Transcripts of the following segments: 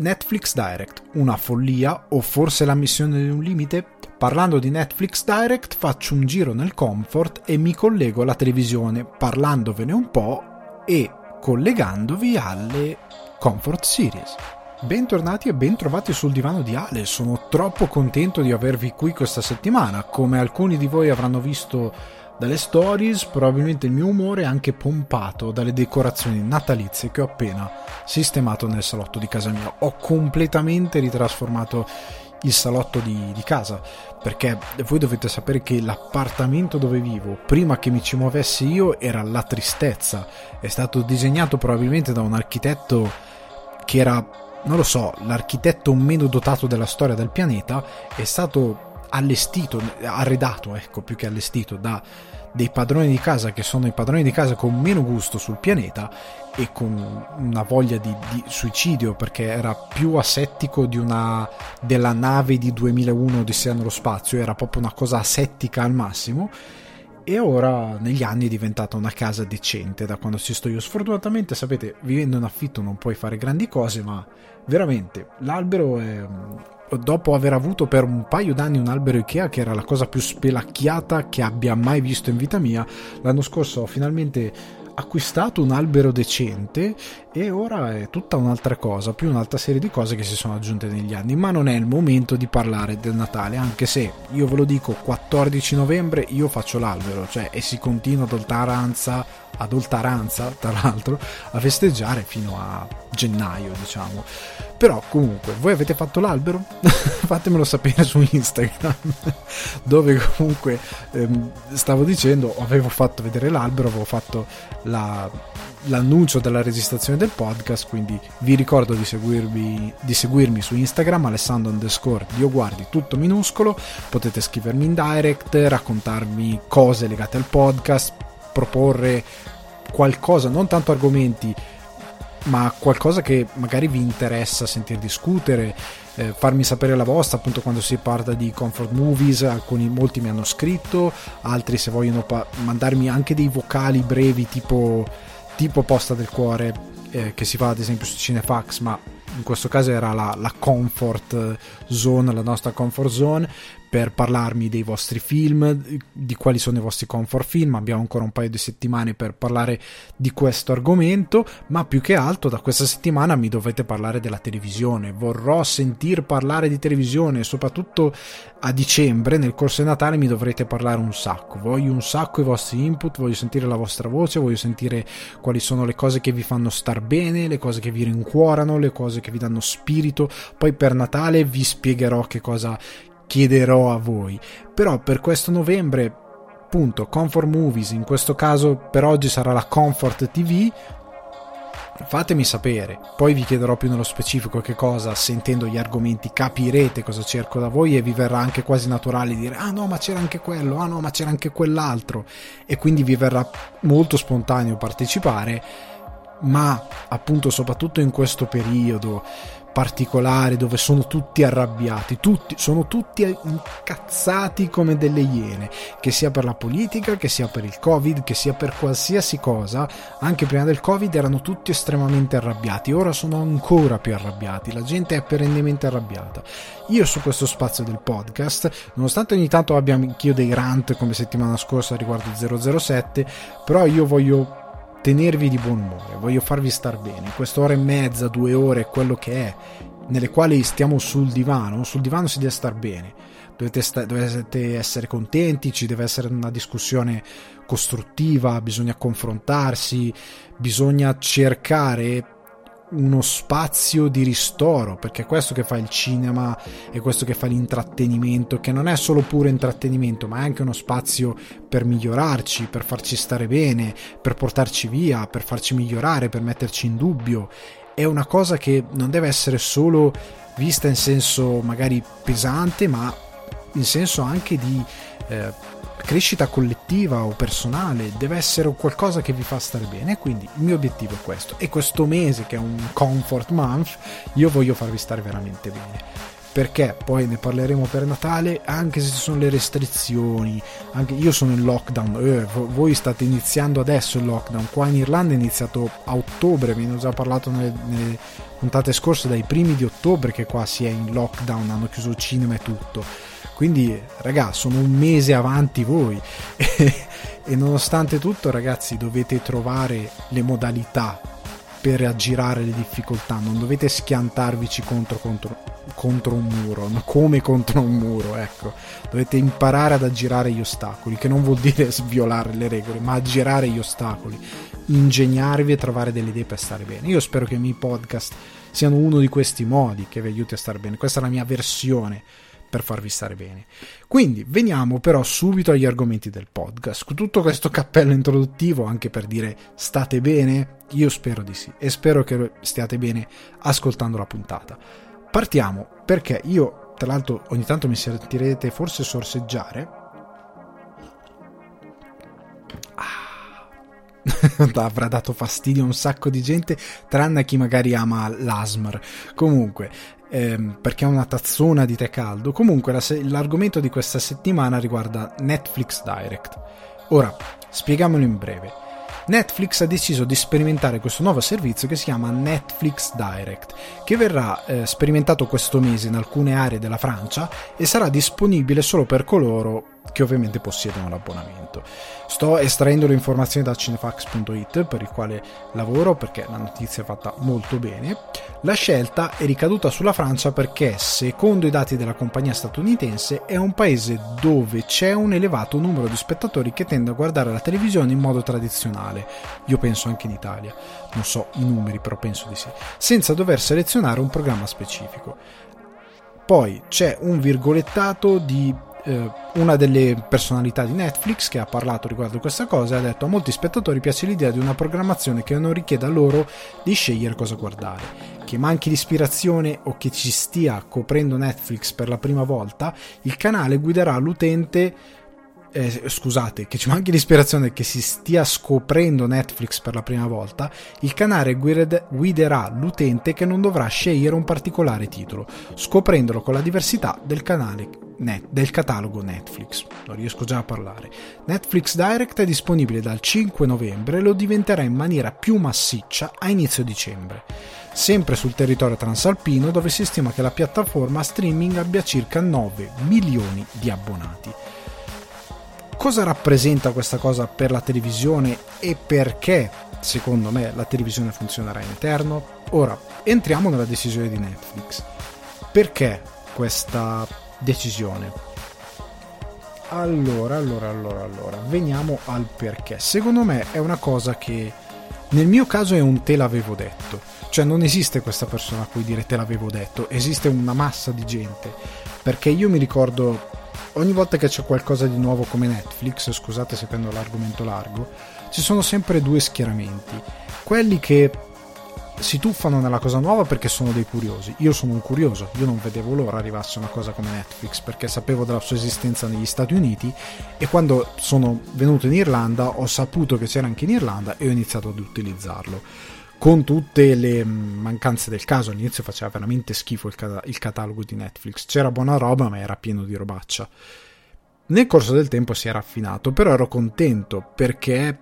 Netflix Direct, una follia o forse la missione di un limite? Parlando di Netflix Direct faccio un giro nel comfort e mi collego alla televisione parlandovene un po' e collegandovi alle comfort series. Bentornati e bentrovati sul divano di Ale, sono troppo contento di avervi qui questa settimana, come alcuni di voi avranno visto dalle stories, probabilmente il mio umore è anche pompato dalle decorazioni natalizie che ho appena sistemato nel salotto di casa mia. Ho completamente ritrasformato il salotto di, di, casa perché voi dovete sapere che l'appartamento dove vivo prima che mi ci muovessi io era la tristezza è stato disegnato probabilmente da un architetto che era non lo so l'architetto meno dotato della storia del pianeta è stato allestito, arredato, ecco, più che allestito da dei padroni di casa che sono i padroni di casa con meno gusto sul pianeta e con una voglia di, di suicidio perché era più asettico di una della nave di 2001 Odissea nello spazio, era proprio una cosa asettica al massimo e ora negli anni è diventata una casa decente da quando ci sto io. Sfortunatamente, sapete, vivendo in affitto non puoi fare grandi cose, ma veramente l'albero è dopo aver avuto per un paio d'anni un albero Ikea che era la cosa più spelacchiata che abbia mai visto in vita mia, l'anno scorso ho finalmente acquistato un albero decente e ora è tutta un'altra cosa, più un'altra serie di cose che si sono aggiunte negli anni, ma non è il momento di parlare del Natale, anche se io ve lo dico 14 novembre io faccio l'albero, cioè e si continua ad oltaranza, ad oltaranza tra l'altro a festeggiare fino a gennaio, diciamo. Però comunque, voi avete fatto l'albero? Fatemelo sapere su Instagram, dove comunque ehm, stavo dicendo, avevo fatto vedere l'albero, avevo fatto la, l'annuncio della registrazione del podcast, quindi vi ricordo di, seguirvi, di seguirmi su Instagram, alessandro underscore dioguardi, tutto minuscolo, potete scrivermi in direct, raccontarmi cose legate al podcast, proporre qualcosa, non tanto argomenti, ma qualcosa che magari vi interessa sentir discutere, eh, farmi sapere la vostra, appunto quando si parla di comfort movies, alcuni, molti mi hanno scritto, altri se vogliono pa- mandarmi anche dei vocali brevi tipo, tipo posta del cuore eh, che si fa ad esempio su Cinefax, ma in questo caso era la, la comfort zone, la nostra comfort zone, per parlarmi dei vostri film, di quali sono i vostri comfort film. Abbiamo ancora un paio di settimane per parlare di questo argomento, ma più che altro da questa settimana mi dovete parlare della televisione. Vorrò sentir parlare di televisione, soprattutto a dicembre, nel corso di Natale mi dovrete parlare un sacco. Voglio un sacco i vostri input, voglio sentire la vostra voce, voglio sentire quali sono le cose che vi fanno star bene, le cose che vi rincuorano, le cose che vi danno spirito. Poi per Natale vi spiegherò che cosa chiederò a voi. Però per questo novembre, appunto, Comfort Movies, in questo caso per oggi sarà la Comfort TV. Fatemi sapere, poi vi chiederò più nello specifico che cosa, sentendo gli argomenti, capirete cosa cerco da voi e vi verrà anche quasi naturale dire ah no ma c'era anche quello, ah no ma c'era anche quell'altro e quindi vi verrà molto spontaneo partecipare, ma appunto soprattutto in questo periodo particolare dove sono tutti arrabbiati, tutti, sono tutti incazzati come delle iene, che sia per la politica, che sia per il Covid, che sia per qualsiasi cosa, anche prima del Covid erano tutti estremamente arrabbiati, ora sono ancora più arrabbiati, la gente è perennemente arrabbiata. Io su questo spazio del podcast, nonostante ogni tanto abbia anch'io dei rant come settimana scorsa riguardo 007, però io voglio tenervi di buon umore, voglio farvi star bene. Quest'ora e mezza, due ore, quello che è, nelle quali stiamo sul divano, sul divano si deve star bene. Dovete, sta- dovete essere contenti, ci deve essere una discussione costruttiva, bisogna confrontarsi, bisogna cercare uno spazio di ristoro, perché è questo che fa il cinema e questo che fa l'intrattenimento, che non è solo puro intrattenimento, ma è anche uno spazio per migliorarci, per farci stare bene, per portarci via, per farci migliorare, per metterci in dubbio. è una cosa che non deve essere solo vista in senso magari pesante, ma in senso anche di eh, crescita collettiva o personale, deve essere qualcosa che vi fa stare bene. Quindi il mio obiettivo è questo. E questo mese, che è un comfort month, io voglio farvi stare veramente bene perché poi ne parleremo per Natale anche se ci sono le restrizioni anche io sono in lockdown eh, voi state iniziando adesso il lockdown qua in Irlanda è iniziato a ottobre ve ne ho già parlato nelle, nelle puntate scorse dai primi di ottobre che qua si è in lockdown hanno chiuso il cinema e tutto quindi raga sono un mese avanti voi e nonostante tutto ragazzi dovete trovare le modalità per aggirare le difficoltà, non dovete schiantarvici contro, contro, contro un muro, ma come contro un muro, ecco. Dovete imparare ad aggirare gli ostacoli, che non vuol dire sviolare le regole, ma aggirare gli ostacoli, ingegnarvi e trovare delle idee per stare bene. Io spero che i miei podcast siano uno di questi modi che vi aiuti a stare bene. Questa è la mia versione per farvi stare bene. Quindi veniamo però subito agli argomenti del podcast. Con tutto questo cappello introduttivo, anche per dire state bene, io spero di sì e spero che stiate bene ascoltando la puntata. Partiamo perché io, tra l'altro, ogni tanto mi sentirete forse sorseggiare. Ah. avrà dato fastidio a un sacco di gente, tranne a chi magari ama l'asmr. Comunque, ehm, perché è una tazzona di tè caldo. Comunque la se- l'argomento di questa settimana riguarda Netflix Direct. Ora, spieghiamolo in breve. Netflix ha deciso di sperimentare questo nuovo servizio che si chiama Netflix Direct, che verrà eh, sperimentato questo mese in alcune aree della Francia e sarà disponibile solo per coloro che ovviamente possiedono l'abbonamento. Sto estraendo le informazioni da cinefax.it per il quale lavoro perché la notizia è fatta molto bene. La scelta è ricaduta sulla Francia perché, secondo i dati della compagnia statunitense, è un paese dove c'è un elevato numero di spettatori che tende a guardare la televisione in modo tradizionale. Io penso anche in Italia, non so i numeri, però penso di sì, senza dover selezionare un programma specifico. Poi c'è un virgolettato di eh, una delle personalità di Netflix che ha parlato riguardo questa cosa ha detto a molti spettatori piace l'idea di una programmazione che non richieda loro di scegliere cosa guardare. Che manchi l'ispirazione o che ci stia coprendo Netflix per la prima volta, il canale guiderà l'utente eh, scusate, che ci manchi l'ispirazione che si stia scoprendo Netflix per la prima volta, il canale guiderà l'utente che non dovrà scegliere un particolare titolo, scoprendolo con la diversità del canale net, del catalogo Netflix. Non riesco già a parlare. Netflix Direct è disponibile dal 5 novembre e lo diventerà in maniera più massiccia a inizio dicembre. Sempre sul territorio transalpino, dove si stima che la piattaforma streaming abbia circa 9 milioni di abbonati. Cosa rappresenta questa cosa per la televisione e perché, secondo me, la televisione funzionerà in? Ora, entriamo nella decisione di Netflix. Perché questa decisione? Allora, allora, allora, allora, veniamo al perché. Secondo me è una cosa che nel mio caso è un te l'avevo detto. Cioè non esiste questa persona a cui dire te l'avevo detto, esiste una massa di gente. Perché io mi ricordo ogni volta che c'è qualcosa di nuovo come Netflix, scusate se prendo l'argomento largo, ci sono sempre due schieramenti. Quelli che si tuffano nella cosa nuova perché sono dei curiosi. Io sono un curioso, io non vedevo l'ora arrivasse una cosa come Netflix perché sapevo della sua esistenza negli Stati Uniti e quando sono venuto in Irlanda ho saputo che c'era anche in Irlanda e ho iniziato ad utilizzarlo con tutte le mm, mancanze del caso. All'inizio faceva veramente schifo il, cat- il, catalogo di Netflix. C'era buona roba, ma era pieno di robaccia. Nel corso del tempo si è raffinato, però ero contento perché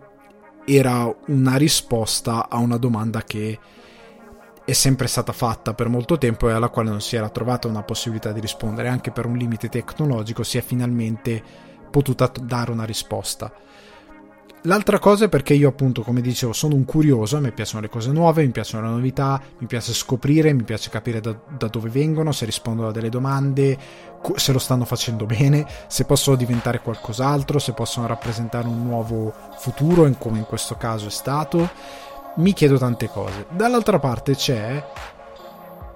era una risposta a una domanda che è sempre stata fatta per molto tempo e alla quale non si era trovata una possibilità di rispondere. Anche per un limite tecnologico si è finalmente potuta dare una risposta. L'altra cosa è perché io appunto, come dicevo, sono un curioso, a me piacciono le cose nuove, mi piacciono le novità, mi piace scoprire, mi piace capire da, da dove vengono, se rispondono a delle domande, se lo stanno facendo bene, se possono diventare qualcos'altro, se possono rappresentare un nuovo futuro, come in questo caso è stato. Mi chiedo tante cose. Dall'altra parte c'è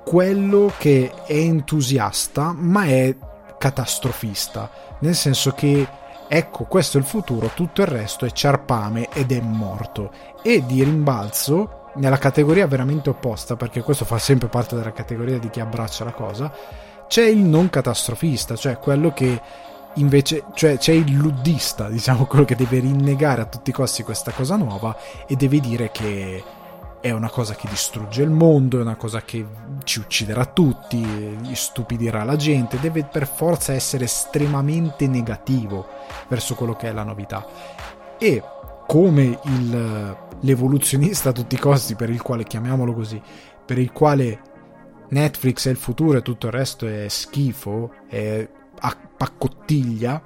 quello che è entusiasta, ma è catastrofista, nel senso che ecco questo è il futuro, tutto il resto è ciarpame ed è morto. E di rimbalzo nella categoria veramente opposta, perché questo fa sempre parte della categoria di chi abbraccia la cosa, c'è il non catastrofista, cioè quello che invece, cioè c'è il luddista, diciamo, quello che deve rinnegare a tutti i costi questa cosa nuova e deve dire che è una cosa che distrugge il mondo, è una cosa che ci ucciderà tutti, stupidirà la gente, deve per forza essere estremamente negativo verso quello che è la novità. E come il, l'evoluzionista a tutti i costi, per il quale chiamiamolo così, per il quale Netflix è il futuro e tutto il resto è schifo, è paccottiglia,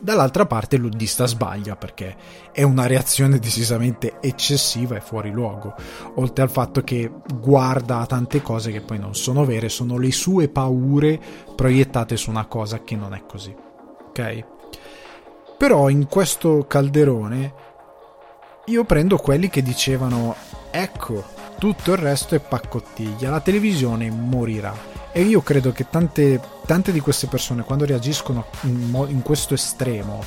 dall'altra parte luddista sbaglia perché è una reazione decisamente eccessiva e fuori luogo, oltre al fatto che guarda tante cose che poi non sono vere, sono le sue paure proiettate su una cosa che non è così. Ok? Però in questo calderone io prendo quelli che dicevano ecco, tutto il resto è paccottiglia, la televisione morirà e io credo che tante, tante di queste persone, quando reagiscono in, in questo estremo,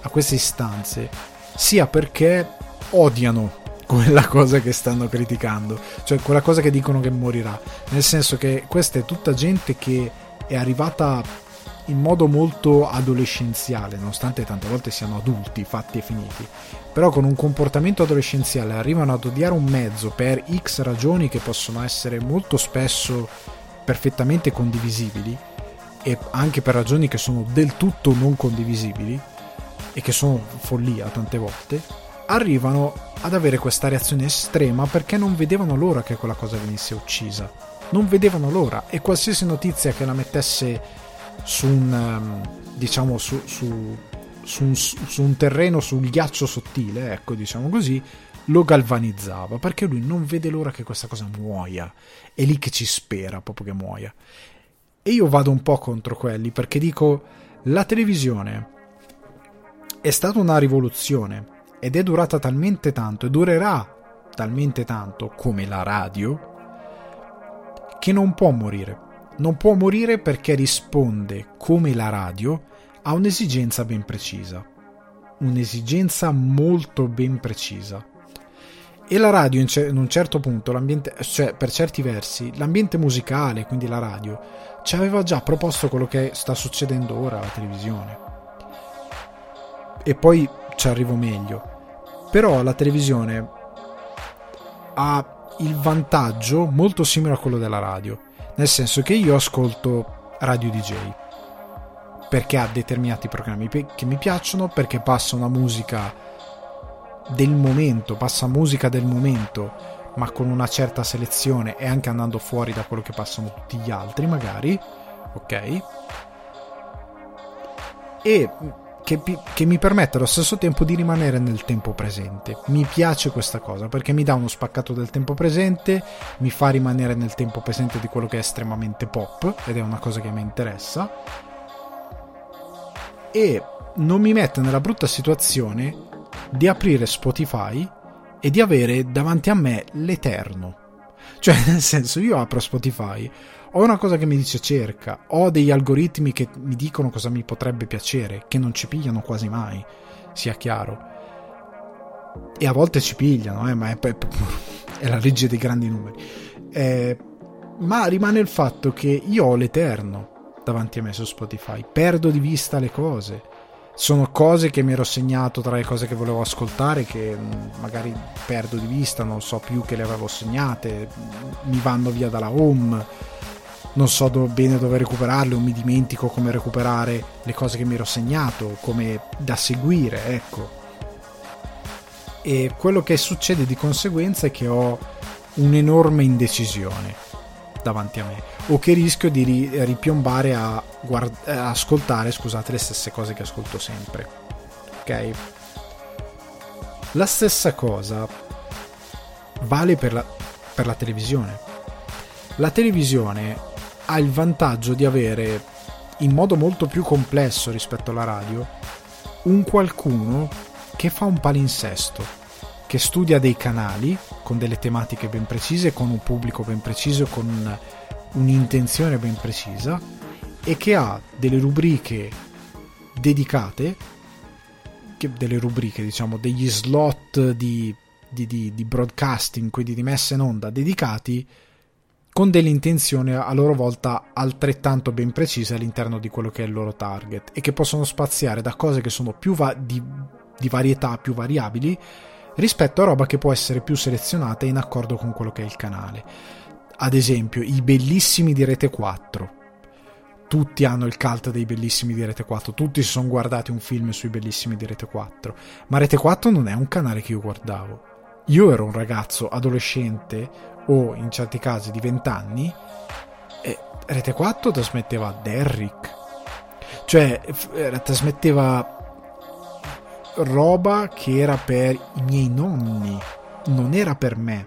a queste istanze, sia perché odiano quella cosa che stanno criticando, cioè quella cosa che dicono che morirà. Nel senso che questa è tutta gente che è arrivata in modo molto adolescenziale, nonostante tante volte siano adulti, fatti e finiti, però con un comportamento adolescenziale arrivano ad odiare un mezzo per X ragioni che possono essere molto spesso perfettamente condivisibili e anche per ragioni che sono del tutto non condivisibili e che sono follia tante volte, arrivano ad avere questa reazione estrema perché non vedevano l'ora che quella cosa venisse uccisa. Non vedevano l'ora e qualsiasi notizia che la mettesse su un ehm, diciamo su, su, su, un, su un terreno sul ghiaccio sottile, ecco, diciamo così, lo galvanizzava perché lui non vede l'ora che questa cosa muoia. È lì che ci spera proprio che muoia. E io vado un po' contro quelli perché dico la televisione è stata una rivoluzione ed è durata talmente tanto e durerà talmente tanto come la radio che non può morire. Non può morire perché risponde come la radio a un'esigenza ben precisa. Un'esigenza molto ben precisa e la radio in, un certo punto, cioè per certi versi, l'ambiente musicale, quindi la radio, ci aveva già proposto quello che sta succedendo ora alla televisione. E poi ci arrivo meglio. Però la televisione ha il vantaggio molto simile a quello della radio, nel senso che io ascolto radio DJ perché ha determinati programmi che mi piacciono, perché passa una musica del momento, passa musica del momento, ma con una certa selezione e anche andando fuori da quello che passano tutti gli altri, magari, ok? E che, che, mi permette allo stesso tempo di rimanere nel tempo presente. Mi piace questa cosa perché mi dà uno spaccato del tempo presente, mi fa rimanere nel tempo presente di quello che è estremamente pop ed è una cosa che mi interessa. E non mi mette nella brutta situazione di aprire Spotify e di avere davanti a me l'eterno. Cioè, nel senso, io apro Spotify, ho una cosa che mi dice cerca, ho degli algoritmi che mi dicono cosa mi potrebbe piacere, che non ci pigliano quasi mai, sia chiaro. E a volte ci pigliano, eh, ma è, è, la legge dei grandi numeri. Eh, ma rimane il fatto che io ho l'eterno davanti a me su Spotify, perdo di vista le cose sono cose che mi ero segnato tra le cose che volevo ascoltare che mm, magari perdo di vista, non so più che le avevo segnate, mi vanno via dalla home, non so do- bene dove recuperarle o mi dimentico come recuperare le cose che mi ero segnato, come da seguire, ecco. E quello che succede di conseguenza è che ho un'enorme indecisione davanti a me o che rischio di ri- ripiombare a, guard- a ascoltare scusate, le stesse cose che ascolto sempre. Ok? La stessa cosa vale per la, per la televisione. La televisione ha il vantaggio di avere, in modo molto più complesso rispetto alla radio, un qualcuno che fa un palinsesto, che studia dei canali con delle tematiche ben precise, con un pubblico ben preciso, con un'intenzione ben precisa e che ha delle rubriche dedicate, delle rubriche, diciamo, degli slot di, di, di, di broadcasting, quindi di messa in onda dedicati con delle intenzioni a loro volta altrettanto ben precise all'interno di quello che è il loro target e che possono spaziare da cose che sono più va- di, di varietà, più variabili, rispetto a roba che può essere più selezionata in accordo con quello che è il canale. Ad esempio, i bellissimi di Rete 4. Tutti hanno il cult dei bellissimi di Rete 4, tutti si sono guardati un film sui bellissimi di Rete 4, ma Rete 4 non è un canale che io guardavo. Io ero un ragazzo adolescente o in certi casi di 20 anni e Rete 4 trasmetteva Derrick cioè eh, trasmetteva roba che era per i miei nonni non era per me.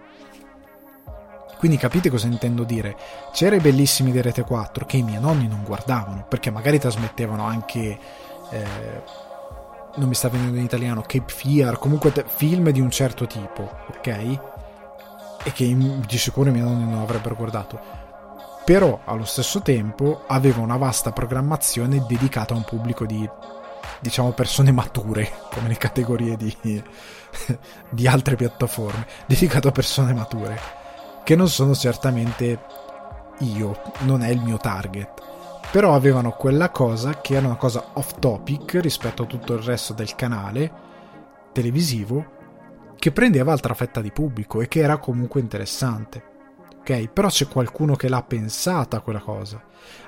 Quindi capite cosa intendo dire? C'era i bellissimi di Rete 4 che i miei nonni non guardavano perché magari trasmettevano anche eh, non mi sta venendo in italiano Cape Fear comunque film di un certo tipo ok? E che di sicuro i miei nonni non avrebbero guardato. Però allo stesso tempo aveva una vasta programmazione dedicata a un pubblico di diciamo persone mature, come le categorie di, di altre piattaforme, dedicato a persone mature, che non sono certamente io, non è il mio target. Però avevano quella cosa che era una cosa off topic rispetto a tutto il resto del canale televisivo che prendeva altra fetta di pubblico e che era comunque interessante. Ok, però c'è qualcuno che l'ha pensata quella cosa.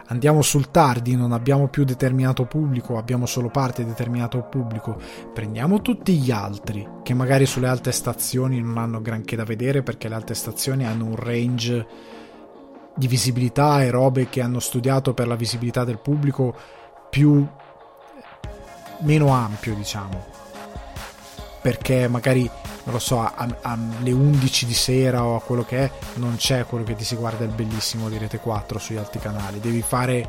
Andiamo sul tardi, non abbiamo più determinato pubblico, abbiamo solo parte determinato pubblico. Prendiamo tutti gli altri, che magari sulle alte stazioni non hanno granché da vedere perché le alte stazioni hanno un range di visibilità e robe che hanno studiato per la visibilità del pubblico più meno ampio, diciamo. Perché magari non lo so, alle 11 di sera o a quello che è, non c'è quello che ti si guarda il bellissimo di Rete 4 sugli altri canali. Devi fare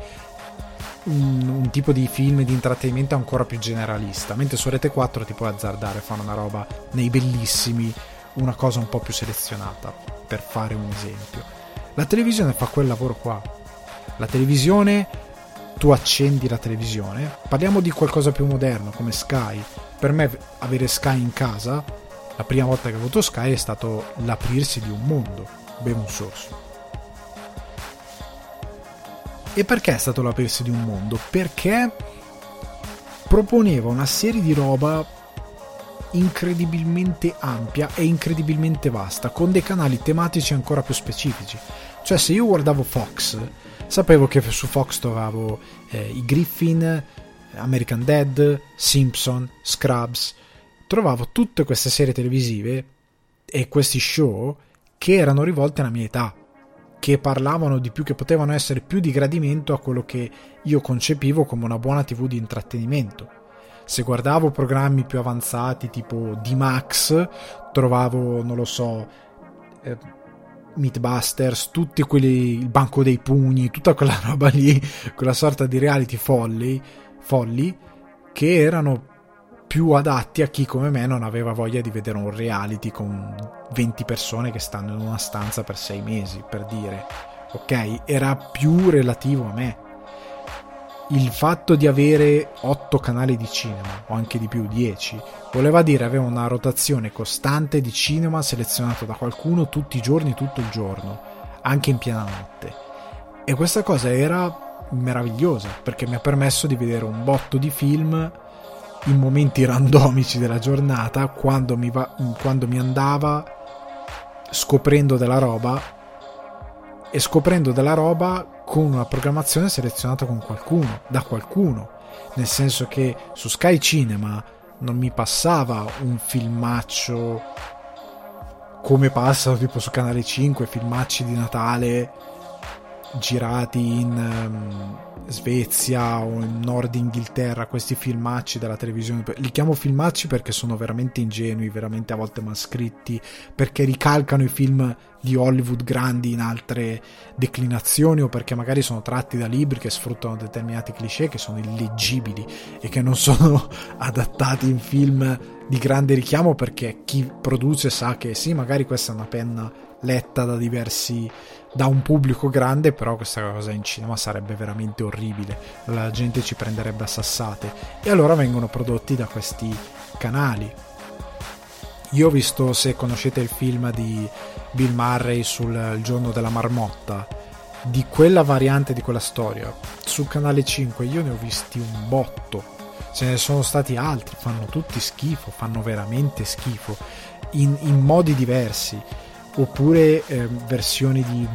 un, un, tipo di film di intrattenimento ancora più generalista. Mentre su Rete 4 ti puoi azzardare fare una roba nei bellissimi, una cosa un po' più selezionata, per fare un esempio. La televisione fa quel lavoro qua. La televisione, tu accendi la televisione, parliamo di qualcosa più moderno come Sky. Per me avere Sky in casa la prima volta che ho avuto Sky è stato l'aprirsi di un mondo, bevo un sorso. E perché è stato l'aprirsi di un mondo? Perché proponeva una serie di roba incredibilmente ampia e incredibilmente vasta, con dei canali tematici ancora più specifici. Cioè, se io guardavo Fox, sapevo che su Fox trovavo eh, i Griffin, American Dead, Simpson, Scrubs, trovavo tutte queste serie televisive e questi show che erano rivolte alla mia età, che parlavano di più, che potevano essere più di gradimento a quello che io concepivo come una buona TV di intrattenimento. Se guardavo programmi più avanzati tipo D-Max, trovavo, non lo so, eh, Meatbusters, tutti quelli, il banco dei pugni, tutta quella roba lì, quella sorta di reality folli, folli che erano più adatti a chi come me non aveva voglia di vedere un reality con 20 persone che stanno in una stanza per 6 mesi, per dire. Ok, era più relativo a me. Il fatto di avere 8 canali di cinema, o anche di più, 10, voleva dire avere una rotazione costante di cinema selezionato da qualcuno tutti i giorni, tutto il giorno, anche in piena notte. E questa cosa era meravigliosa perché mi ha permesso di vedere un botto di film in momenti randomici della giornata quando mi, va, quando mi andava scoprendo della roba e scoprendo della roba con una programmazione selezionata con qualcuno, da qualcuno, nel senso che su Sky Cinema non mi passava un filmaccio come passano tipo su Canale 5, filmacci di Natale girati in um, Svezia o in Nord Inghilterra, questi filmacci della televisione, li chiamo filmacci perché sono veramente ingenui, veramente a volte mal scritti, perché ricalcano i film di Hollywood grandi in altre declinazioni o perché magari sono tratti da libri che sfruttano determinati cliché che sono illeggibili e che non sono adattati in film di grande richiamo perché chi produce sa che sì, magari questa è una penna letta da diversi da un pubblico grande, però questa cosa in cinema sarebbe veramente orribile, la gente ci prenderebbe a sassate e allora vengono prodotti da questi canali. Io ho visto, se conoscete il film di Bill Murray sul giorno della marmotta, di quella variante di quella storia, sul canale 5 io ne ho visti un botto. Ce ne sono stati altri, fanno tutti schifo, fanno veramente schifo, in, in modi diversi. Oppure eh, versioni di,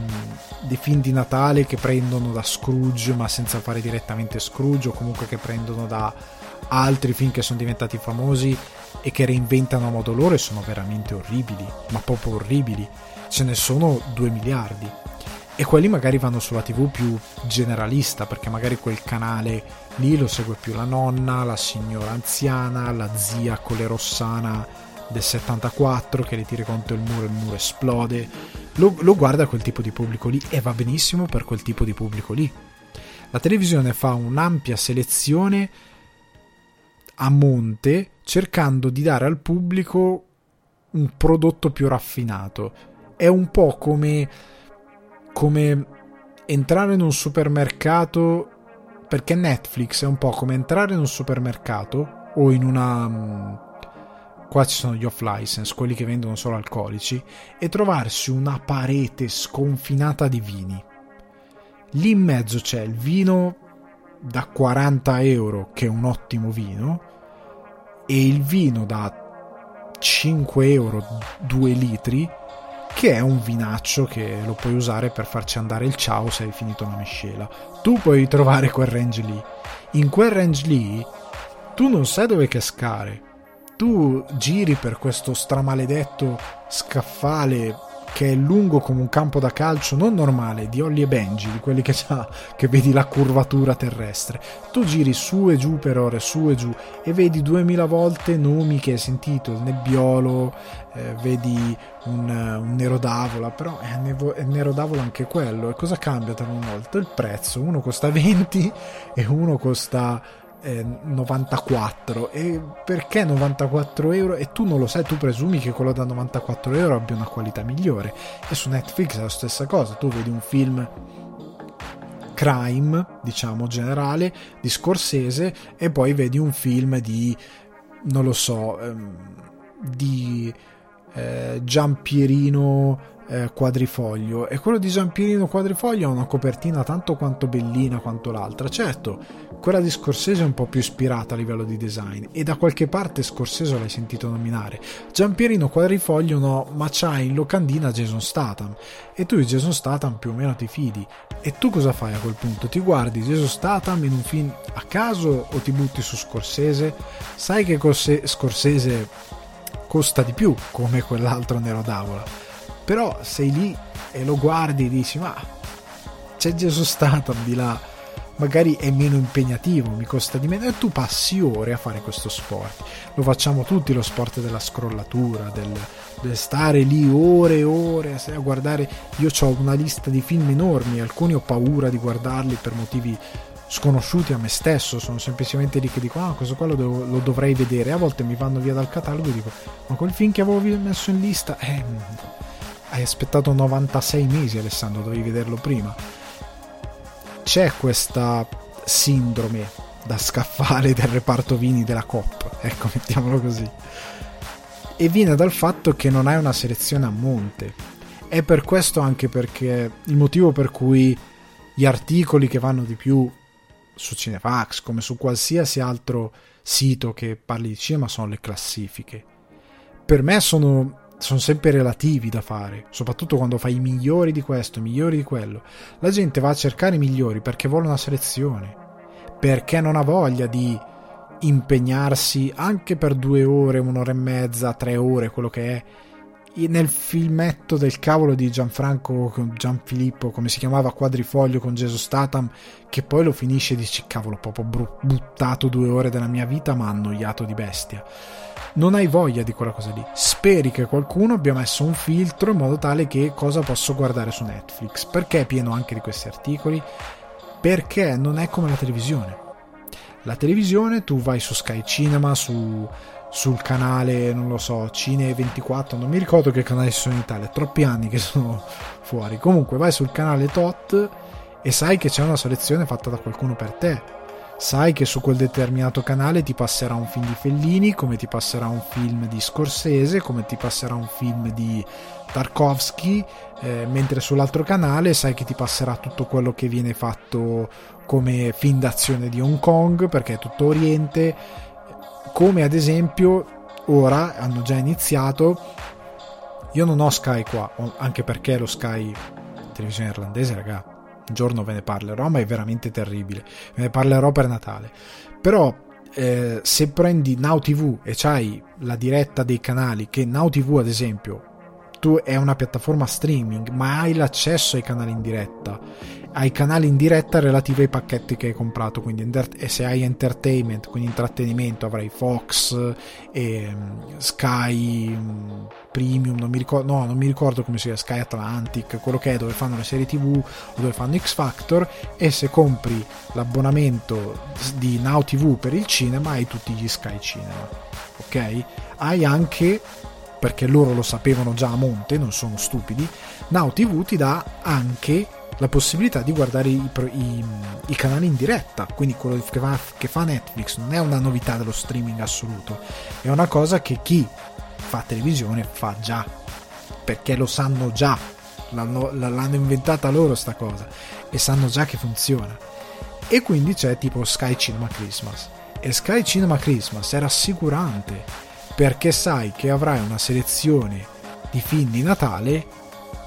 di film di Natale che prendono da Scrooge, ma senza fare direttamente Scrooge, o comunque che prendono da altri film che sono diventati famosi e che reinventano a modo loro e sono veramente orribili, ma proprio orribili. Ce ne sono 2 miliardi. E quelli magari vanno sulla TV più generalista, perché magari quel canale lì lo segue più la nonna, la signora anziana, la zia con le rossana del 74 che le tira contro il muro e il muro esplode. Lo, lo guarda quel tipo di pubblico lì e va benissimo per quel tipo di pubblico lì. La televisione fa un'ampia selezione a monte cercando di dare al pubblico un prodotto più raffinato. È un po' come, come entrare in un supermercato perché Netflix è un po' come entrare in un supermercato o in una mm, qua ci sono gli off license, quelli che vendono solo alcolici e trovarsi una parete sconfinata di vini. Lì in mezzo c'è il vino da 40 euro, che è un ottimo vino, e il vino da 5 euro 2 litri, che è un vinaccio che lo puoi usare per farci andare il ciao se hai finito una miscela. Tu puoi trovare quel range lì. In quel range lì tu non sai dove cascare. Tu giri per questo stramaledetto scaffale che è lungo come un campo da calcio non normale, di Ollie e Benji, di quelli che, c'ha, che vedi la curvatura terrestre. Tu giri su e giù per ore, su e giù, e vedi duemila volte nomi che hai sentito, il nebbiolo, eh, vedi un, un nero d'avola, però è, nevo, è nero d'avola anche quello. E cosa cambia tra una volta? Il prezzo, uno costa 20 e uno costa 94 e perché 94 euro? E tu non lo sai tu presumi che quello da 94 euro abbia una qualità migliore. E su Netflix è la stessa cosa. Tu vedi un film crime diciamo generale di Scorsese e poi vedi un film di non lo so ehm, di eh, Giampierino eh, quadrifoglio. E quello di Giampierino quadrifoglio ha una copertina tanto quanto bellina quanto l'altra. Certo quella di Scorsese è un po' più ispirata a livello di design e da qualche parte Scorsese l'hai sentito nominare. Giampierino quadrifoglio no ma c'ha in locandina Jason Statham. E tu di Jason Statham più o meno ti fidi. E tu cosa fai a quel punto? ti guardi Jason Statham in un film a caso o ti butti su Scorsese? sai che Scorsese costa di più come quell'altro nero d'avola però sei lì e lo guardi e dici ma c'è Gesù Statham di là. Magari è meno impegnativo mi costa di meno. E tu passi ore a fare questo sport. Lo facciamo tutti lo sport della scrollatura del, del stare lì ore e ore a guardare. Io ho una lista di film enormi alcuni ho paura di guardarli per motivi sconosciuti a me stesso, sono semplicemente lì che dico ah questo qua lo, devo, lo, dovrei vedere, a volte mi vanno via dal catalogo e dico ma quel film che avevo messo in lista eh, hai aspettato 96 mesi Alessandro, dovevi vederlo prima. C'è questa sindrome da scaffale del reparto vini della Coppa, ecco, mettiamolo così. E viene dal fatto che non hai una selezione a monte. È per questo anche perché il motivo per cui gli articoli che vanno di più su Cinefax, come su qualsiasi altro sito che parli di cinema, sono le classifiche. Per me sono sono sempre relativi da fare, soprattutto quando fai i migliori di questo, i migliori di quello. La gente va a cercare i migliori perché vuole una selezione, perché non ha voglia di impegnarsi anche per due ore, un'ora e mezza, tre ore, quello che è, nel filmetto del cavolo di Gianfranco Gianfilippo, come si chiamava Quadrifoglio con Gesù Statham, che poi lo finisce e dici cavolo, proprio buttato due ore della mia vita, ma annoiato di bestia non hai voglia di quella cosa lì. Speri che qualcuno abbia messo un filtro in modo tale che cosa posso guardare su Netflix. Perché è pieno anche di questi articoli? Perché non è come la televisione. La televisione tu vai su Sky Cinema, su, sul canale, non lo so, Cine24, non mi ricordo che canale ci sono in Italia, troppi anni che sono fuori. Comunque vai sul canale TOT e sai che c'è una selezione fatta da qualcuno per te sai che su quel determinato canale ti passerà un film di Fellini, come ti passerà un film di Scorsese, come ti passerà un film di Tarkovsky, eh, mentre sull'altro canale sai che ti passerà tutto quello che viene fatto come film d'azione di Hong Kong, perché è tutto Oriente, come ad esempio ora hanno già iniziato, io non ho Sky qua, anche perché lo Sky televisione irlandese, raga, un giorno ve ne parlerò, ma è veramente terribile. Ve ne parlerò per Natale. Però eh, se prendi Now TV e c'hai la diretta dei canali, che Now TV ad esempio tu è una piattaforma streaming, ma hai l'accesso ai canali in diretta, ai canali in diretta relativi ai pacchetti che hai comprato, quindi e se hai entertainment, quindi intrattenimento, avrai Fox, e, Sky Premium, non mi, ricordo, no, non mi ricordo come si chiama, Sky Atlantic, quello che è dove fanno le serie TV o dove fanno X Factor e se compri l'abbonamento di Now TV per il cinema hai tutti gli Sky Cinema, ok? Hai anche perché loro lo sapevano già a monte, non sono stupidi, Now TV ti dà anche la possibilità di guardare i, i, i canali in diretta, quindi quello che fa, che fa, Netflix non è una novità dello streaming assoluto, è una cosa che chi fa televisione fa già, perché lo sanno già, l'hanno, l'hanno inventata loro sta cosa e sanno già che funziona. E quindi c'è tipo Sky Cinema Christmas. E Sky Cinema Christmas è rassicurante perché sai che avrai una selezione di film di Natale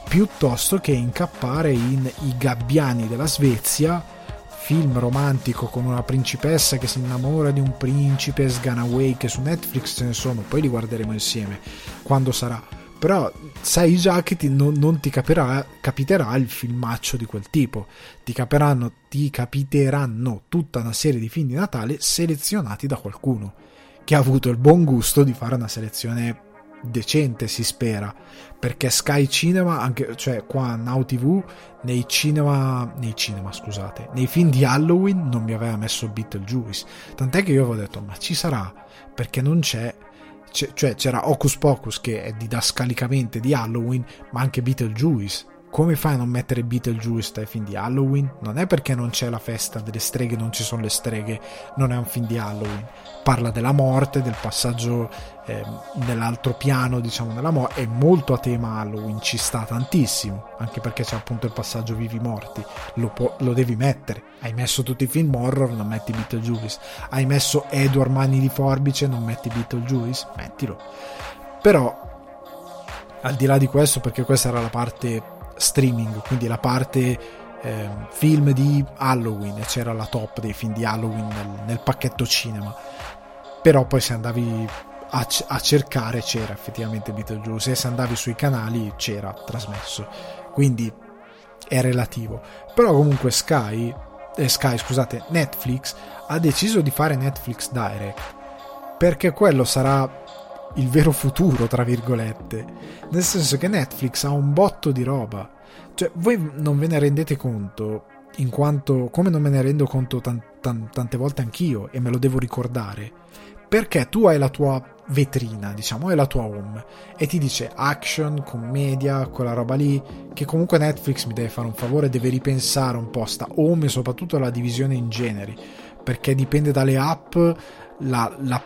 piuttosto che incappare in I gabbiani della Svezia, film romantico con una principessa che si innamora di un principe Sganaway che su Netflix ce ne sono, poi li guarderemo insieme quando sarà. Però sai già che ti, non, non, ti capirà, capiterà il filmaccio di quel tipo. Ti, capiranno, ti capiteranno tutta una serie di film di Natale selezionati da qualcuno che ha avuto il buon gusto di fare una selezione decente, si spera, perché Sky Cinema, anche, cioè qua Now TV, nei cinema, nei cinema, scusate, nei film di Halloween non mi aveva messo Beetlejuice, tant'è che io avevo detto, ma ci sarà, perché non c'è, c'è cioè c'era Hocus Pocus che è didascalicamente di Halloween, ma anche Beetlejuice, come fai a non mettere Beetlejuice dai film di Halloween? Non è perché non c'è la festa delle streghe, non ci sono le streghe, non è un film di Halloween. Parla della morte, del passaggio eh, nell'altro piano, diciamo, della morte. È molto a tema Halloween, ci sta tantissimo, anche perché c'è appunto il passaggio vivi morti. Lo, po- lo devi mettere. Hai messo tutti i film horror, non metti Beetlejuice. Hai messo Edward Mani di Forbice, non metti Beetlejuice? Mettilo. Però, al di là di questo, perché questa era la parte streaming, quindi la parte eh, film di Halloween, c'era la top dei film di Halloween nel, nel pacchetto cinema. Però poi se andavi a, a, cercare c'era effettivamente Beetlejuice e se andavi sui canali c'era trasmesso. Quindi è relativo. Però comunque Sky, eh, Sky scusate, Netflix ha deciso di fare Netflix Direct perché quello sarà il vero futuro, tra virgolette. Nel senso che Netflix ha un botto di roba. Cioè, voi non ve ne rendete conto, in quanto, come non me ne rendo conto tan, tan, tante volte anch'io, e me lo devo ricordare, perché tu hai la tua vetrina, diciamo, hai la tua home, e ti dice action, commedia, quella roba lì, che comunque Netflix mi deve fare un favore, deve ripensare un po' sta home e soprattutto la divisione in generi, perché dipende dalle app, la, la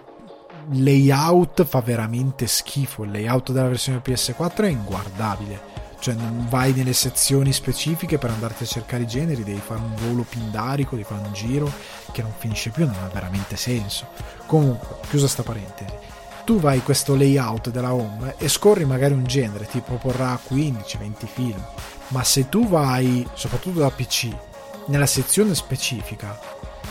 layout fa veramente schifo. Il layout della versione PS4 è inguardabile. Cioè, non vai nelle sezioni specifiche per andarti a cercare i generi, devi fare un volo pindarico, devi fare un giro che non finisce più, non ha veramente senso. Comunque, chiusa sta parentesi. Tu vai questo layout della home e scorri magari un genere, ti proporrà 15-20 film. Ma se tu vai, soprattutto da PC, nella sezione specifica,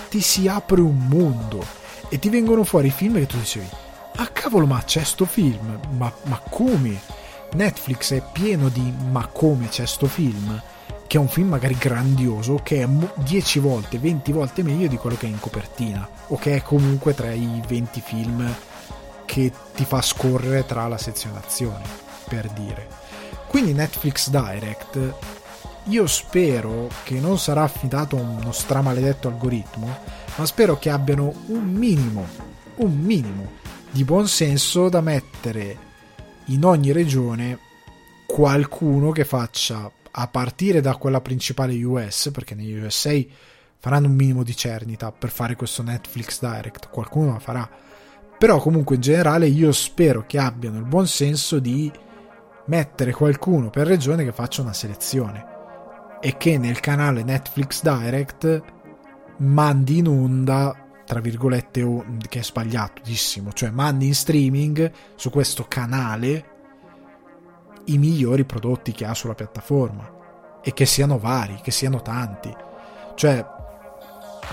ti si apre un mondo e ti vengono fuori film che tu dicevi ah cavolo ma c'è sto film ma, ma come Netflix è pieno di ma come c'è sto film che è un film magari grandioso che è 10 volte 20 volte meglio di quello che è in copertina o che è comunque tra i 20 film che ti fa scorrere tra la sezione azione per dire quindi Netflix Direct io spero che non sarà affidato a uno stramaledetto algoritmo, ma spero che abbiano un minimo, un minimo di buon senso da mettere in ogni regione qualcuno che faccia a partire da quella principale US, perché negli USA faranno un minimo di cernita per fare questo Netflix Direct, qualcuno la farà. Però comunque in generale io spero che abbiano il buon senso di mettere qualcuno per regione che faccia una selezione e che nel canale Netflix Direct mandi in onda tra virgolette che è sbagliatissimo cioè mandi in streaming su questo canale i migliori prodotti che ha sulla piattaforma e che siano vari, che siano tanti. Cioè,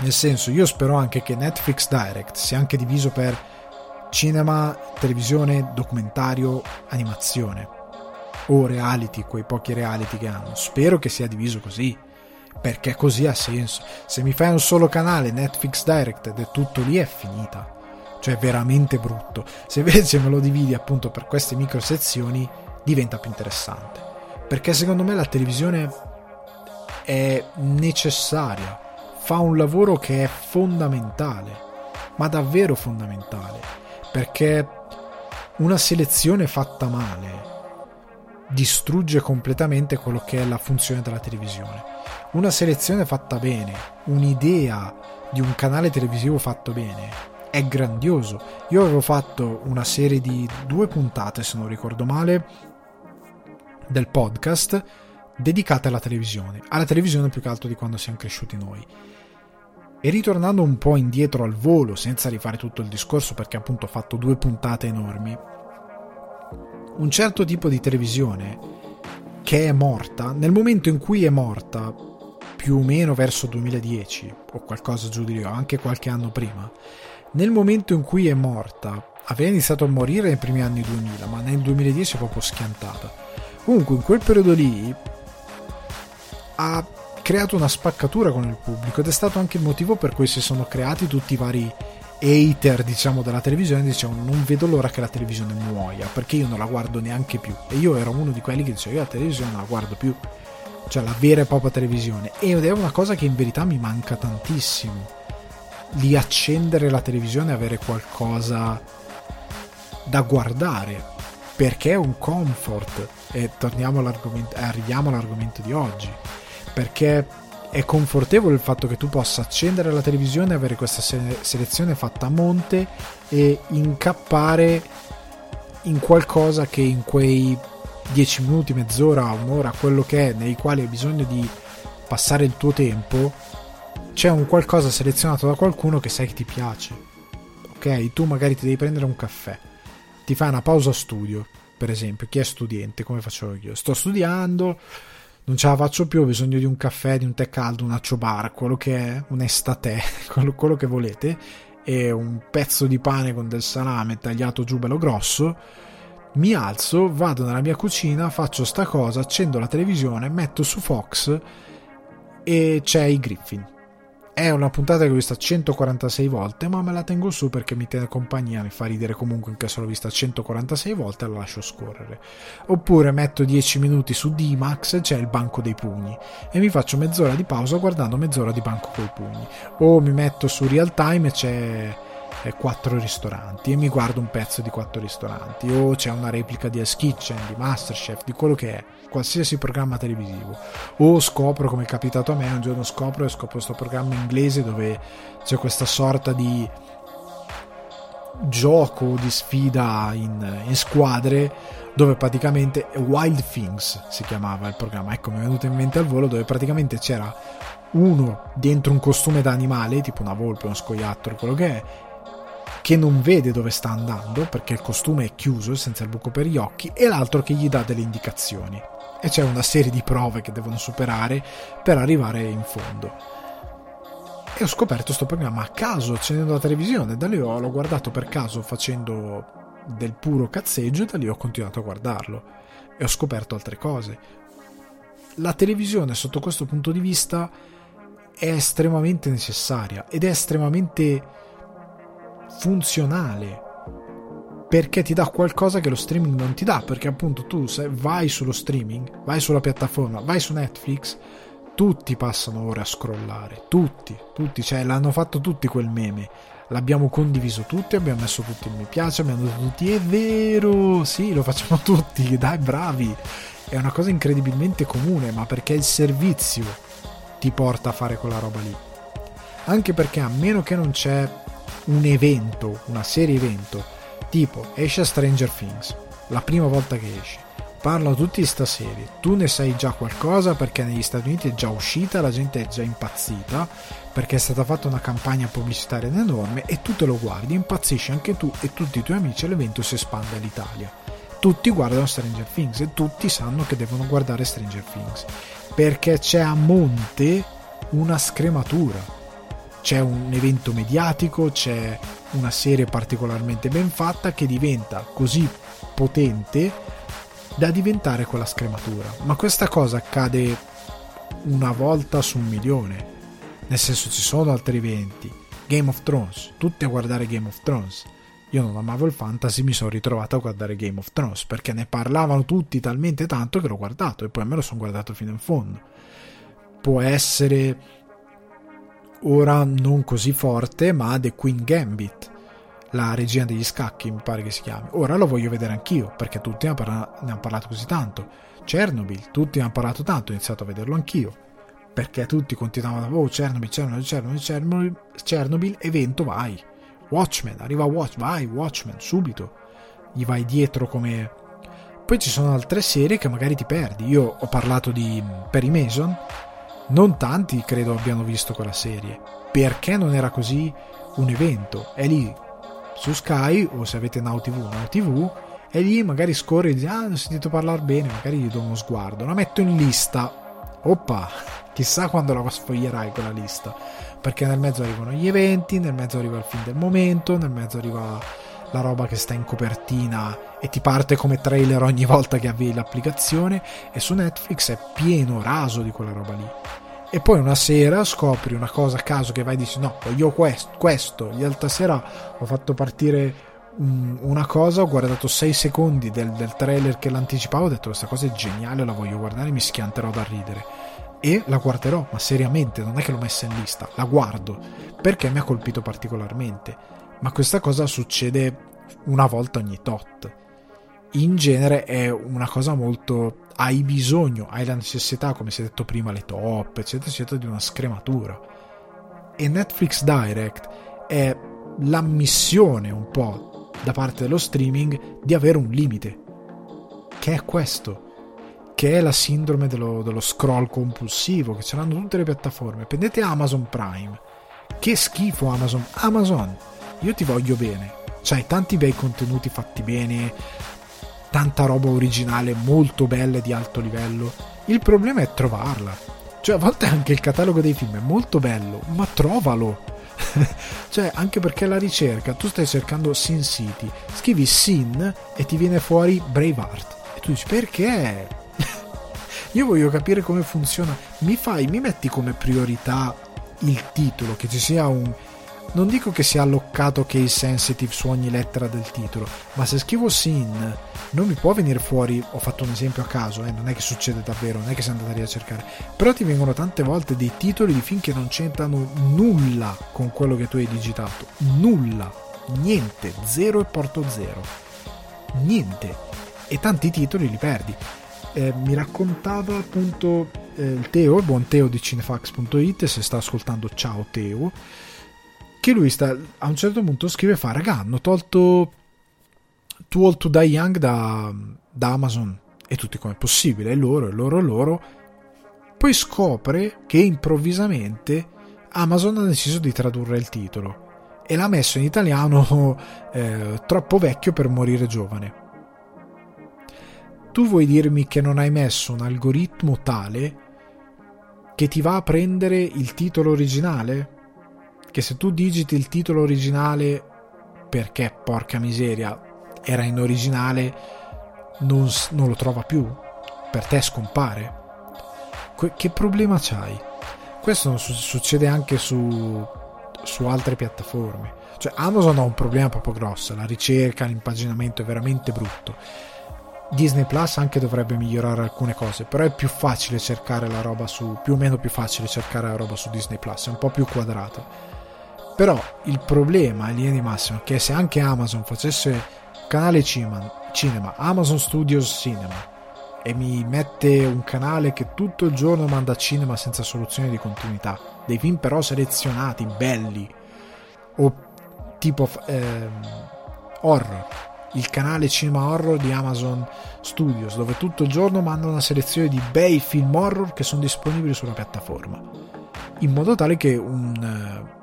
nel senso, io spero anche che Netflix Direct sia anche diviso per cinema, televisione, documentario, animazione o reality, quei pochi reality che hanno. Spero che sia diviso così, perché così ha senso. Se mi fai un solo canale Netflix Direct ed è tutto lì, è finita. Cioè, è veramente brutto. Se invece me lo dividi appunto per queste micro sezioni, diventa più interessante. Perché secondo me la televisione è necessaria, fa un lavoro che è fondamentale, ma davvero fondamentale, perché una selezione fatta male distrugge completamente quello che è la funzione della televisione. Una selezione fatta bene, un'idea di un canale televisivo fatto bene, è grandioso. Io avevo fatto una serie di due puntate, se non ricordo male, del podcast dedicate alla televisione, alla televisione più che altro di quando siamo cresciuti noi. E ritornando un po' indietro al volo, senza rifare tutto il discorso perché appunto ho fatto due puntate enormi, un certo tipo di televisione che è morta, nel momento in cui è morta, più o meno verso 2010 o qualcosa giù di lì, anche qualche anno prima, nel momento in cui è morta, aveva iniziato a morire nei primi anni 2000, ma nel 2010 è proprio schiantata. Comunque in quel periodo lì ha creato una spaccatura con il pubblico ed è stato anche il motivo per cui si sono creati tutti i vari hater diciamo della televisione dicevano non vedo l'ora che la televisione muoia perché io non la guardo neanche più. E io ero uno di quelli che diceva io la televisione non la guardo più. Cioè la vera e propria televisione. Ed è una cosa che in verità mi manca tantissimo. Di accendere la televisione e avere qualcosa da guardare perché è un comfort. E torniamo all'argomento, arriviamo all'argomento di oggi perché è confortevole il fatto che tu possa accendere la televisione avere questa se- selezione fatta a monte e incappare in qualcosa che in quei 10 minuti, mezz'ora, un'ora, quello che è, nei quali hai bisogno di passare il tuo tempo, c'è un qualcosa selezionato da qualcuno che sai che ti piace. Ok, tu magari ti devi prendere un caffè ti fai una pausa studio, per esempio, chi è studente, come faccio io? Sto studiando, non ce la faccio più, ho bisogno di un caffè, di un tè caldo, un accio bar, quello che è, un estate, quello, quello che volete, e un pezzo di pane con del salame tagliato giù bello grosso. Mi alzo, vado nella mia cucina, faccio sta cosa, accendo la televisione, metto su Fox e c'è i Griffin è una puntata che ho vista 146 volte, ma me la tengo su perché mi tiene compagnia, mi fa ridere comunque in caso l'ho vista 146 volte e la lascio scorrere. Oppure metto 10 minuti su D-Max, c'è il banco dei pugni, e mi faccio mezz'ora di pausa guardando mezz'ora di banco coi pugni. O mi metto su Real Time e c'è eh, quattro ristoranti e mi guardo un pezzo di quattro ristoranti o c'è una replica di Hell's Kitchen, di Masterchef, di quello che è qualsiasi programma televisivo. O scopro come è capitato a me un giorno scopro e scopro questo programma inglese dove c'è questa sorta di gioco di sfida in, in squadre dove praticamente Wild Things si chiamava il programma. Ecco mi è venuto in mente al volo dove praticamente c'era uno dentro un costume da animale tipo una volpe, uno scoiattolo quello che è che non vede dove sta andando perché il costume è chiuso senza il buco per gli occhi e l'altro che gli dà delle indicazioni e c'è una serie di prove che devono superare per arrivare in fondo. E ho scoperto questo programma a caso accendendo la televisione, da lì l'ho guardato per caso facendo del puro cazzeggio e da lì ho continuato a guardarlo e ho scoperto altre cose. La televisione sotto questo punto di vista è estremamente necessaria ed è estremamente funzionale perché ti dà qualcosa che lo streaming non ti dà, perché appunto tu se vai sullo streaming, vai sulla piattaforma, vai su Netflix, tutti passano ore a scrollare, tutti, tutti, cioè l'hanno fatto tutti quel meme, l'abbiamo condiviso tutti, abbiamo messo tutti il mi piace, abbiamo detto tutti, è vero, sì, lo facciamo tutti, dai, bravi, è una cosa incredibilmente comune, ma perché il servizio ti porta a fare quella roba lì. Anche perché a meno che non c'è un evento, una serie evento, tipo esce Stranger Things, la prima volta che esce, parlano tutti di sta serie, tu ne sai già qualcosa perché negli Stati Uniti è già uscita, la gente è già impazzita, perché è stata fatta una campagna pubblicitaria enorme e tu te lo guardi, impazzisci anche tu e tutti i tuoi amici e l'evento si espande all'Italia. Tutti guardano Stranger Things e tutti sanno che devono guardare Stranger Things perché c'è a monte una scrematura. C'è un evento mediatico, c'è una serie particolarmente ben fatta che diventa così potente da diventare quella scrematura. Ma questa cosa accade una volta su un milione. Nel senso ci sono altri eventi. Game of Thrones, tutti a guardare Game of Thrones. Io non amavo il fantasy, mi sono ritrovato a guardare Game of Thrones perché ne parlavano tutti talmente tanto che l'ho guardato e poi me lo sono guardato fino in fondo. Può essere ora non così forte, ma The Queen Gambit, la regina degli scacchi, mi pare che si chiami. Ora lo voglio vedere anch'io perché tutti ne hanno parlato così tanto. Chernobyl, tutti ne hanno parlato tanto, ho iniziato a vederlo anch'io perché tutti continuavano, oh Chernobyl, Chernobyl, Chernobyl, Chernobyl, Chernobyl evento vai Watchmen, arriva Watch, vai Watchmen, subito. Gli vai dietro come... Poi ci sono altre serie che magari ti perdi. Io ho parlato di Perry Mason, non tanti credo abbiano visto quella serie, perché non era così un evento. È lì su Sky o se avete Now TV, Now TV, e lì magari scorri e dici, ah, ho sentito parlare bene, magari gli do uno sguardo. La metto in lista. Oppa, chissà quando la sfoglierai quella lista perché nel mezzo arrivano gli eventi, nel mezzo arriva il film del momento, nel mezzo arriva la roba che sta in copertina e ti parte come trailer ogni volta che avvii l'applicazione e su Netflix è pieno raso di quella roba lì. E poi una sera scopri una cosa a caso che vai e dici no, voglio questo, questo. L'altra sera ho fatto partire una cosa, ho guardato 6 secondi del, del trailer che l'anticipavo, ho detto questa cosa è geniale, la voglio guardare, mi schianterò da ridere e la guarderò, ma seriamente, non è che l'ho messa in lista, la guardo perché mi ha colpito particolarmente. Ma questa cosa succede una volta ogni tot. In genere è una cosa molto. Hai bisogno, hai la necessità, come si è detto prima, le top, eccetera, eccetera, di una scrematura. E Netflix Direct è l'ammissione un po' da parte dello streaming di avere un limite. Che è questo che è la sindrome dello, dello scroll compulsivo che ce l'hanno tutte le piattaforme. Prendete Amazon Prime. Che schifo Amazon. Amazon, io ti voglio bene. C'hai tanti bei contenuti fatti bene, tanta roba originale molto bella e di alto livello. Il problema è trovarla. Cioè, a volte anche il catalogo dei film è molto bello, ma trovalo. cioè, anche perché la ricerca, tu stai cercando Sin City, scrivi Sin e ti viene fuori Braveheart. E tu dici perché? Io voglio capire come funziona. Mi fai, mi metti come priorità il titolo, che ci sia un. Non dico che sia alloccato case sensitive su ogni lettera del titolo, ma se scrivo sin non mi può venire fuori, ho fatto un esempio a caso, eh, non è che succede davvero, non è che sei andato a ricercare, però ti vengono tante volte dei titoli di film che non c'entrano nulla con quello che tu hai digitato, nulla, niente, zero e porto zero, niente, e tanti titoli li perdi. Eh, mi raccontava appunto eh, il Teo, il buon Teo di cinefax.it, se sta ascoltando ciao Teo, che lui sta, a un certo punto scrive fa, raga, hanno tolto Too Old to Die Young da, da Amazon e tutti come possibile, è loro, è loro, è loro. Poi scopre che improvvisamente Amazon ha deciso di tradurre il titolo e l'ha messo in italiano eh, troppo vecchio per morire giovane tu vuoi dirmi che non hai messo un algoritmo tale che ti va a prendere il titolo originale? Che se tu digiti il titolo originale perché, porca miseria, era in originale, non, non lo trova più? Per te scompare? Que- che problema c'hai? Questo su- succede anche su, su altre piattaforme. Cioè Amazon ha un problema proprio grosso, la ricerca, l'impaginamento è veramente brutto Disney Plus anche dovrebbe migliorare alcune cose, però è più facile cercare la roba su, più o meno più facile cercare la roba su Disney Plus, è un po' più quadrata. Però il problema in linea di massima è che se anche Amazon facesse canale cinema, Amazon Studios Cinema, e mi mette un canale che tutto il giorno manda cinema senza soluzione di continuità, dei film però selezionati, belli, o tipo ehm, horror, il canale cinema horror di Amazon Studios, dove tutto il giorno manda una selezione di bei film horror che sono disponibili sulla piattaforma, in modo tale che un, eh,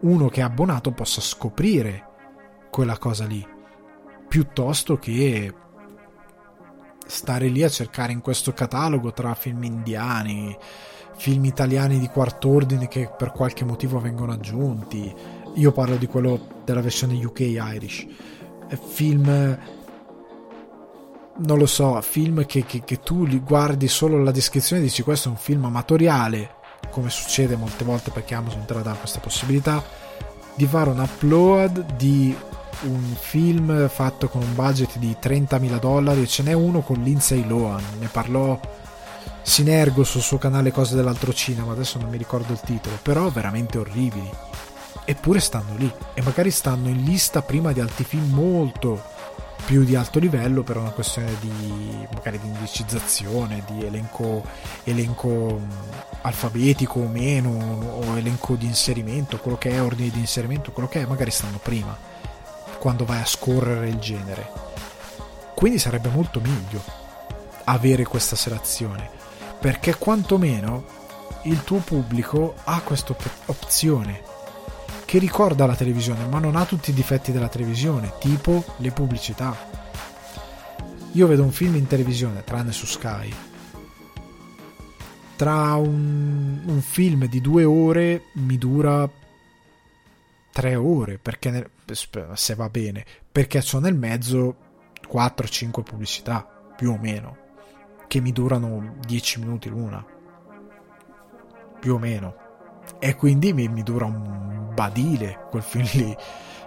uno che è abbonato possa scoprire quella cosa lì, piuttosto che stare lì a cercare in questo catalogo tra film indiani, film italiani di quarto ordine che per qualche motivo vengono aggiunti. Io parlo di quello della versione UK Irish. Film non lo so, film che, che, che, tu li guardi solo la descrizione e dici questo è un film amatoriale, come succede molte volte perché Amazon te la dà questa possibilità, di fare un upload di un film fatto con un budget di 30.000 dollari ce n'è uno con Lindsay Lohan. Ne parlò Sinergo sul suo canale Cose dell'altro cinema adesso non mi ricordo il titolo però veramente orribili. Eppure stanno lì e magari stanno in lista prima di altri film molto più di alto livello per una questione di magari di indicizzazione di elenco, elenco alfabetico o meno o elenco di inserimento quello che è ordine di inserimento quello che è magari stanno prima quando vai a scorrere il genere. Quindi sarebbe molto meglio avere questa selezione, perché quantomeno il tuo pubblico ha questa opzione che ricorda la televisione, ma non ha tutti i difetti della televisione, tipo le pubblicità. Io vedo un film in televisione, tranne su Sky. Tra un, un film di due ore mi dura tre ore, perché se va bene, perché ho nel mezzo 4-5 pubblicità, più o meno, che mi durano 10 minuti l'una, più o meno. E quindi mi, mi dura un badile quel film lì.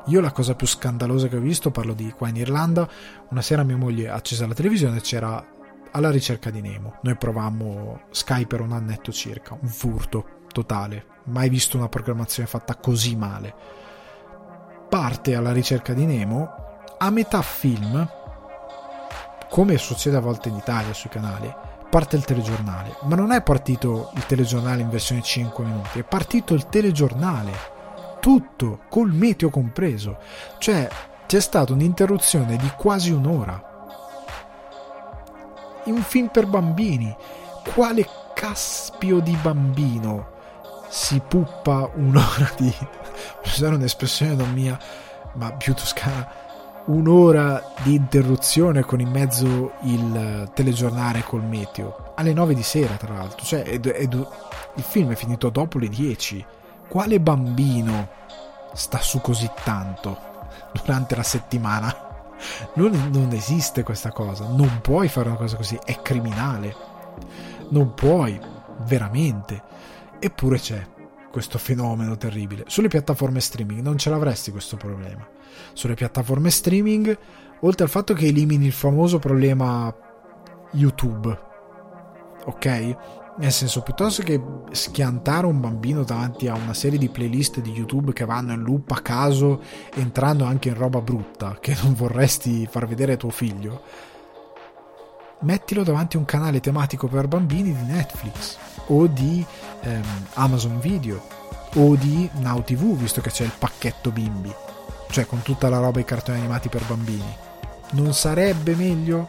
Io la cosa più scandalosa che ho visto, parlo di qua in Irlanda, una sera mia moglie accesa la televisione c'era alla ricerca di Nemo. Noi provammo Sky per un annetto circa, un furto totale. Mai visto una programmazione fatta così male parte alla ricerca di Nemo, a metà film, come succede a volte in Italia sui canali, parte il telegiornale, ma non è partito il telegiornale in versione 5 minuti, è partito il telegiornale, tutto, col meteo compreso, cioè c'è stata un'interruzione di quasi un'ora. Un film per bambini, quale caspio di bambino si puppa un'ora di per usare un'espressione non mia, ma più toscana, un'ora di interruzione con in mezzo il telegiornale col meteo, alle 9 di sera tra l'altro, cioè ed, ed, il film è finito dopo le 10. Quale bambino sta su così tanto durante la settimana? Non, non esiste questa cosa, non puoi fare una cosa così, è criminale, non puoi, veramente, eppure c'è questo fenomeno terribile. Sulle piattaforme streaming non ce l'avresti questo problema. Sulle piattaforme streaming, oltre al fatto che elimini il famoso problema YouTube, ok? Nel senso, piuttosto che schiantare un bambino davanti a una serie di playlist di YouTube che vanno in loop a caso, entrando anche in roba brutta che non vorresti far vedere a tuo figlio, mettilo davanti a un canale tematico per bambini di Netflix o di ehm, Amazon Video o di Now TV, visto che c'è il pacchetto bimbi, cioè con tutta la roba i cartoni animati per bambini. Non sarebbe meglio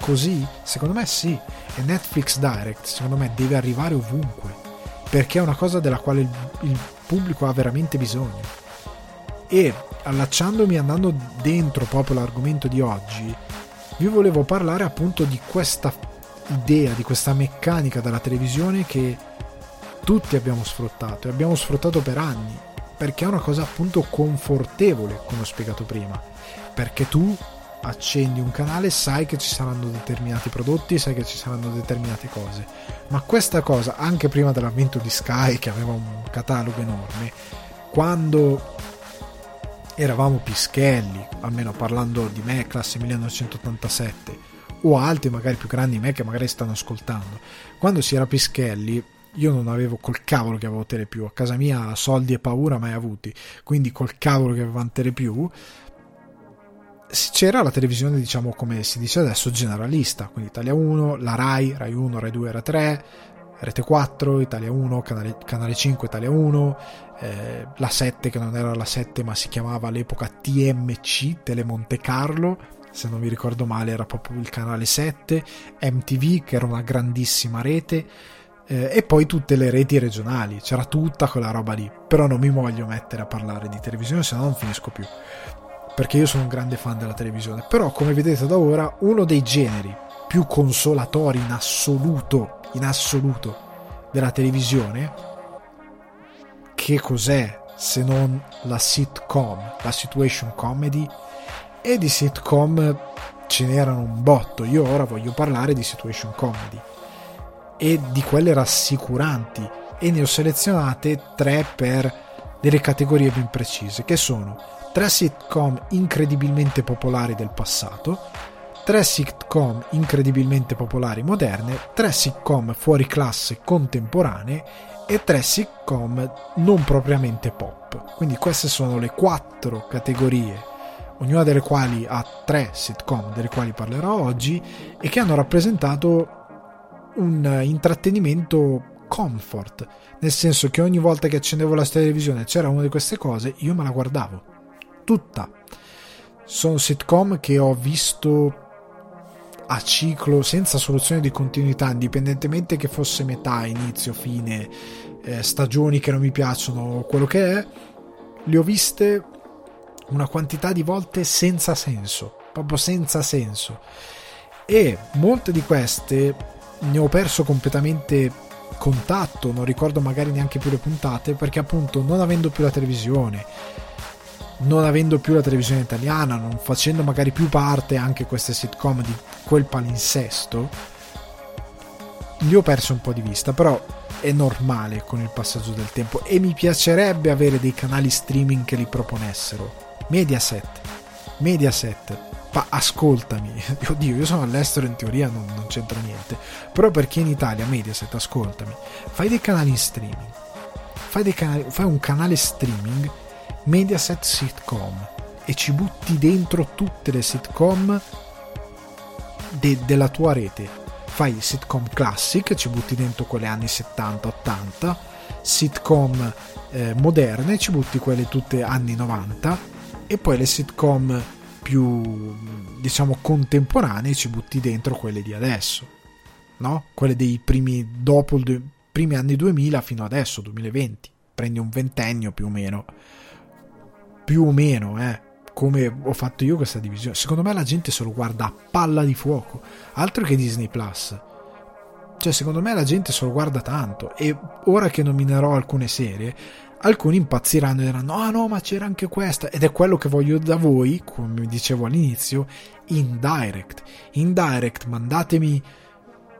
così? Secondo me sì. E Netflix Direct, secondo me, deve arrivare ovunque, perché è una cosa della quale il, il pubblico ha veramente bisogno. E allacciandomi, andando dentro proprio l'argomento di oggi, vi volevo parlare appunto di questa idea, di questa meccanica della televisione che tutti abbiamo sfruttato e abbiamo sfruttato per anni, perché è una cosa appunto confortevole, come ho spiegato prima, perché tu accendi un canale, sai che ci saranno determinati prodotti, sai che ci saranno determinate cose, ma questa cosa, anche prima dell'avvento di Sky, che aveva un catalogo enorme, quando eravamo pischelli, almeno parlando di me, classe 1987, o altri magari più grandi di me che magari stanno ascoltando. Quando si era pischelli, io non avevo col cavolo che avevo tele più, a casa mia soldi e paura mai avuti, quindi col cavolo che avevamo tele più, c'era la televisione, diciamo come si dice adesso, generalista, quindi Italia 1, la Rai, Rai 1, Rai 2, Rai 3, Rete 4, Italia 1, canale, canale 5, Italia 1, eh, la 7 che non era la 7 ma si chiamava all'epoca TMC, Telemonte Carlo, se non mi ricordo male era proprio il canale 7, MTV che era una grandissima rete eh, e poi tutte le reti regionali, c'era tutta quella roba lì, però non mi voglio mettere a parlare di televisione se no non finisco più, perché io sono un grande fan della televisione, però come vedete da ora uno dei generi più consolatori in assoluto in assoluto della televisione, che cos'è se non la sitcom, la situation comedy? E di sitcom ce n'erano un botto. Io ora voglio parlare di situation comedy e di quelle rassicuranti e ne ho selezionate tre per delle categorie ben precise che sono tre sitcom incredibilmente popolari del passato tre sitcom incredibilmente popolari moderne, tre sitcom fuori classe contemporanee e tre sitcom non propriamente pop. Quindi queste sono le quattro categorie, ognuna delle quali ha tre sitcom delle quali parlerò oggi e che hanno rappresentato un intrattenimento comfort, nel senso che ogni volta che accendevo la televisione c'era una di queste cose, io me la guardavo tutta. Sono sitcom che ho visto a ciclo senza soluzione di continuità, indipendentemente che fosse metà, inizio, fine, eh, stagioni che non mi piacciono, quello che è, le ho viste una quantità di volte senza senso, proprio senza senso. E molte di queste ne ho perso completamente contatto, non ricordo magari neanche più le puntate, perché appunto non avendo più la televisione, non avendo più la televisione italiana, non facendo magari più parte anche queste sitcom di quel palinsesto, li ho perso un po' di vista, però è normale con il passaggio del tempo e mi piacerebbe avere dei canali streaming che li proponessero. Mediaset, Mediaset, ma ascoltami, oddio, io sono all'estero in teoria non, non c'entra niente, però perché in Italia Mediaset, ascoltami, fai dei canali in streaming, fai, canali, fai un canale streaming Mediaset sitcom e ci butti dentro tutte le sitcom de- della tua rete. Fai sitcom classic, ci butti dentro quelle anni 70-80, sitcom eh, moderne, ci butti quelle tutte anni 90 e poi le sitcom più diciamo contemporanee ci butti dentro quelle di adesso. No? Quelle dei primi dopo i primi anni 2000 fino adesso 2020. Prendi un ventennio più o meno più o meno, eh, come ho fatto io questa divisione. Secondo me la gente se lo guarda a palla di fuoco, altro che Disney Plus. Cioè, secondo me la gente se lo guarda tanto. E ora che nominerò alcune serie, alcuni impazziranno e diranno: Ah no, ma c'era anche questa. Ed è quello che voglio da voi, come dicevo all'inizio, in direct. In direct, mandatemi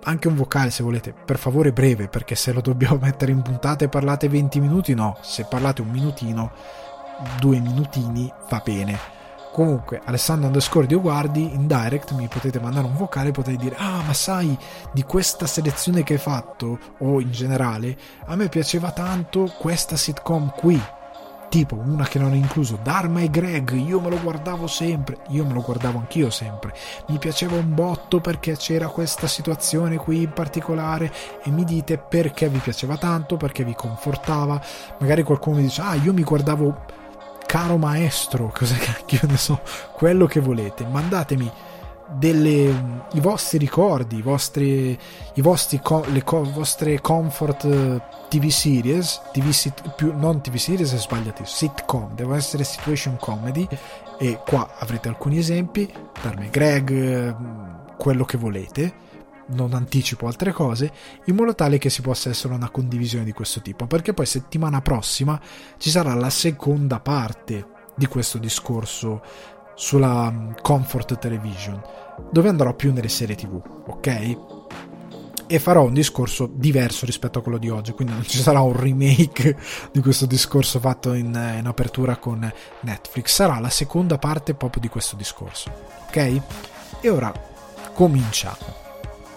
anche un vocale se volete, per favore breve, perché se lo dobbiamo mettere in puntata e parlate 20 minuti, no. Se parlate un minutino due minutini va bene. Comunque, Alessandro underscore Dio Guardi in direct mi potete mandare un vocale, potete dire: Ah, ma sai di questa selezione che hai fatto, o in generale, a me piaceva tanto questa sitcom qui. Tipo una che non è incluso Dharma e Greg, io me lo guardavo sempre, io me lo guardavo anch'io sempre. Mi piaceva un botto perché c'era questa situazione qui in particolare e mi dite perché vi piaceva tanto, perché vi confortava. Magari qualcuno mi dice: Ah, io mi guardavo caro maestro, cosa cacchio ne so, quello che volete, mandatemi delle, i vostri ricordi, i vostri, i vostri le co, vostre comfort eh, TV series, TV più, non TV series è sitcom, devono essere situation comedy e qua avrete alcuni esempi, darmi Greg, eh, quello che volete non anticipo altre cose, in modo tale che si possa essere una condivisione di questo tipo, perché poi settimana prossima ci sarà la seconda parte di questo discorso sulla mm, Comfort Television, dove andrò più nelle serie TV, ok? E farò un discorso diverso rispetto a quello di oggi, quindi non ci sarà un remake di questo discorso fatto in, in apertura con Netflix, sarà la seconda parte proprio di questo discorso, ok? E ora cominciamo.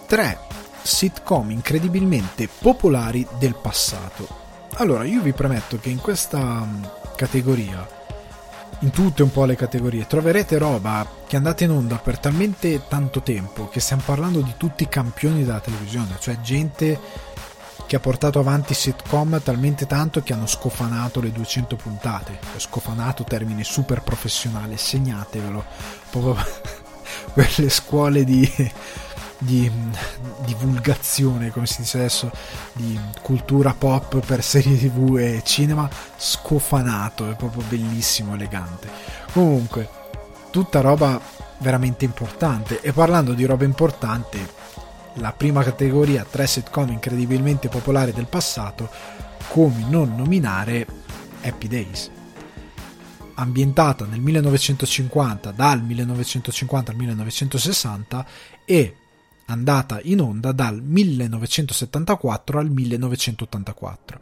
3 sitcom incredibilmente popolari del passato. Allora, io vi premetto che in questa mm, categoria, in tutte un po' le categorie, troverete roba che è andata in onda per talmente tanto tempo che stiamo parlando di tutti i campioni della televisione, cioè gente che ha portato avanti sitcom talmente tanto che hanno scofanato le 200 puntate. Scofanato termine super professionale, segnatevelo. Proprio quelle scuole di, di divulgazione, come si dice adesso, di cultura pop per serie tv e cinema, scofanato, è proprio bellissimo, elegante. Comunque, tutta roba veramente importante. E parlando di roba importante, la prima categoria, tre sitcom incredibilmente popolari del passato, come non nominare Happy Days. Ambientata nel 1950, dal 1950 al 1960 e andata in onda dal 1974 al 1984.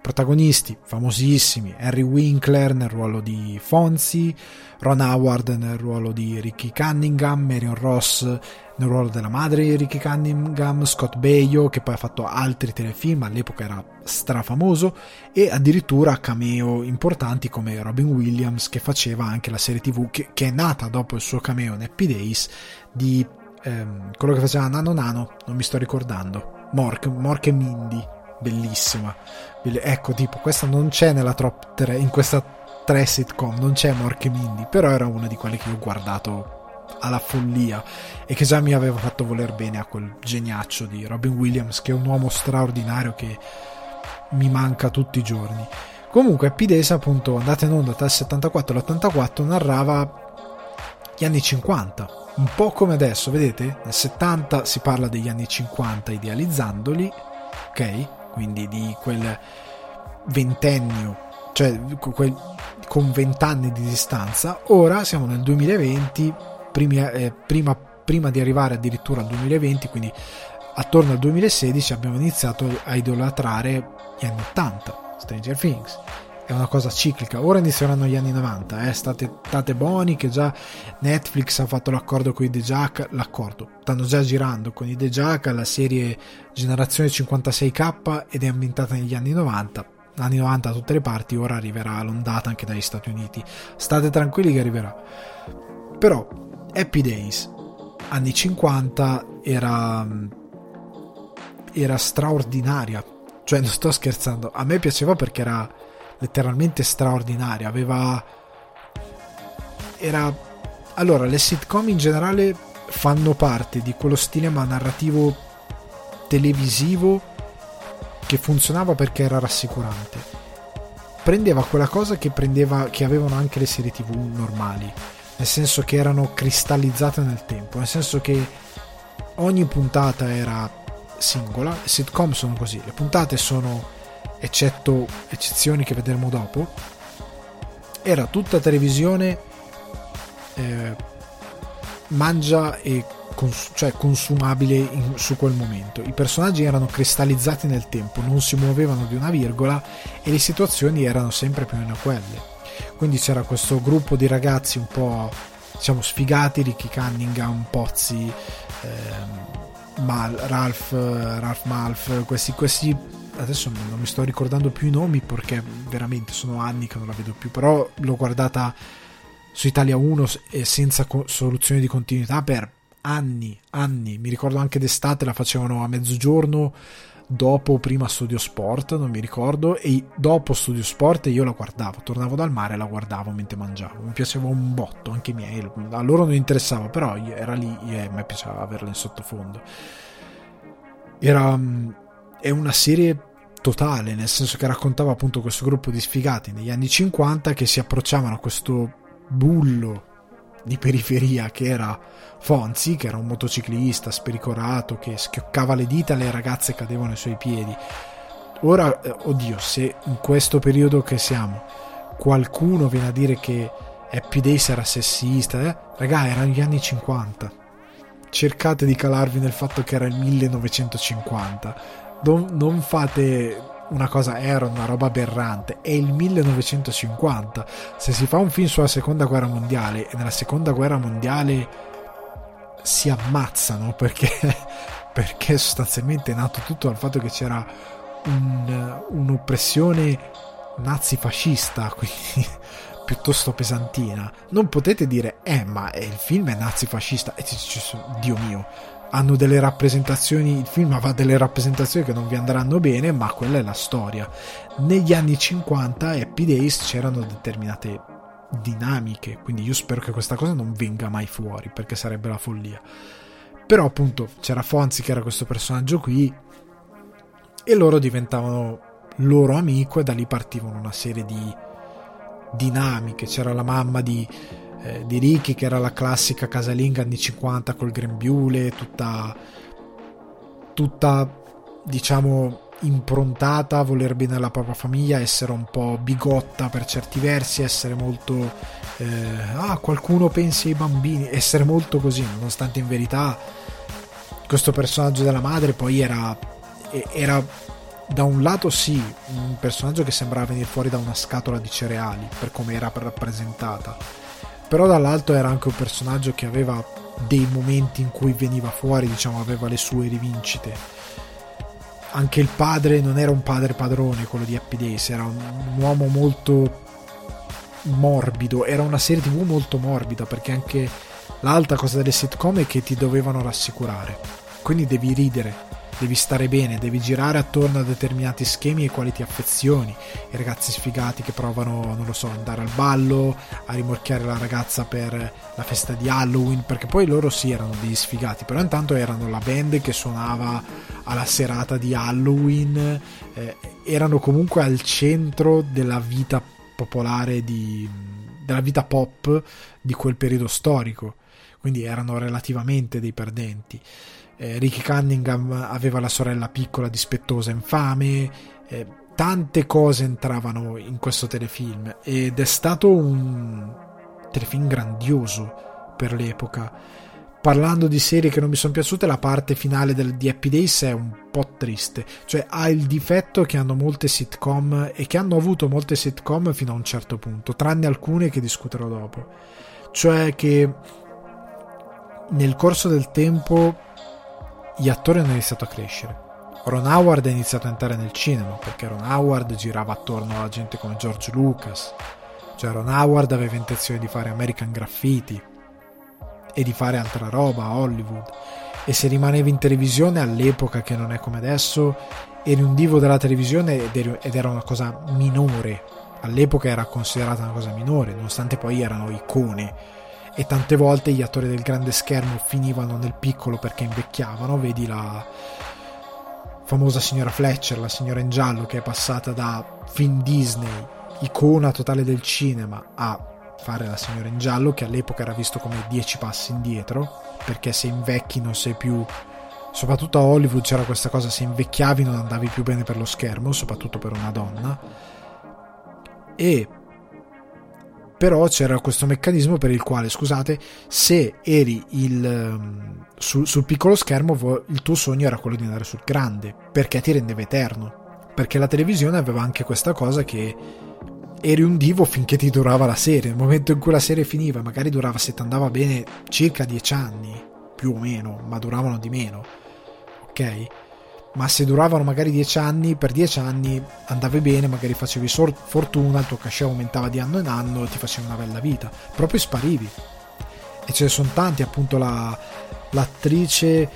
Protagonisti famosissimi: Harry Winkler nel ruolo di Fonzie, Ron Howard nel ruolo di Ricky Cunningham, Marion Ross nel ruolo della madre di Ricky Cunningham, Scott Baio che poi ha fatto altri telefilm, all'epoca era strafamoso, e addirittura cameo importanti come Robin Williams che faceva anche la serie tv che, che è nata dopo il suo cameo in Happy Days di ehm, quello che faceva Nano Nano, non mi sto ricordando, Mork, Mork e Mindy, bellissima. Ecco, tipo, questa non c'è nella top 3, in questa 3 sitcom, non c'è Mork e Mindy, però era una di quelle che ho guardato alla follia e che già mi aveva fatto voler bene a quel geniaccio di Robin Williams, che è un uomo straordinario che mi manca tutti i giorni. Comunque, Pidesa, appunto, andata in onda tra il 74 e l'84, narrava gli anni 50, un po' come adesso, vedete? Nel 70 si parla degli anni 50 idealizzandoli, ok? Quindi di quel ventennio, cioè quel, con vent'anni di distanza. Ora siamo nel 2020, primi, eh, prima, prima di arrivare addirittura al 2020, quindi attorno al 2016 abbiamo iniziato a idolatrare gli anni 80, Stranger Things è una cosa ciclica. Ora inizieranno gli anni 90, eh? state, state buoni che già Netflix ha fatto l'accordo con i The Jack, l'accordo, stanno già girando con i The Jack la serie Generazione 56K ed è ambientata negli anni 90. Anni 90 da tutte le parti, ora arriverà l'ondata anche dagli Stati Uniti. State tranquilli che arriverà. Però Happy Days, anni 50, era, era straordinaria. Cioè, non sto scherzando. A me piaceva perché era letteralmente straordinaria. Aveva. Era. Allora, le sitcom in generale fanno parte di quello stile ma narrativo televisivo che funzionava perché era rassicurante. Prendeva quella cosa che, prendeva, che avevano anche le serie tv normali, nel senso che erano cristallizzate nel tempo, nel senso che ogni puntata era singola, le sitcom sono così, le puntate sono eccetto eccezioni che vedremo dopo, era tutta televisione eh, mangia e cons- cioè consumabile in, su quel momento. I personaggi erano cristallizzati nel tempo, non si muovevano di una virgola e le situazioni erano sempre più o meno quelle. Quindi c'era questo gruppo di ragazzi un po' diciamo sfigati, Ricky Cunningham, Pozzi, ehm, Mal, Ralph, Ralph Malf, questi, questi adesso non mi sto ricordando più i nomi perché veramente sono anni che non la vedo più, però l'ho guardata su Italia 1 e senza co- soluzione di continuità per anni, anni. Mi ricordo anche d'estate la facevano a mezzogiorno, dopo prima Studio Sport, non mi ricordo, e dopo Studio Sport io la guardavo, tornavo dal mare e la guardavo mentre mangiavo. Mi piaceva un botto, anche i miei, a loro non interessava, però era lì e a me piaceva averla in sottofondo. Era mm, è una serie totale, nel senso che raccontava appunto questo gruppo di sfigati negli anni 50 che si approcciavano a questo bullo di periferia che era Fonzi, che era un motociclista spericorato che schioccava le dita e le ragazze cadevano ai suoi piedi. Ora, eh, oddio, se in questo periodo che siamo qualcuno viene a dire che Happy Days era sessista, eh? Raga, erano gli anni 50. Cercate di calarvi nel fatto che era il 1950 non, non fate una cosa era una roba aberrante. È il 1950 se si fa un film sulla seconda guerra mondiale e nella seconda guerra mondiale si ammazzano perché, perché sostanzialmente è nato tutto dal fatto che c'era un, un'oppressione nazifascista quindi piuttosto pesantina. Non potete dire eh ma il film è nazifascista. E Dio mio hanno delle rappresentazioni, il film aveva delle rappresentazioni che non vi andranno bene, ma quella è la storia. Negli anni 50 Happy Days c'erano determinate dinamiche, quindi io spero che questa cosa non venga mai fuori, perché sarebbe la follia. Però appunto c'era Fonzi che era questo personaggio qui e loro diventavano loro amico e da lì partivano una serie di dinamiche. C'era la mamma di eh, di Ricky che era la classica casalinga anni 50 col grembiule tutta tutta diciamo improntata a voler bene alla propria famiglia essere un po' bigotta per certi versi essere molto eh, ah qualcuno pensi ai bambini essere molto così nonostante in verità questo personaggio della madre poi era era da un lato sì un personaggio che sembrava venire fuori da una scatola di cereali per come era rappresentata però dall'altro era anche un personaggio che aveva dei momenti in cui veniva fuori, diciamo, aveva le sue rivincite. Anche il padre non era un padre padrone, quello di Happy Days, era un uomo molto morbido, era una serie tv molto morbida perché anche l'altra cosa delle sitcom è che ti dovevano rassicurare. Quindi devi ridere, devi stare bene, devi girare attorno a determinati schemi ai quali ti affezioni. I ragazzi sfigati che provano, non lo so, andare al ballo, a rimorchiare la ragazza per la festa di Halloween, perché poi loro sì erano degli sfigati, però intanto erano la band che suonava alla serata di Halloween, eh, erano comunque al centro della vita popolare di, della vita pop di quel periodo storico, quindi erano relativamente dei perdenti eh, Ricky Cunningham aveva la sorella piccola dispettosa infame, eh, tante cose entravano in questo telefilm ed è stato un telefilm grandioso per l'epoca. Parlando di serie che non mi sono piaciute, la parte finale del, di Happy Days è un po' triste, cioè ha il difetto che hanno molte sitcom e che hanno avuto molte sitcom fino a un certo punto, tranne alcune che discuterò dopo. Cioè che nel corso del tempo gli attori hanno iniziato a crescere. Ron Howard ha iniziato a entrare nel cinema perché Ron Howard girava attorno a gente come George Lucas. Cioè Ron Howard aveva intenzione di fare American Graffiti e di fare altra roba a Hollywood. E se rimanevi in televisione all'epoca, che non è come adesso, eri un divo della televisione ed era una cosa minore. All'epoca era considerata una cosa minore, nonostante poi erano icone e tante volte gli attori del grande schermo finivano nel piccolo perché invecchiavano, vedi la famosa signora Fletcher, la signora in giallo che è passata da film Disney, icona totale del cinema, a fare la signora in giallo che all'epoca era visto come dieci passi indietro, perché se invecchi non sei più soprattutto a Hollywood c'era questa cosa se invecchiavi non andavi più bene per lo schermo, soprattutto per una donna. E però c'era questo meccanismo per il quale, scusate, se eri il, um, sul, sul piccolo schermo, il tuo sogno era quello di andare sul grande, perché ti rendeva eterno. Perché la televisione aveva anche questa cosa che eri un divo finché ti durava la serie. Nel momento in cui la serie finiva, magari durava, se ti andava bene, circa 10 anni, più o meno, ma duravano di meno. Ok? Ma se duravano magari 10 anni, per 10 anni andavi bene, magari facevi fortuna, il tuo cachet aumentava di anno in anno e ti faceva una bella vita, proprio sparivi. E ce ne sono tanti, appunto la, l'attrice,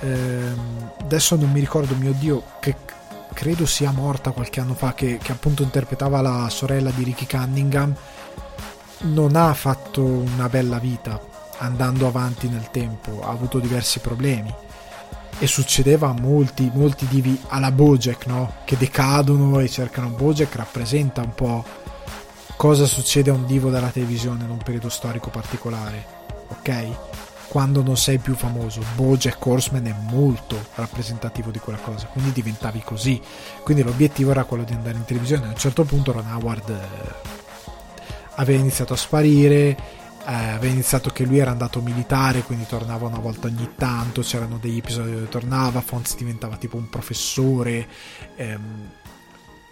ehm, adesso non mi ricordo, mio Dio, che credo sia morta qualche anno fa, che, che appunto interpretava la sorella di Ricky Cunningham, non ha fatto una bella vita andando avanti nel tempo, ha avuto diversi problemi e succedeva a molti, molti divi alla Bojack, no? Che decadono e cercano Bojack, rappresenta un po' cosa succede a un divo della televisione in un periodo storico particolare, ok? Quando non sei più famoso, Bojack Horseman è molto rappresentativo di quella cosa, quindi diventavi così. Quindi l'obiettivo era quello di andare in televisione. A un certo punto Ron Howard eh, aveva iniziato a sparire eh, aveva iniziato che lui era andato militare, quindi tornava una volta ogni tanto, c'erano degli episodi dove tornava, Fonz diventava tipo un professore, ehm,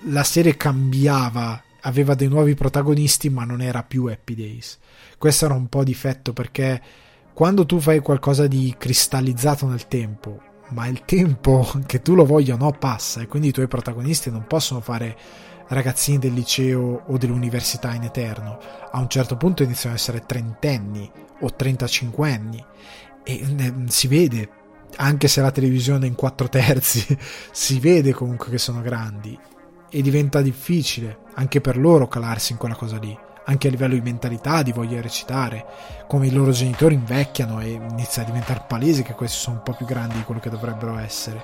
la serie cambiava, aveva dei nuovi protagonisti, ma non era più Happy Days. Questo era un po' difetto perché quando tu fai qualcosa di cristallizzato nel tempo, ma il tempo che tu lo voglia no passa e quindi i tuoi protagonisti non possono fare ragazzini del liceo o dell'università in eterno. A un certo punto iniziano ad essere trentenni o trentacinquenni e si vede anche se la televisione è in 4 terzi, si vede comunque che sono grandi e diventa difficile anche per loro calarsi in quella cosa lì, anche a livello di mentalità, di voglia di recitare, come i loro genitori invecchiano e inizia a diventare palese che questi sono un po' più grandi di quello che dovrebbero essere.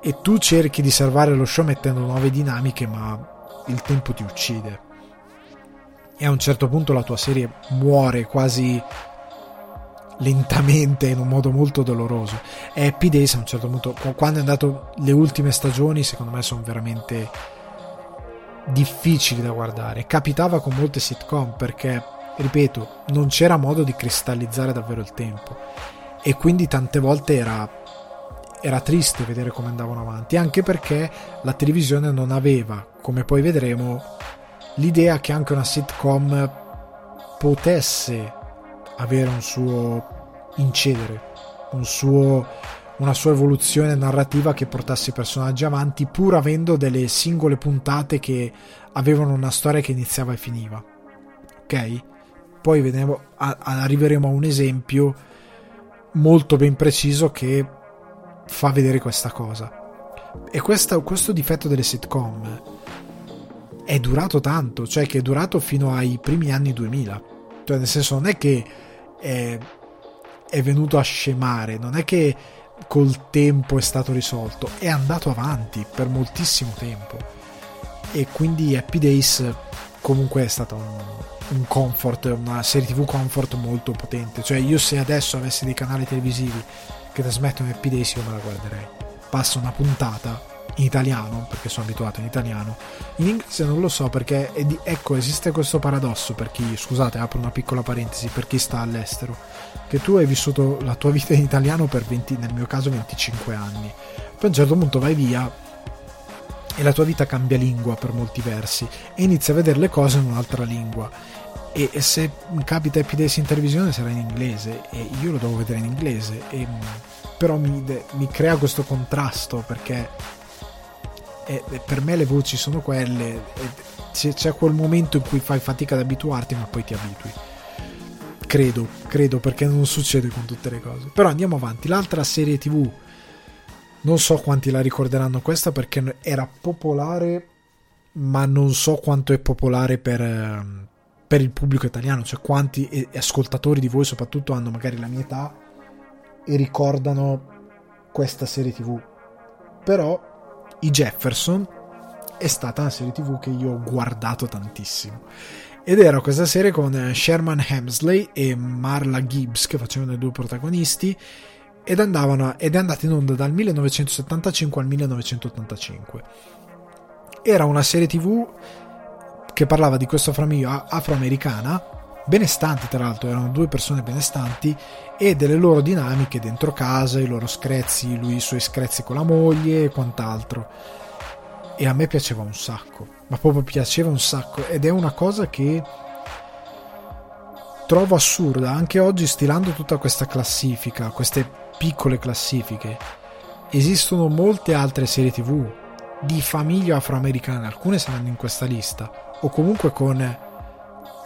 E tu cerchi di salvare lo show mettendo nuove dinamiche, ma il tempo ti uccide. E a un certo punto la tua serie muore quasi lentamente in un modo molto doloroso. E Happy Days a un certo punto, quando è andato le ultime stagioni, secondo me sono veramente difficili da guardare. Capitava con molte sitcom perché, ripeto, non c'era modo di cristallizzare davvero il tempo. E quindi tante volte era, era triste vedere come andavano avanti, anche perché la televisione non aveva, come poi vedremo, l'idea che anche una sitcom potesse avere un suo incedere, un suo, una sua evoluzione narrativa che portasse i personaggi avanti pur avendo delle singole puntate che avevano una storia che iniziava e finiva. Ok? Poi vedremo, arriveremo a un esempio molto ben preciso che fa vedere questa cosa. E questa, questo difetto delle sitcom è durato tanto, cioè che è durato fino ai primi anni 2000. Cioè, nel senso, non è che è, è venuto a scemare, non è che col tempo è stato risolto, è andato avanti per moltissimo tempo. E quindi Happy Days comunque è stato un, un comfort, una serie TV comfort molto potente. Cioè io se adesso avessi dei canali televisivi che trasmettono Happy Days io me la guarderei. Passa una puntata in italiano, perché sono abituato in italiano. In inglese non lo so perché, di, ecco, esiste questo paradosso per chi, scusate, apro una piccola parentesi, per chi sta all'estero, che tu hai vissuto la tua vita in italiano per 20, nel mio caso 25 anni, poi a un certo punto vai via e la tua vita cambia lingua per molti versi e inizi a vedere le cose in un'altra lingua. E, e se capita Happy in televisione sarà in inglese e io lo devo vedere in inglese e, però mi, mi crea questo contrasto perché e, e per me le voci sono quelle c'è, c'è quel momento in cui fai fatica ad abituarti ma poi ti abitui. Credo, credo perché non succede con tutte le cose. Però andiamo avanti. L'altra serie tv non so quanti la ricorderanno questa perché era popolare ma non so quanto è popolare per, ehm, per il pubblico italiano. Cioè quanti ascoltatori di voi soprattutto hanno magari la mia età e ricordano questa serie tv però i Jefferson è stata una serie tv che io ho guardato tantissimo. Ed era questa serie con Sherman Hemsley e Marla Gibbs che facevano i due protagonisti ed, andavano, ed è andata in onda dal 1975 al 1985 era una serie tv che parlava di questa famiglia afroamericana benestanti tra l'altro erano due persone benestanti e delle loro dinamiche dentro casa i loro screzzi lui i suoi screzzi con la moglie e quant'altro. E a me piaceva un sacco ma proprio piaceva un sacco ed è una cosa che trovo assurda anche oggi stilando tutta questa classifica queste piccole classifiche esistono molte altre serie tv di famiglie afroamericane alcune saranno in questa lista o comunque con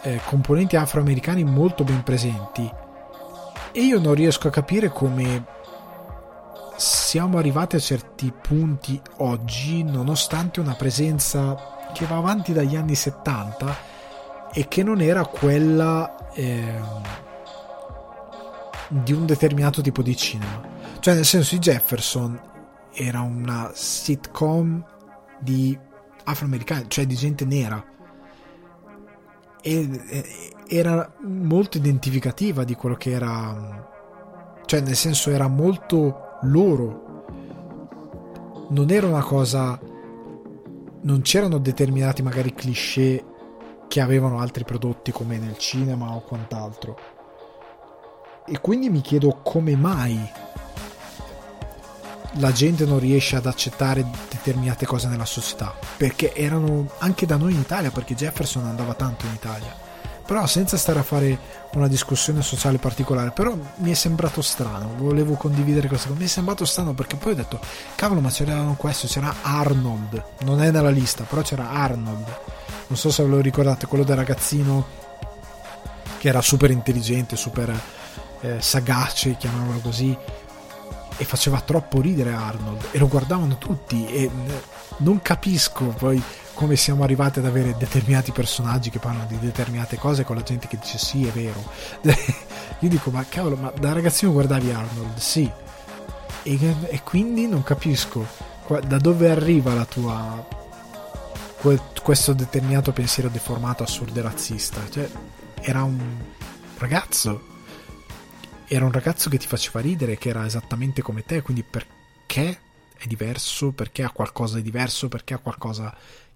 eh, componenti afroamericani molto ben presenti. E io non riesco a capire come siamo arrivati a certi punti oggi nonostante una presenza che va avanti dagli anni 70 e che non era quella eh, di un determinato tipo di cinema. Cioè nel senso i Jefferson era una sitcom di afroamericani cioè di gente nera e, era molto identificativa di quello che era cioè nel senso era molto loro. Non era una cosa non c'erano determinati magari cliché che avevano altri prodotti come nel cinema o quant'altro. E quindi mi chiedo come mai la gente non riesce ad accettare determinate cose nella società perché erano anche da noi in Italia perché Jefferson andava tanto in Italia. Però senza stare a fare una discussione sociale particolare però mi è sembrato strano volevo condividere questa cosa. Mi è sembrato strano perché poi ho detto cavolo ma c'era questo c'era Arnold. Non è nella lista però c'era Arnold. Non so se ve lo ricordate quello del ragazzino che era super intelligente super eh, sagace chiamiamolo così e faceva troppo ridere Arnold e lo guardavano tutti e non capisco poi come siamo arrivati ad avere determinati personaggi che parlano di determinate cose con la gente che dice sì è vero. Io dico ma cavolo ma da ragazzino guardavi Arnold? Sì. E, e quindi non capisco da dove arriva la tua questo determinato pensiero deformato assurdo e razzista? Cioè era un ragazzo era un ragazzo che ti faceva ridere che era esattamente come te quindi perché è diverso perché ha qualcosa di diverso perché ha qualcosa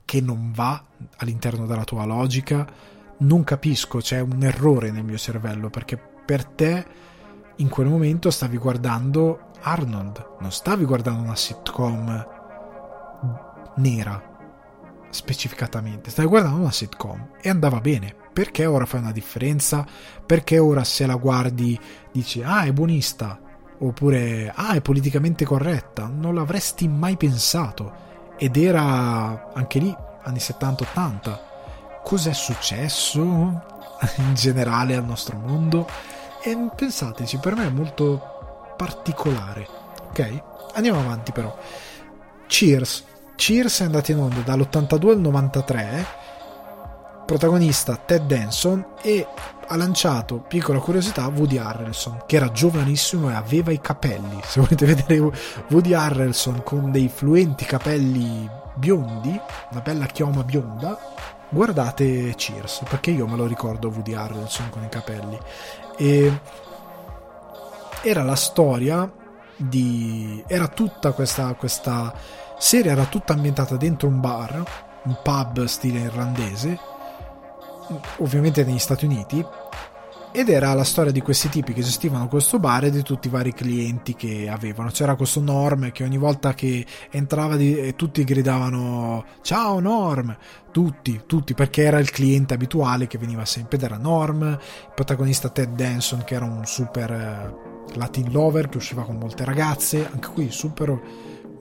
che non va all'interno della tua logica, non capisco, c'è un errore nel mio cervello perché per te in quel momento stavi guardando Arnold, non stavi guardando una sitcom nera specificatamente, stavi guardando una sitcom e andava bene. Perché ora fai una differenza? Perché ora se la guardi dici ah è buonista oppure ah è politicamente corretta? Non l'avresti mai pensato ed era anche lì anni 70-80. Cos'è successo in generale al nostro mondo? E pensateci, per me è molto particolare. Ok? Andiamo avanti però. Cheers. Cheers è andato in onda dall'82 al 93. Protagonista Ted Danson e ha lanciato, piccola curiosità, Woody Harrelson, che era giovanissimo e aveva i capelli. Se volete vedere Woody Harrelson con dei fluenti capelli biondi, una bella chioma bionda, guardate Cheers, perché io me lo ricordo Woody Harrelson con i capelli. E era la storia di... era tutta questa, questa serie, era tutta ambientata dentro un bar, un pub stile irlandese, ovviamente negli Stati Uniti, ed era la storia di questi tipi che gestivano questo bar e di tutti i vari clienti che avevano. C'era questo Norm che ogni volta che entrava di, tutti gridavano ciao Norm, tutti, tutti, perché era il cliente abituale che veniva sempre ed era Norm, il protagonista Ted Danson che era un super eh, Latin lover che usciva con molte ragazze, anche qui super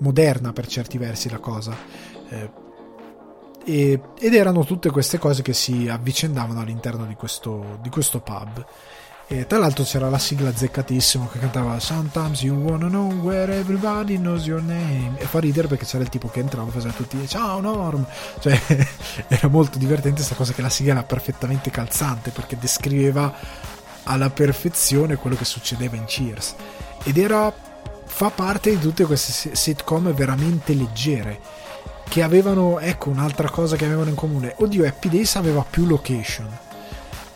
moderna per certi versi la cosa. Eh, e, ed erano tutte queste cose che si avvicendavano all'interno di questo, di questo pub. E tra l'altro c'era la sigla zeccatissima che cantava Sometimes you wanna know where everybody knows your name. E fa ridere perché c'era il tipo che entrava e faceva tutti ciao Norm. Cioè era molto divertente questa cosa che la sigla era perfettamente calzante perché descriveva alla perfezione quello che succedeva in Cheers. Ed era fa parte di tutte queste sitcom veramente leggere che avevano, ecco un'altra cosa che avevano in comune, oddio Happy Days aveva più location,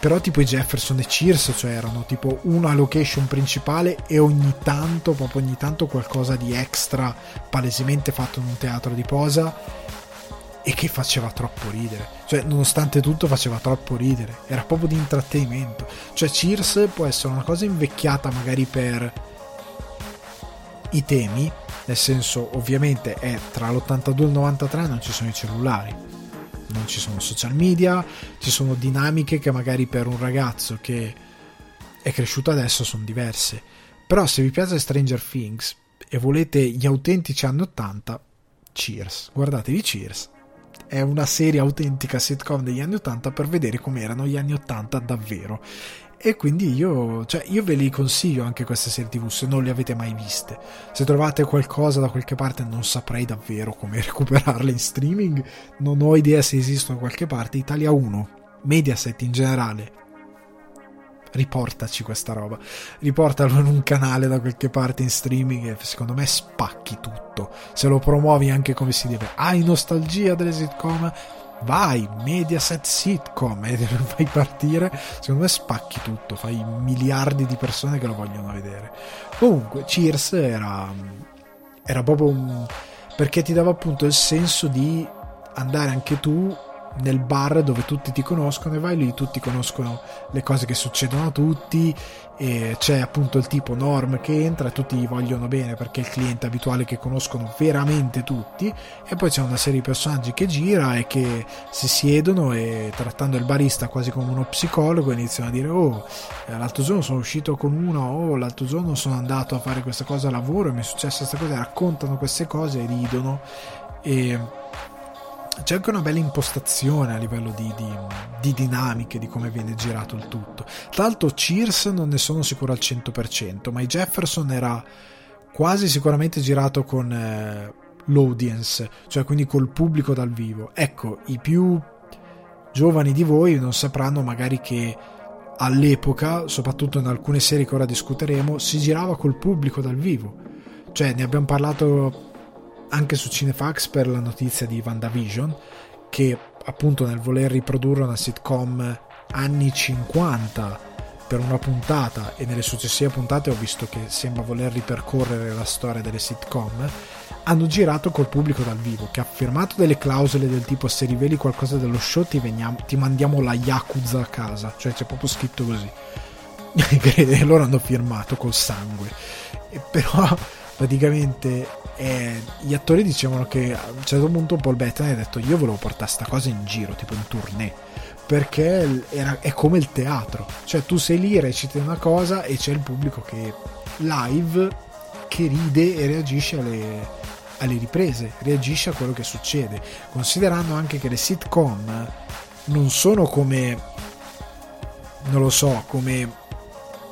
però tipo i Jefferson e Cheers, cioè erano tipo una location principale e ogni tanto, proprio ogni tanto qualcosa di extra palesemente fatto in un teatro di posa e che faceva troppo ridere, cioè nonostante tutto faceva troppo ridere, era proprio di intrattenimento, cioè Cheers può essere una cosa invecchiata magari per i temi, nel senso ovviamente è tra l'82 e il 93 non ci sono i cellulari non ci sono social media ci sono dinamiche che magari per un ragazzo che è cresciuto adesso sono diverse. Però se vi piace Stranger Things e volete gli autentici anni 80 Cheers. Guardatevi Cheers. È una serie autentica sitcom degli anni 80 per vedere come erano gli anni 80 davvero e quindi io, cioè, io ve li consiglio anche queste serie tv se non le avete mai viste. Se trovate qualcosa da qualche parte non saprei davvero come recuperarle in streaming, non ho idea se esistono da qualche parte. Italia 1, Mediaset in generale, riportaci questa roba, riportalo in un canale da qualche parte in streaming e secondo me spacchi tutto. Se lo promuovi anche come si deve, hai nostalgia delle sitcom? Vai Mediaset sitcom e fai partire. Secondo me spacchi tutto fai miliardi di persone che lo vogliono vedere. Comunque Cheers era era proprio un perché ti dava appunto il senso di andare anche tu nel bar dove tutti ti conoscono e vai lì, tutti conoscono le cose che succedono a tutti e c'è appunto il tipo Norm che entra e tutti gli vogliono bene perché è il cliente abituale che conoscono veramente tutti e poi c'è una serie di personaggi che gira e che si siedono e trattando il barista quasi come uno psicologo iniziano a dire oh l'altro giorno sono uscito con uno oh l'altro giorno sono andato a fare questa cosa a lavoro e mi è successa questa cosa raccontano queste cose e ridono e c'è anche una bella impostazione a livello di, di, di, dinamiche di come viene girato il tutto. Tra l'altro, Cheers non ne sono sicuro al 100%, ma i Jefferson era quasi sicuramente girato con eh, l'audience, cioè quindi col pubblico dal vivo. Ecco, i più giovani di voi non sapranno magari che all'epoca, soprattutto in alcune serie che ora discuteremo, si girava col pubblico dal vivo. Cioè, ne abbiamo parlato anche su Cinefax per la notizia di WandaVision, che appunto nel voler riprodurre una sitcom anni 50 per una puntata e nelle successive puntate ho visto che sembra voler ripercorrere la storia delle sitcom, hanno girato col pubblico dal vivo che ha firmato delle clausole del tipo se riveli qualcosa dello show ti, veniamo, ti mandiamo la Yakuza a casa, cioè c'è proprio scritto così. e loro hanno firmato col sangue. E però praticamente eh, gli attori dicevano che a un certo punto Paul Bettany ha detto io volevo portare sta cosa in giro, tipo in tournée perché era, è come il teatro, cioè tu sei lì, reciti una cosa e c'è il pubblico che live che ride e reagisce alle, alle riprese, reagisce a quello che succede, considerando anche che le sitcom non sono come, non lo so, come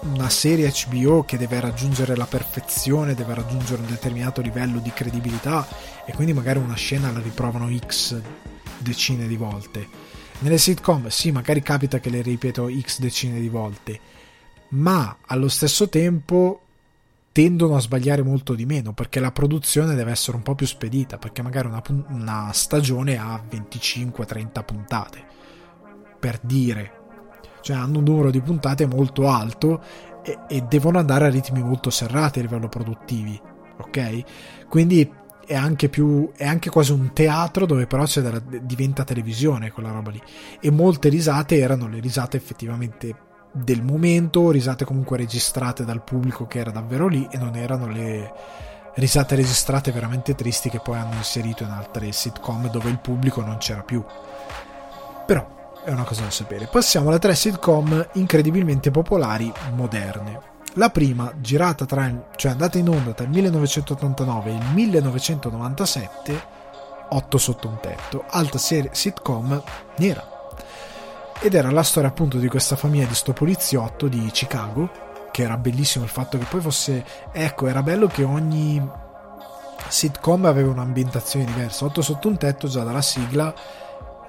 una serie HBO che deve raggiungere la perfezione, deve raggiungere un determinato livello di credibilità e quindi magari una scena la riprovano X decine di volte. Nelle sitcom sì, magari capita che le ripeto x decine di volte, ma allo stesso tempo tendono a sbagliare molto di meno perché la produzione deve essere un po' più spedita perché magari una, una stagione ha 25-30 puntate per dire cioè hanno un numero di puntate molto alto e, e devono andare a ritmi molto serrati a livello produttivi ok? Quindi è anche più è anche quasi un teatro dove però della, diventa televisione quella roba lì. E molte risate erano le risate effettivamente del momento risate comunque registrate dal pubblico che era davvero lì e non erano le risate registrate veramente tristi che poi hanno inserito in altre sitcom dove il pubblico non c'era più è una cosa da sapere passiamo alle tre sitcom incredibilmente popolari moderne la prima, girata tra, cioè andata in onda tra il 1989 e il 1997, 8 sotto un tetto, alta serie sitcom nera. Ed era la storia appunto di questa famiglia di sto poliziotto di Chicago, che era bellissimo il fatto che poi fosse... Ecco, era bello che ogni sitcom aveva un'ambientazione diversa. 8 sotto un tetto già dalla sigla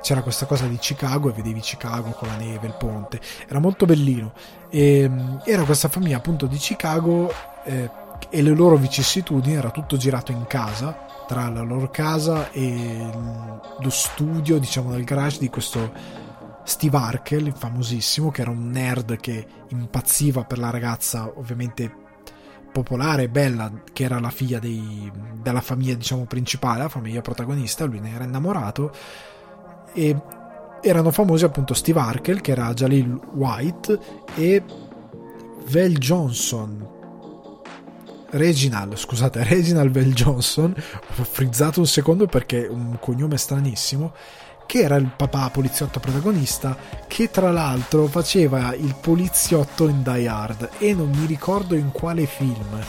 c'era questa cosa di Chicago e vedevi Chicago con la neve, il ponte, era molto bellino. E, ehm, era questa famiglia appunto di Chicago eh, e le loro vicissitudini, era tutto girato in casa, tra la loro casa e lo studio, diciamo, del garage di questo Steve Arkel, famosissimo, che era un nerd che impazziva per la ragazza ovviamente popolare e bella, che era la figlia dei, della famiglia, diciamo, principale, la famiglia protagonista, lui ne era innamorato e erano famosi appunto Steve Harkel che era Jalil White e Val Johnson. Reginald, scusate, Reginald Val Johnson, ho frizzato un secondo perché è un cognome stranissimo, che era il papà poliziotto protagonista, che tra l'altro faceva il poliziotto in Die Hard. E non mi ricordo in quale film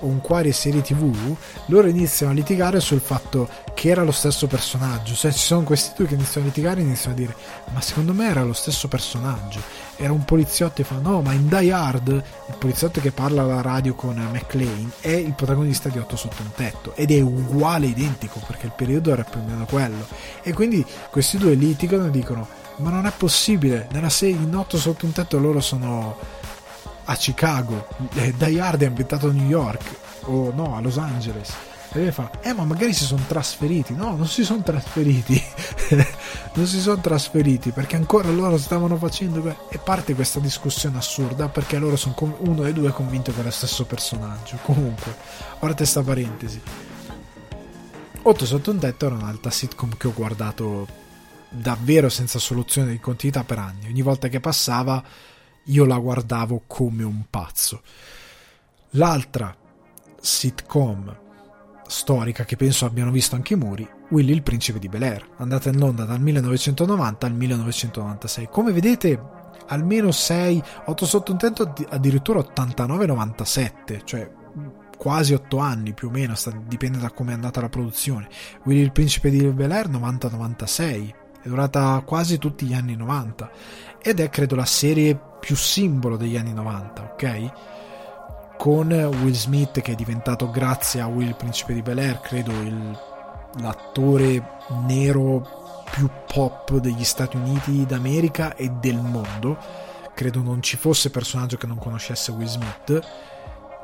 o un quale serie tv, loro iniziano a litigare sul fatto che era lo stesso personaggio. Cioè, ci sono questi due che iniziano a litigare e iniziano a dire: Ma secondo me era lo stesso personaggio. Era un poliziotto e fa: No, ma in Die Hard, il poliziotto che parla alla radio con McLean è il protagonista di Otto sotto un tetto ed è uguale, identico perché il periodo era più o meno quello. E quindi questi due litigano e dicono: Ma non è possibile, nella serie in Otto sotto un tetto loro sono a Chicago, eh, Die Hard è ambientato a New York, o no, a Los Angeles. E lei fa, eh ma magari si sono trasferiti. No, non si sono trasferiti. non si sono trasferiti perché ancora loro stavano facendo... E parte questa discussione assurda perché loro sono com- uno dei due convinto che è lo stesso personaggio. Comunque, ora sta parentesi. 8 sotto un tetto era un'altra sitcom che ho guardato davvero senza soluzione di continuità per anni. Ogni volta che passava io la guardavo come un pazzo. L'altra sitcom storica che penso abbiano visto anche i muri, Willy il principe di Bel Air, andata in onda dal 1990 al 1996. Come vedete, almeno 6, 8 sotto un tetto, addirittura 89-97, cioè quasi 8 anni più o meno, dipende da come è andata la produzione. Willy il principe di Bel Air 90-96, è durata quasi tutti gli anni 90 ed è credo la serie più simbolo degli anni 90, ok? con Will Smith che è diventato grazie a Will il principe di Bel Air credo il, l'attore nero più pop degli Stati Uniti d'America e del mondo. Credo non ci fosse personaggio che non conoscesse Will Smith.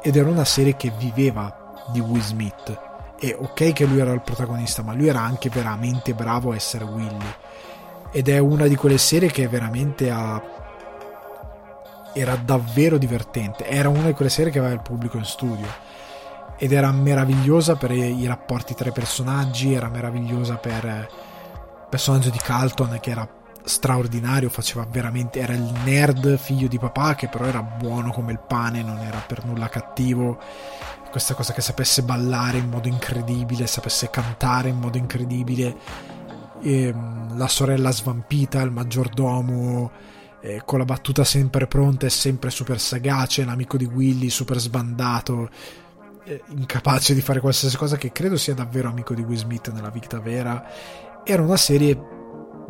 Ed era una serie che viveva di Will Smith. E ok che lui era il protagonista ma lui era anche veramente bravo a essere Willy ed è una di quelle serie che veramente ha era davvero divertente. Era una di quelle serie che aveva il pubblico in studio. Ed era meravigliosa per i rapporti tra i personaggi era meravigliosa per il personaggio di Carlton che era straordinario faceva veramente era il nerd figlio di papà che però era buono come il pane non era per nulla cattivo. Questa cosa che sapesse ballare in modo incredibile sapesse cantare in modo incredibile e, ehm, la sorella svampita il maggiordomo eh, con la battuta sempre pronta e sempre super sagace, l'amico di Willy super sbandato, eh, incapace di fare qualsiasi cosa che credo sia davvero amico di Will Smith nella vita vera, era una serie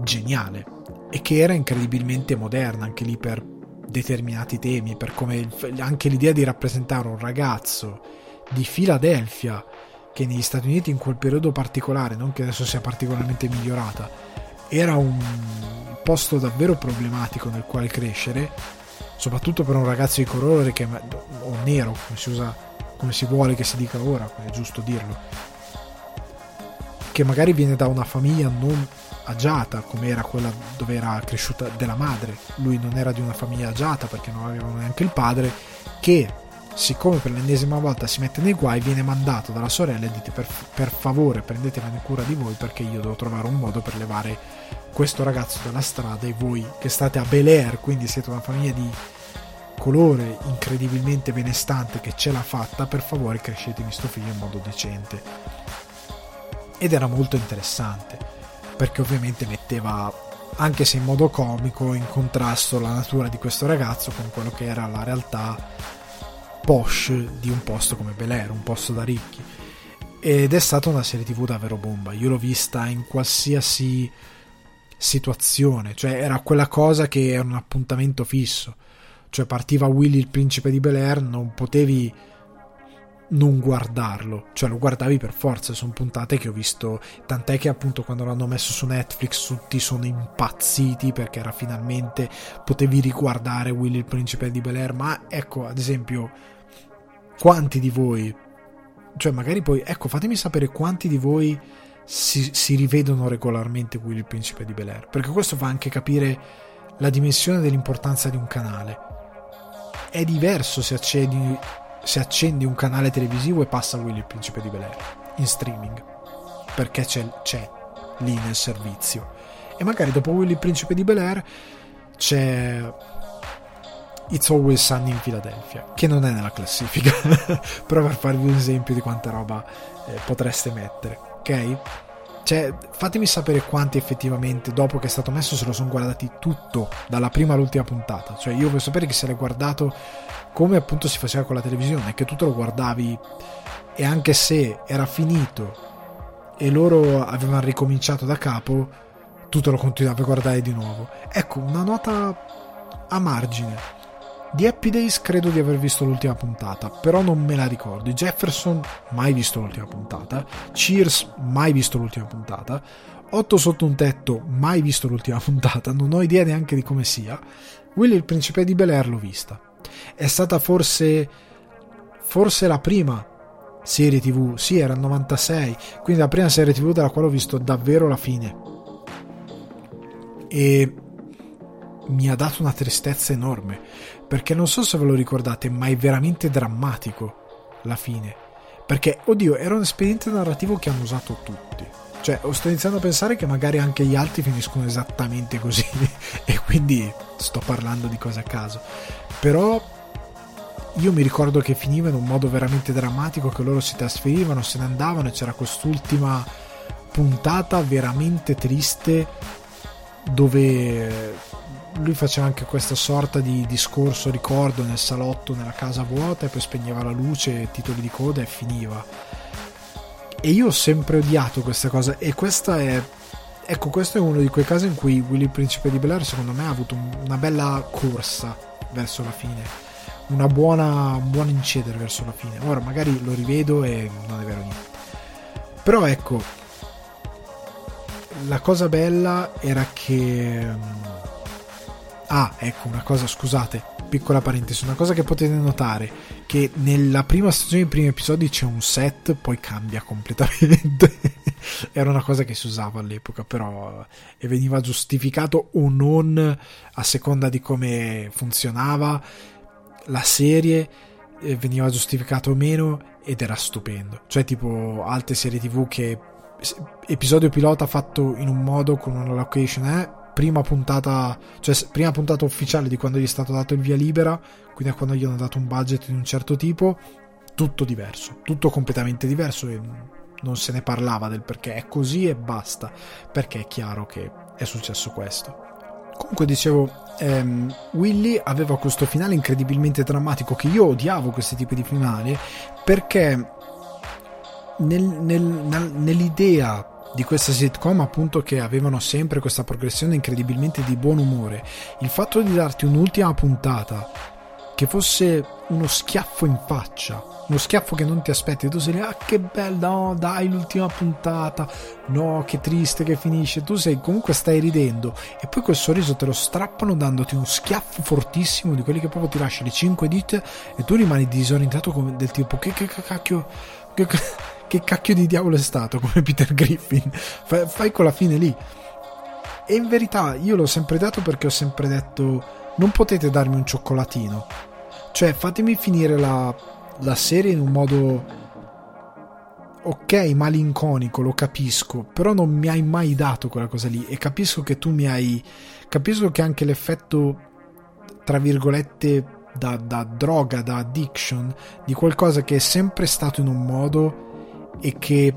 geniale e che era incredibilmente moderna anche lì per determinati temi, per come anche l'idea di rappresentare un ragazzo di Filadelfia che negli Stati Uniti in quel periodo particolare, non che adesso sia particolarmente migliorata, era un posto davvero problematico nel quale crescere, soprattutto per un ragazzo di colore che, o nero, come si usa, come si vuole che si dica ora, è giusto dirlo, che magari viene da una famiglia non agiata come era quella dove era cresciuta della madre. Lui non era di una famiglia agiata perché non aveva neanche il padre, che siccome per l'ennesima volta si mette nei guai, viene mandato dalla sorella e dite per, per favore prendetevene cura di voi perché io devo trovare un modo per levare questo ragazzo dalla strada e voi che state a Bel Air, quindi siete una famiglia di colore incredibilmente benestante che ce l'ha fatta, per favore crescetemi sto figlio in modo decente. Ed era molto interessante, perché ovviamente metteva, anche se in modo comico, in contrasto la natura di questo ragazzo con quello che era la realtà posh di un posto come Bel Air, un posto da ricchi. Ed è stata una serie tv davvero bomba. Io l'ho vista in qualsiasi situazione, cioè era quella cosa che era un appuntamento fisso. Cioè partiva Willy il principe di Bel Air, non potevi non guardarlo, cioè lo guardavi per forza, sono puntate che ho visto, tant'è che appunto quando l'hanno messo su Netflix tutti sono impazziti perché era finalmente potevi riguardare Willy il principe di Bel Air, ma ecco ad esempio quanti di voi, cioè magari poi, ecco fatemi sapere quanti di voi si, si rivedono regolarmente Willy il principe di Bel Air, perché questo fa anche capire la dimensione dell'importanza di un canale. È diverso se accendi, se accendi un canale televisivo e passa Willy il principe di Bel Air in streaming, perché c'è, c'è lì nel servizio. E magari dopo Willy il principe di Bel Air c'è It's Always Sunny in Philadelphia, che non è nella classifica, però per farvi un esempio di quanta roba eh, potreste mettere, ok? Cioè, fatemi sapere quanti effettivamente, dopo che è stato messo, se lo sono guardati tutto, dalla prima all'ultima puntata. Cioè, io voglio sapere che se l'hai guardato come appunto si faceva con la televisione, che tu te lo guardavi e anche se era finito e loro avevano ricominciato da capo, tu te lo continuavi a guardare di nuovo. Ecco, una nota a margine di Happy Days credo di aver visto l'ultima puntata, però non me la ricordo. Jefferson, mai visto l'ultima puntata. Cheers, mai visto l'ultima puntata. 8 sotto un tetto, mai visto l'ultima puntata. Non ho idea neanche di come sia. Willy il principe di Bel Air l'ho vista. È stata forse. forse la prima serie tv. Sì, era il 96. Quindi la prima serie tv della quale ho visto davvero la fine. E mi ha dato una tristezza enorme perché non so se ve lo ricordate, ma è veramente drammatico la fine. Perché, oddio, era un espediente narrativo che hanno usato tutti. Cioè, sto iniziando a pensare che magari anche gli altri finiscono esattamente così. e quindi sto parlando di cose a caso. Però io mi ricordo che finiva in un modo veramente drammatico, che loro si trasferivano, se ne andavano e c'era quest'ultima puntata veramente triste dove lui faceva anche questa sorta di discorso, ricordo, nel salotto, nella casa vuota e poi spegneva la luce, titoli di coda e finiva. E io ho sempre odiato questa cosa e questa è... Ecco, questo è uno di quei casi in cui Willy Principe di Bel Air secondo me ha avuto una bella corsa verso la fine. buona, un buon incedere verso la fine. Ora magari lo rivedo e non è vero niente. Però ecco, la cosa bella era che... Ah, ecco, una cosa, scusate, piccola parentesi, una cosa che potete notare, che nella prima stagione, nei primi episodi c'è un set, poi cambia completamente. Era una cosa che si usava all'epoca, però e veniva giustificato o non a seconda di come funzionava la serie, veniva giustificato o meno ed era stupendo. Cioè, tipo altre serie TV che episodio pilota fatto in un modo con una location eh, prima puntata cioè prima puntata ufficiale di quando gli è stato dato il via libera quindi a quando gli hanno dato un budget di un certo tipo tutto diverso tutto completamente diverso e non se ne parlava del perché è così e basta perché è chiaro che è successo questo. Comunque dicevo ehm, Willy aveva questo finale incredibilmente drammatico che io odiavo questi tipi di finali perché nel, nel, nel, nell'idea di questa sitcom appunto che avevano sempre questa progressione incredibilmente di buon umore. Il fatto di darti un'ultima puntata che fosse uno schiaffo in faccia uno schiaffo che non ti aspetti tu sei lì ah che bello no dai l'ultima puntata no che triste che finisce. Tu sei comunque stai ridendo e poi quel sorriso te lo strappano dandoti un schiaffo fortissimo di quelli che proprio ti lascia le cinque dita e tu rimani disorientato come del tipo che, che cacchio che, che cacchio di diavolo è stato come Peter Griffin? Fai, fai con la fine lì. E in verità io l'ho sempre dato perché ho sempre detto non potete darmi un cioccolatino. Cioè fatemi finire la, la serie in un modo ok malinconico lo capisco però non mi hai mai dato quella cosa lì. E capisco che tu mi hai capisco che anche l'effetto tra virgolette da, da droga da addiction di qualcosa che è sempre stato in un modo e che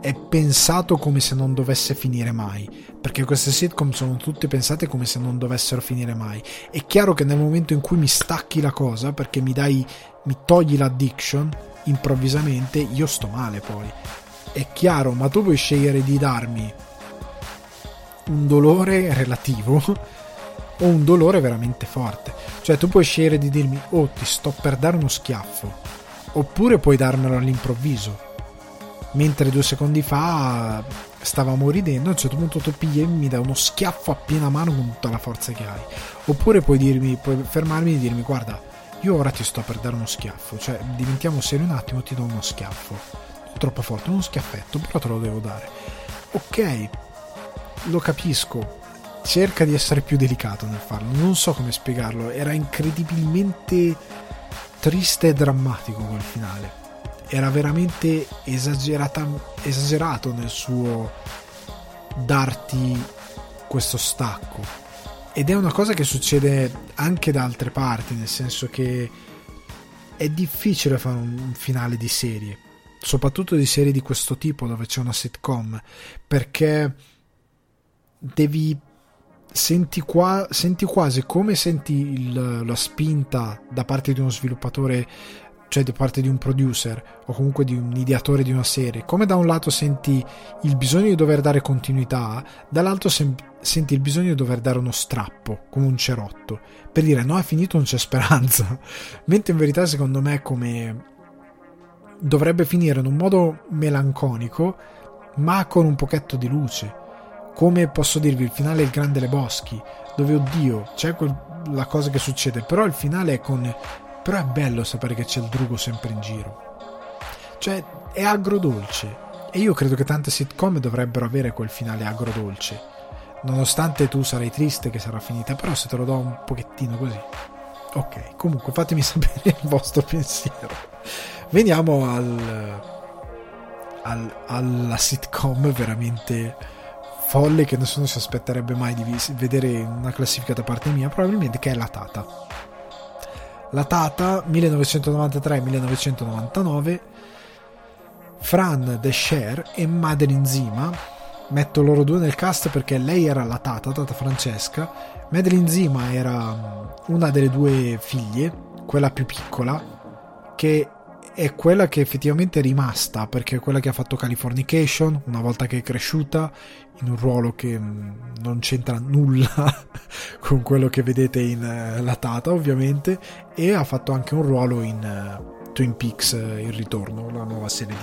è pensato come se non dovesse finire mai perché queste sitcom sono tutte pensate come se non dovessero finire mai. È chiaro che nel momento in cui mi stacchi la cosa perché mi dai mi togli l'addiction improvvisamente io sto male poi. È chiaro ma tu puoi scegliere di darmi un dolore relativo o un dolore veramente forte. Cioè tu puoi scegliere di dirmi oh ti sto per dare uno schiaffo oppure puoi darmelo all'improvviso mentre due secondi fa stavamo ridendo a un certo punto tu pigli e mi dai uno schiaffo a piena mano con tutta la forza che hai. Oppure puoi dirmi puoi fermarmi e dirmi guarda io ora ti sto per dare uno schiaffo cioè diventiamo seri un attimo ti do uno schiaffo. Non troppo forte uno schiaffetto però te lo devo dare. Ok lo capisco. Cerca di essere più delicato nel farlo. Non so come spiegarlo. Era incredibilmente triste e drammatico quel finale era veramente esagerato nel suo darti questo stacco. Ed è una cosa che succede anche da altre parti, nel senso che è difficile fare un finale di serie, soprattutto di serie di questo tipo dove c'è una sitcom, perché devi senti, qua, senti quasi come senti il, la spinta da parte di uno sviluppatore cioè da parte di un producer o comunque di un ideatore di una serie, come da un lato senti il bisogno di dover dare continuità, dall'altro sem- senti il bisogno di dover dare uno strappo, come un cerotto, per dire no è finito, non c'è speranza, mentre in verità secondo me come dovrebbe finire in un modo melanconico, ma con un pochetto di luce. Come posso dirvi, il finale è il Grande Le Boschi, dove oddio, c'è quel, la cosa che succede, però il finale è con però è bello sapere che c'è il drugo sempre in giro. Cioè, è agrodolce. E io credo che tante sitcom dovrebbero avere quel finale agrodolce. Nonostante tu sarai triste che sarà finita, però se te lo do un pochettino così. Ok, comunque fatemi sapere il vostro pensiero. Veniamo al, al, alla sitcom veramente folle che nessuno si aspetterebbe mai di vedere una classifica da parte mia, probabilmente che è la Tata la Tata 1993-1999 Fran Descher e Madeline Zima. Metto loro due nel cast perché lei era la Tata, Tata Francesca. Madeline Zima era mm, una delle due figlie quella più piccola che è quella che effettivamente è rimasta perché è quella che ha fatto Californication una volta che è cresciuta in un ruolo che mm, non c'entra nulla con quello che vedete in uh, La Tata ovviamente e ha fatto anche un ruolo in uh, Twin Peaks uh, Il Ritorno la nuova serie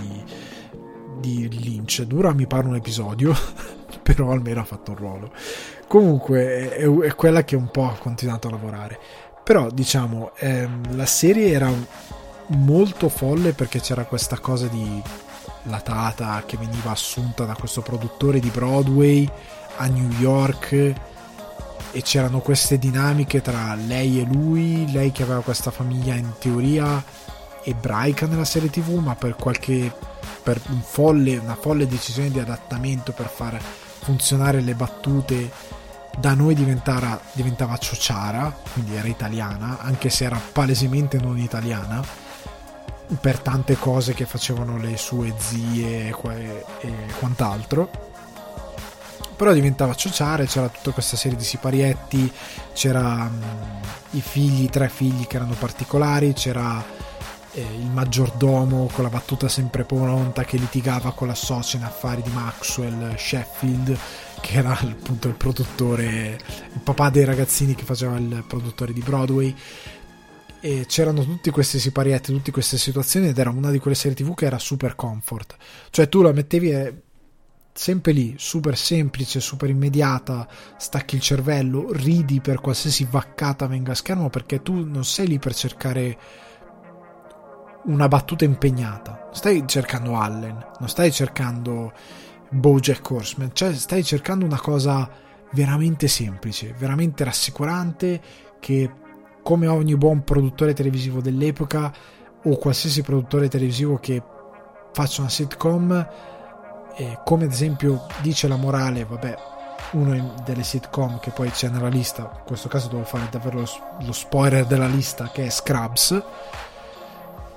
di, di Lynch. Dura mi pare un episodio però almeno ha fatto un ruolo. Comunque è, è quella che un po' ha continuato a lavorare. Però diciamo ehm, la serie era molto folle perché c'era questa cosa di la Tata che veniva assunta da questo produttore di Broadway a New York e c'erano queste dinamiche tra lei e lui, lei che aveva questa famiglia in teoria ebraica nella serie tv ma per qualche per un folle, una folle decisione di adattamento per far funzionare le battute da noi diventava, diventava ciociara quindi era italiana anche se era palesemente non italiana per tante cose che facevano le sue zie e, quant'altro. Però diventava ciociare c'era tutta questa serie di siparietti c'era um, i figli, tre figli che erano particolari c'era eh, il maggiordomo con la battuta sempre pronta che litigava con la socia in affari di Maxwell Sheffield che era appunto il produttore il papà dei ragazzini che faceva il produttore di Broadway e c'erano tutti questi siparietti, tutte queste situazioni ed era una di quelle serie tv che era super comfort, cioè tu la mettevi e sempre lì, super semplice, super immediata, stacchi il cervello, ridi per qualsiasi vaccata venga a schermo perché tu non sei lì per cercare una battuta impegnata, stai cercando Allen, non stai cercando Bojack Horseman, cioè stai cercando una cosa veramente semplice, veramente rassicurante che come ogni buon produttore televisivo dell'epoca o qualsiasi produttore televisivo che faccia una sitcom, eh, come ad esempio dice la morale, vabbè, una delle sitcom che poi c'è nella lista, in questo caso devo fare davvero lo, lo spoiler della lista, che è Scrubs.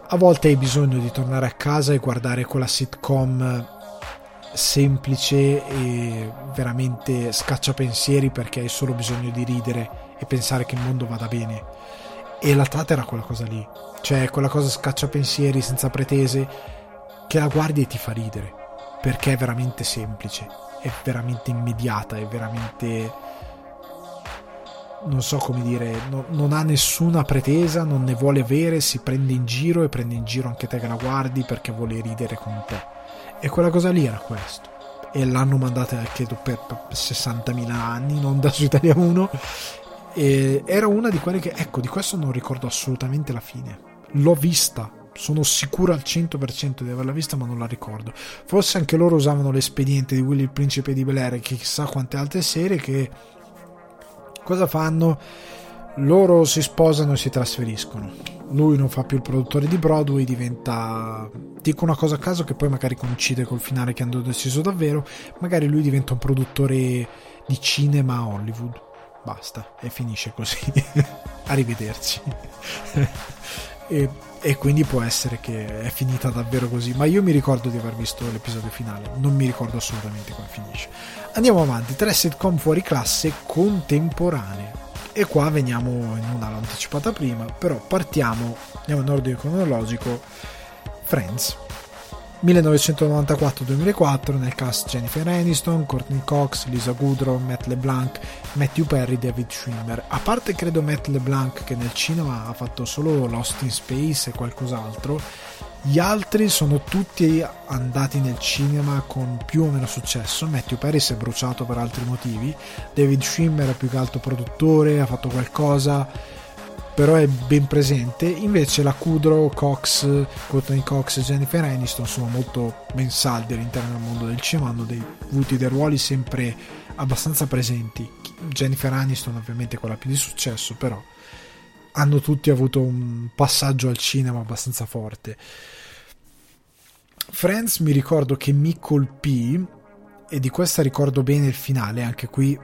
A volte hai bisogno di tornare a casa e guardare quella sitcom semplice e veramente scacciapensieri perché hai solo bisogno di ridere e pensare che il mondo vada bene e la Tata era quella cosa lì, cioè quella cosa scacciapensieri senza pretese che la guardi e ti fa ridere, perché è veramente semplice, è veramente immediata, è veramente non so come dire, no, non ha nessuna pretesa, non ne vuole avere, si prende in giro e prende in giro anche te che la guardi perché vuole ridere con te. E quella cosa lì era questo. E l'hanno mandata, credo, per 60.000 anni, non da su Italia 1. E era una di quelle che, ecco, di questo non ricordo assolutamente la fine. L'ho vista, sono sicuro al 100% di averla vista, ma non la ricordo. Forse anche loro usavano l'espediente di Willy il principe di Bel Air e chissà quante altre serie che cosa fanno? Loro si sposano e si trasferiscono. Lui non fa più il produttore di Broadway, diventa. Dico una cosa a caso che poi magari coincide col finale che hanno deciso davvero. Magari lui diventa un produttore di cinema a Hollywood basta e finisce così. Arrivederci. E, e, quindi può essere che è finita davvero così ma io mi ricordo di aver visto l'episodio finale non mi ricordo assolutamente come finisce. Andiamo avanti tre sitcom fuori classe contemporanee. E qua veniamo in una l'ho anticipata prima però partiamo andiamo in ordine cronologico. Friends 1994-2004 nel cast Jennifer Aniston, Courtney Cox, Lisa Goodrow, Matt LeBlanc, Matthew Perry, David Schwimmer. A parte credo Matt LeBlanc che nel cinema ha fatto solo Lost in Space e qualcos'altro, gli altri sono tutti andati nel cinema con più o meno successo. Matthew Perry si è bruciato per altri motivi, David Schwimmer è più che altro produttore, ha fatto qualcosa però è ben presente. Invece la Kudrow, Cox, Courtney Cox e Jennifer Aniston sono molto ben saldi all'interno del mondo del cinema, hanno dei, avuto dei ruoli sempre abbastanza presenti. Jennifer Aniston ovviamente quella più di successo, però hanno tutti avuto un passaggio al cinema abbastanza forte. Friends mi ricordo che mi colpì e di questa ricordo bene il finale, anche qui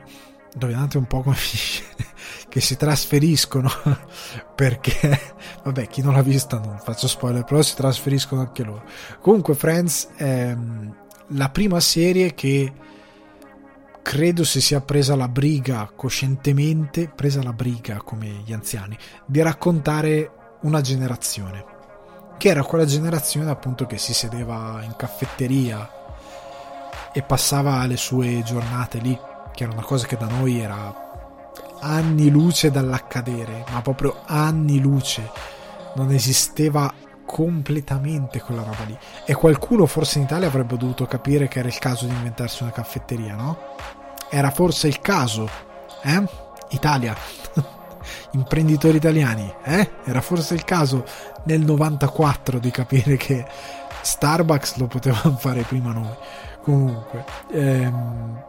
indovinate un po' come finisce che si trasferiscono perché vabbè chi non l'ha vista non faccio spoiler però si trasferiscono anche loro. Comunque Friends è mm, la prima serie che credo si sia presa la briga coscientemente presa la briga come gli anziani di raccontare una generazione che era quella generazione appunto che si sedeva in caffetteria e passava le sue giornate lì, che era una cosa che da noi era anni luce dall'accadere, ma proprio anni luce. Non esisteva completamente quella roba lì. E qualcuno forse in Italia avrebbe dovuto capire che era il caso di inventarsi una caffetteria, no? Era forse il caso, eh? Italia. Imprenditori italiani, eh? Era forse il caso nel 94 di capire che Starbucks lo potevamo fare prima noi. Comunque, ehm,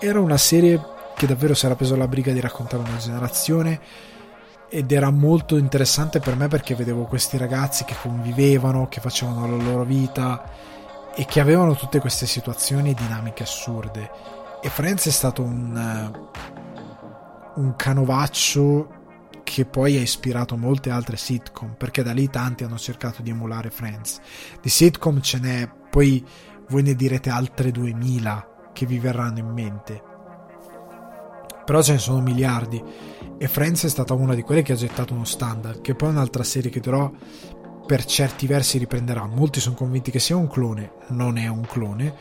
era una serie che davvero si era preso la briga di raccontare una generazione ed era molto interessante per me perché vedevo questi ragazzi che convivevano, che facevano la loro vita e che avevano tutte queste situazioni e dinamiche assurde. E Friends è stato un, un canovaccio che poi ha ispirato molte altre sitcom, perché da lì tanti hanno cercato di emulare Friends. Di sitcom ce n'è, poi voi ne direte altre 2000 che vi verranno in mente però ce ne sono miliardi. E Friends è stata una di quelle che ha gettato uno standard che poi è un'altra serie che però per certi versi riprenderà. Molti sono convinti che sia un clone non è un clone.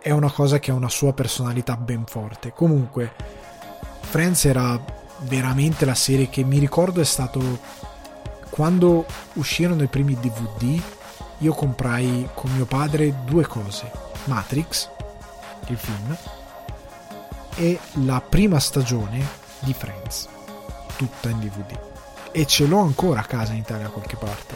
È una cosa che ha una sua personalità ben forte. Comunque Friends era veramente la serie che mi ricordo è stato quando uscirono i primi DVD io comprai con mio padre due cose. Matrix il film è la prima stagione di Friends, tutta in DVD. E ce l'ho ancora a casa in Italia da qualche parte.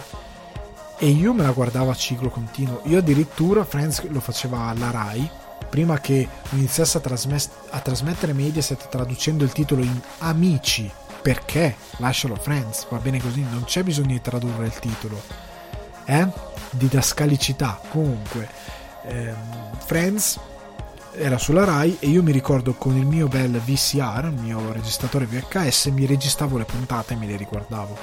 E io me la guardavo a ciclo continuo. Io addirittura Friends lo faceva alla Rai, prima che iniziasse a, trasmet- a trasmettere Mediaset traducendo il titolo in Amici. Perché? Lascialo Friends, va bene così, non c'è bisogno di tradurre il titolo. Eh? Didascalicità. Comunque, ehm, Friends era sulla Rai e io mi ricordo con il mio bel VCR, il mio registratore VHS, mi registravo le puntate e me le riguardavo.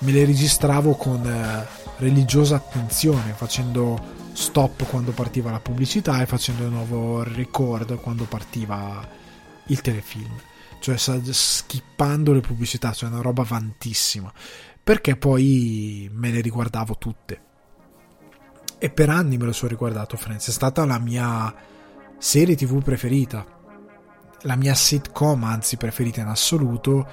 Me le registravo con eh, religiosa attenzione, facendo stop quando partiva la pubblicità e facendo di nuovo record quando partiva il telefilm. Cioè skippando le pubblicità, cioè una roba vantissima. Perché poi me le riguardavo tutte. E per anni me lo sono riguardato, Friends. È stata la mia serie tv preferita, la mia sitcom anzi preferita in assoluto,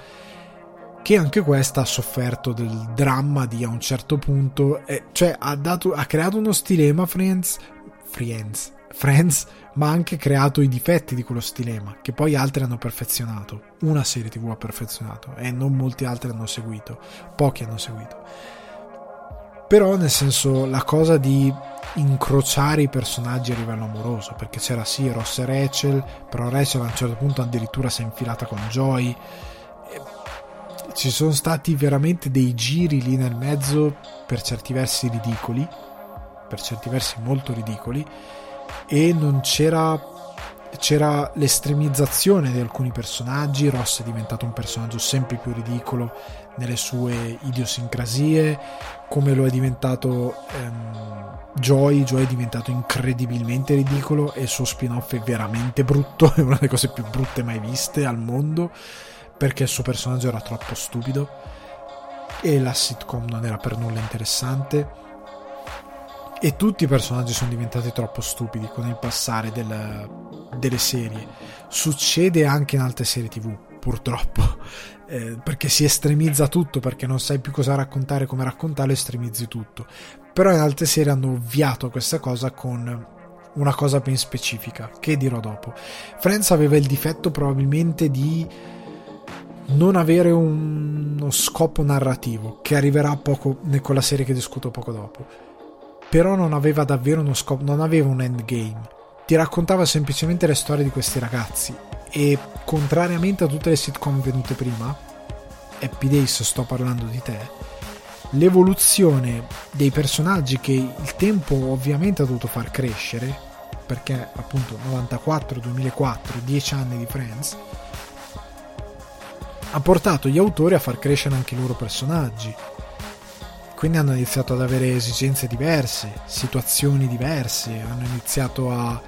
che anche questa ha sofferto del dramma di a un certo punto, eh, cioè ha, dato, ha creato uno stilema Friends, Friends, Friends, ma ha anche creato i difetti di quello stilema, che poi altri hanno perfezionato. Una serie tv ha perfezionato e non molti altri hanno seguito, pochi hanno seguito. Però nel senso la cosa di incrociare i personaggi a livello amoroso, perché c'era sì Ross e Rachel, però Rachel a un certo punto addirittura si è infilata con Joy. Ci sono stati veramente dei giri lì nel mezzo per certi versi ridicoli, per certi versi molto ridicoli, e non c'era c'era l'estremizzazione di alcuni personaggi, Ross è diventato un personaggio sempre più ridicolo nelle sue idiosincrasie, come lo è diventato ehm, Joy, Joy è diventato incredibilmente ridicolo e il suo spin-off è veramente brutto, è una delle cose più brutte mai viste al mondo, perché il suo personaggio era troppo stupido e la sitcom non era per nulla interessante. E tutti i personaggi sono diventati troppo stupidi con il passare del, delle serie. Succede anche in altre serie tv, purtroppo, eh, perché si estremizza tutto, perché non sai più cosa raccontare, come raccontarlo, estremizzi tutto. Però in altre serie hanno ovviato questa cosa con una cosa ben specifica, che dirò dopo. Friends aveva il difetto probabilmente di non avere uno scopo narrativo, che arriverà poco con la serie che discuto poco dopo. Però non aveva davvero uno scopo, non aveva un endgame. Ti raccontava semplicemente le storie di questi ragazzi e contrariamente a tutte le sitcom venute prima, Happy Days sto parlando di te, l'evoluzione dei personaggi che il tempo ovviamente ha dovuto far crescere, perché appunto 94, 2004, 10 anni di Friends, ha portato gli autori a far crescere anche i loro personaggi. Quindi hanno iniziato ad avere esigenze diverse, situazioni diverse, hanno iniziato a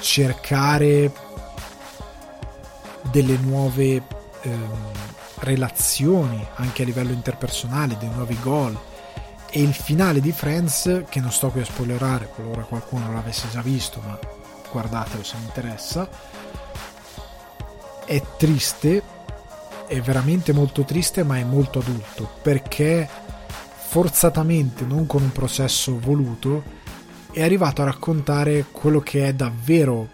cercare delle nuove ehm, relazioni anche a livello interpersonale, dei nuovi goal. E il finale di Friends, che non sto qui a spoilerare, qualora qualcuno l'avesse già visto, ma guardatelo se vi interessa, è triste, è veramente molto triste, ma è molto adulto, perché forzatamente, non con un processo voluto, è arrivato a raccontare quello che è davvero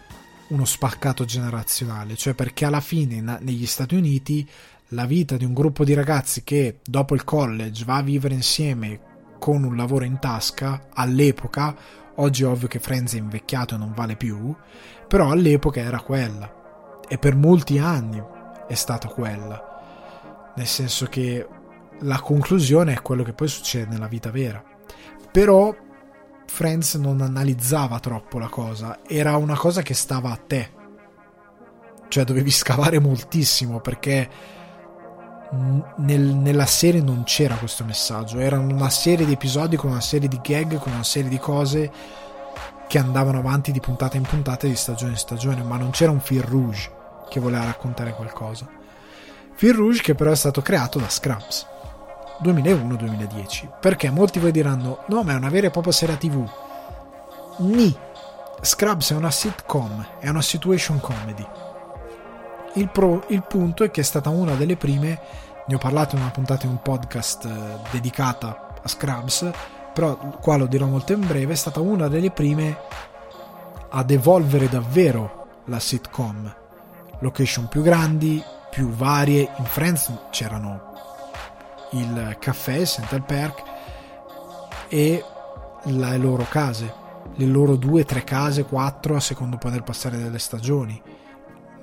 uno spaccato generazionale, cioè perché alla fine negli Stati Uniti la vita di un gruppo di ragazzi che dopo il college va a vivere insieme con un lavoro in tasca all'epoca, oggi è ovvio che Friends è invecchiato e non vale più, però all'epoca era quella e per molti anni è stata quella, nel senso che la conclusione è quello che poi succede nella vita vera. Però Friends non analizzava troppo la cosa, era una cosa che stava a te. Cioè dovevi scavare moltissimo perché nel, nella serie non c'era questo messaggio, era una serie di episodi con una serie di gag, con una serie di cose che andavano avanti di puntata in puntata, di stagione in stagione, ma non c'era un fil rouge che voleva raccontare qualcosa. Fil rouge che però è stato creato da Scrubs 2001-2010, perché molti voi diranno no ma è una vera e propria serie tv. Ni. Scrubs è una sitcom, è una situation comedy il, pro, il punto è che è stata una delle prime, ne ho parlato in una puntata in un podcast eh, dedicata a Scrubs, però qua lo dirò molto in breve, è stata una delle prime ad evolvere davvero la sitcom. Location più grandi, più varie. In Friends c'erano il caffè, Central Park e le loro case, le loro due, tre case, quattro a secondo poi del passare delle stagioni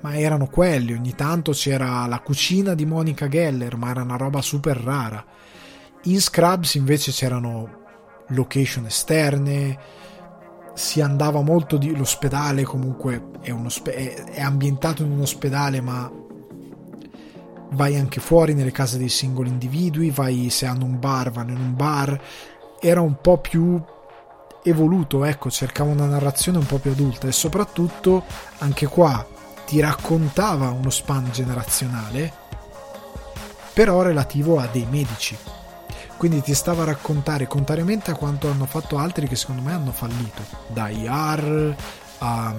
ma erano quelli. Ogni tanto c'era la cucina di Monica Geller, ma era una roba super rara. In Scrubs invece c'erano location esterne, si andava molto di l'ospedale comunque è, è, è ambientato in un ospedale ma vai anche fuori nelle case dei singoli individui vai se hanno un bar vanno in un bar era un po' più evoluto ecco cercava una narrazione un po' più adulta e soprattutto anche qua ti raccontava uno span generazionale, però relativo a dei medici. Quindi ti stava a raccontare contrariamente a quanto hanno fatto altri che secondo me hanno fallito, da IR a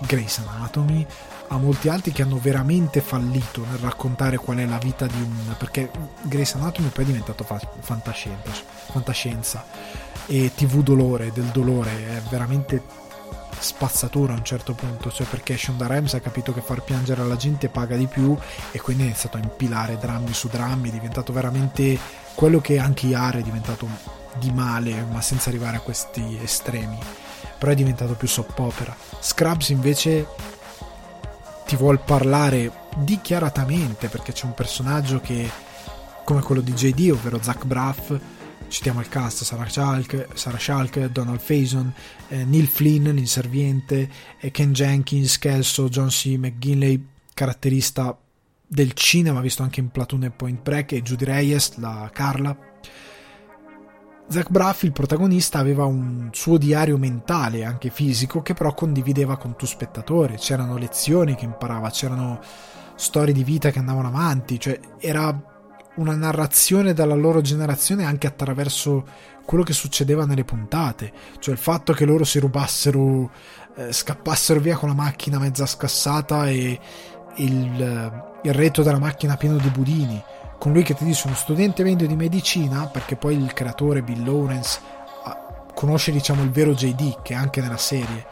Grace Anatomy, a molti altri che hanno veramente fallito nel raccontare qual è la vita di un... perché Grace Anatomy poi è diventato fa- fantascienza, fantascienza e TV dolore, del dolore, è veramente spazzatura a un certo punto, cioè perché Shonda Rhimes ha capito che far piangere la gente paga di più e quindi ha iniziato a impilare drammi su drammi, è diventato veramente quello che anche Yar è diventato di male, ma senza arrivare a questi estremi, però è diventato più soppopera. Scrubs invece ti vuol parlare dichiaratamente perché c'è un personaggio che come quello di JD, ovvero Zach Braff, citiamo il cast, Sarah Schalk, Sarah Schalk Donald Faison, eh, Neil Flynn, l'inserviente, eh, Ken Jenkins, Kelso, John C. McGinley, caratterista del cinema, visto anche in Platoon e Point Break, e Judy Reyes, la Carla. Zach Braff, il protagonista, aveva un suo diario mentale, anche fisico, che però condivideva con tu spettatore. C'erano lezioni che imparava, c'erano storie di vita che andavano avanti, cioè era una narrazione dalla loro generazione anche attraverso quello che succedeva nelle puntate, cioè il fatto che loro si rubassero, eh, scappassero via con la macchina mezza scassata e il, il retro della macchina pieno di budini, con lui che ti dice uno studente medio di medicina, perché poi il creatore Bill Lawrence ah, conosce diciamo il vero JD che è anche nella serie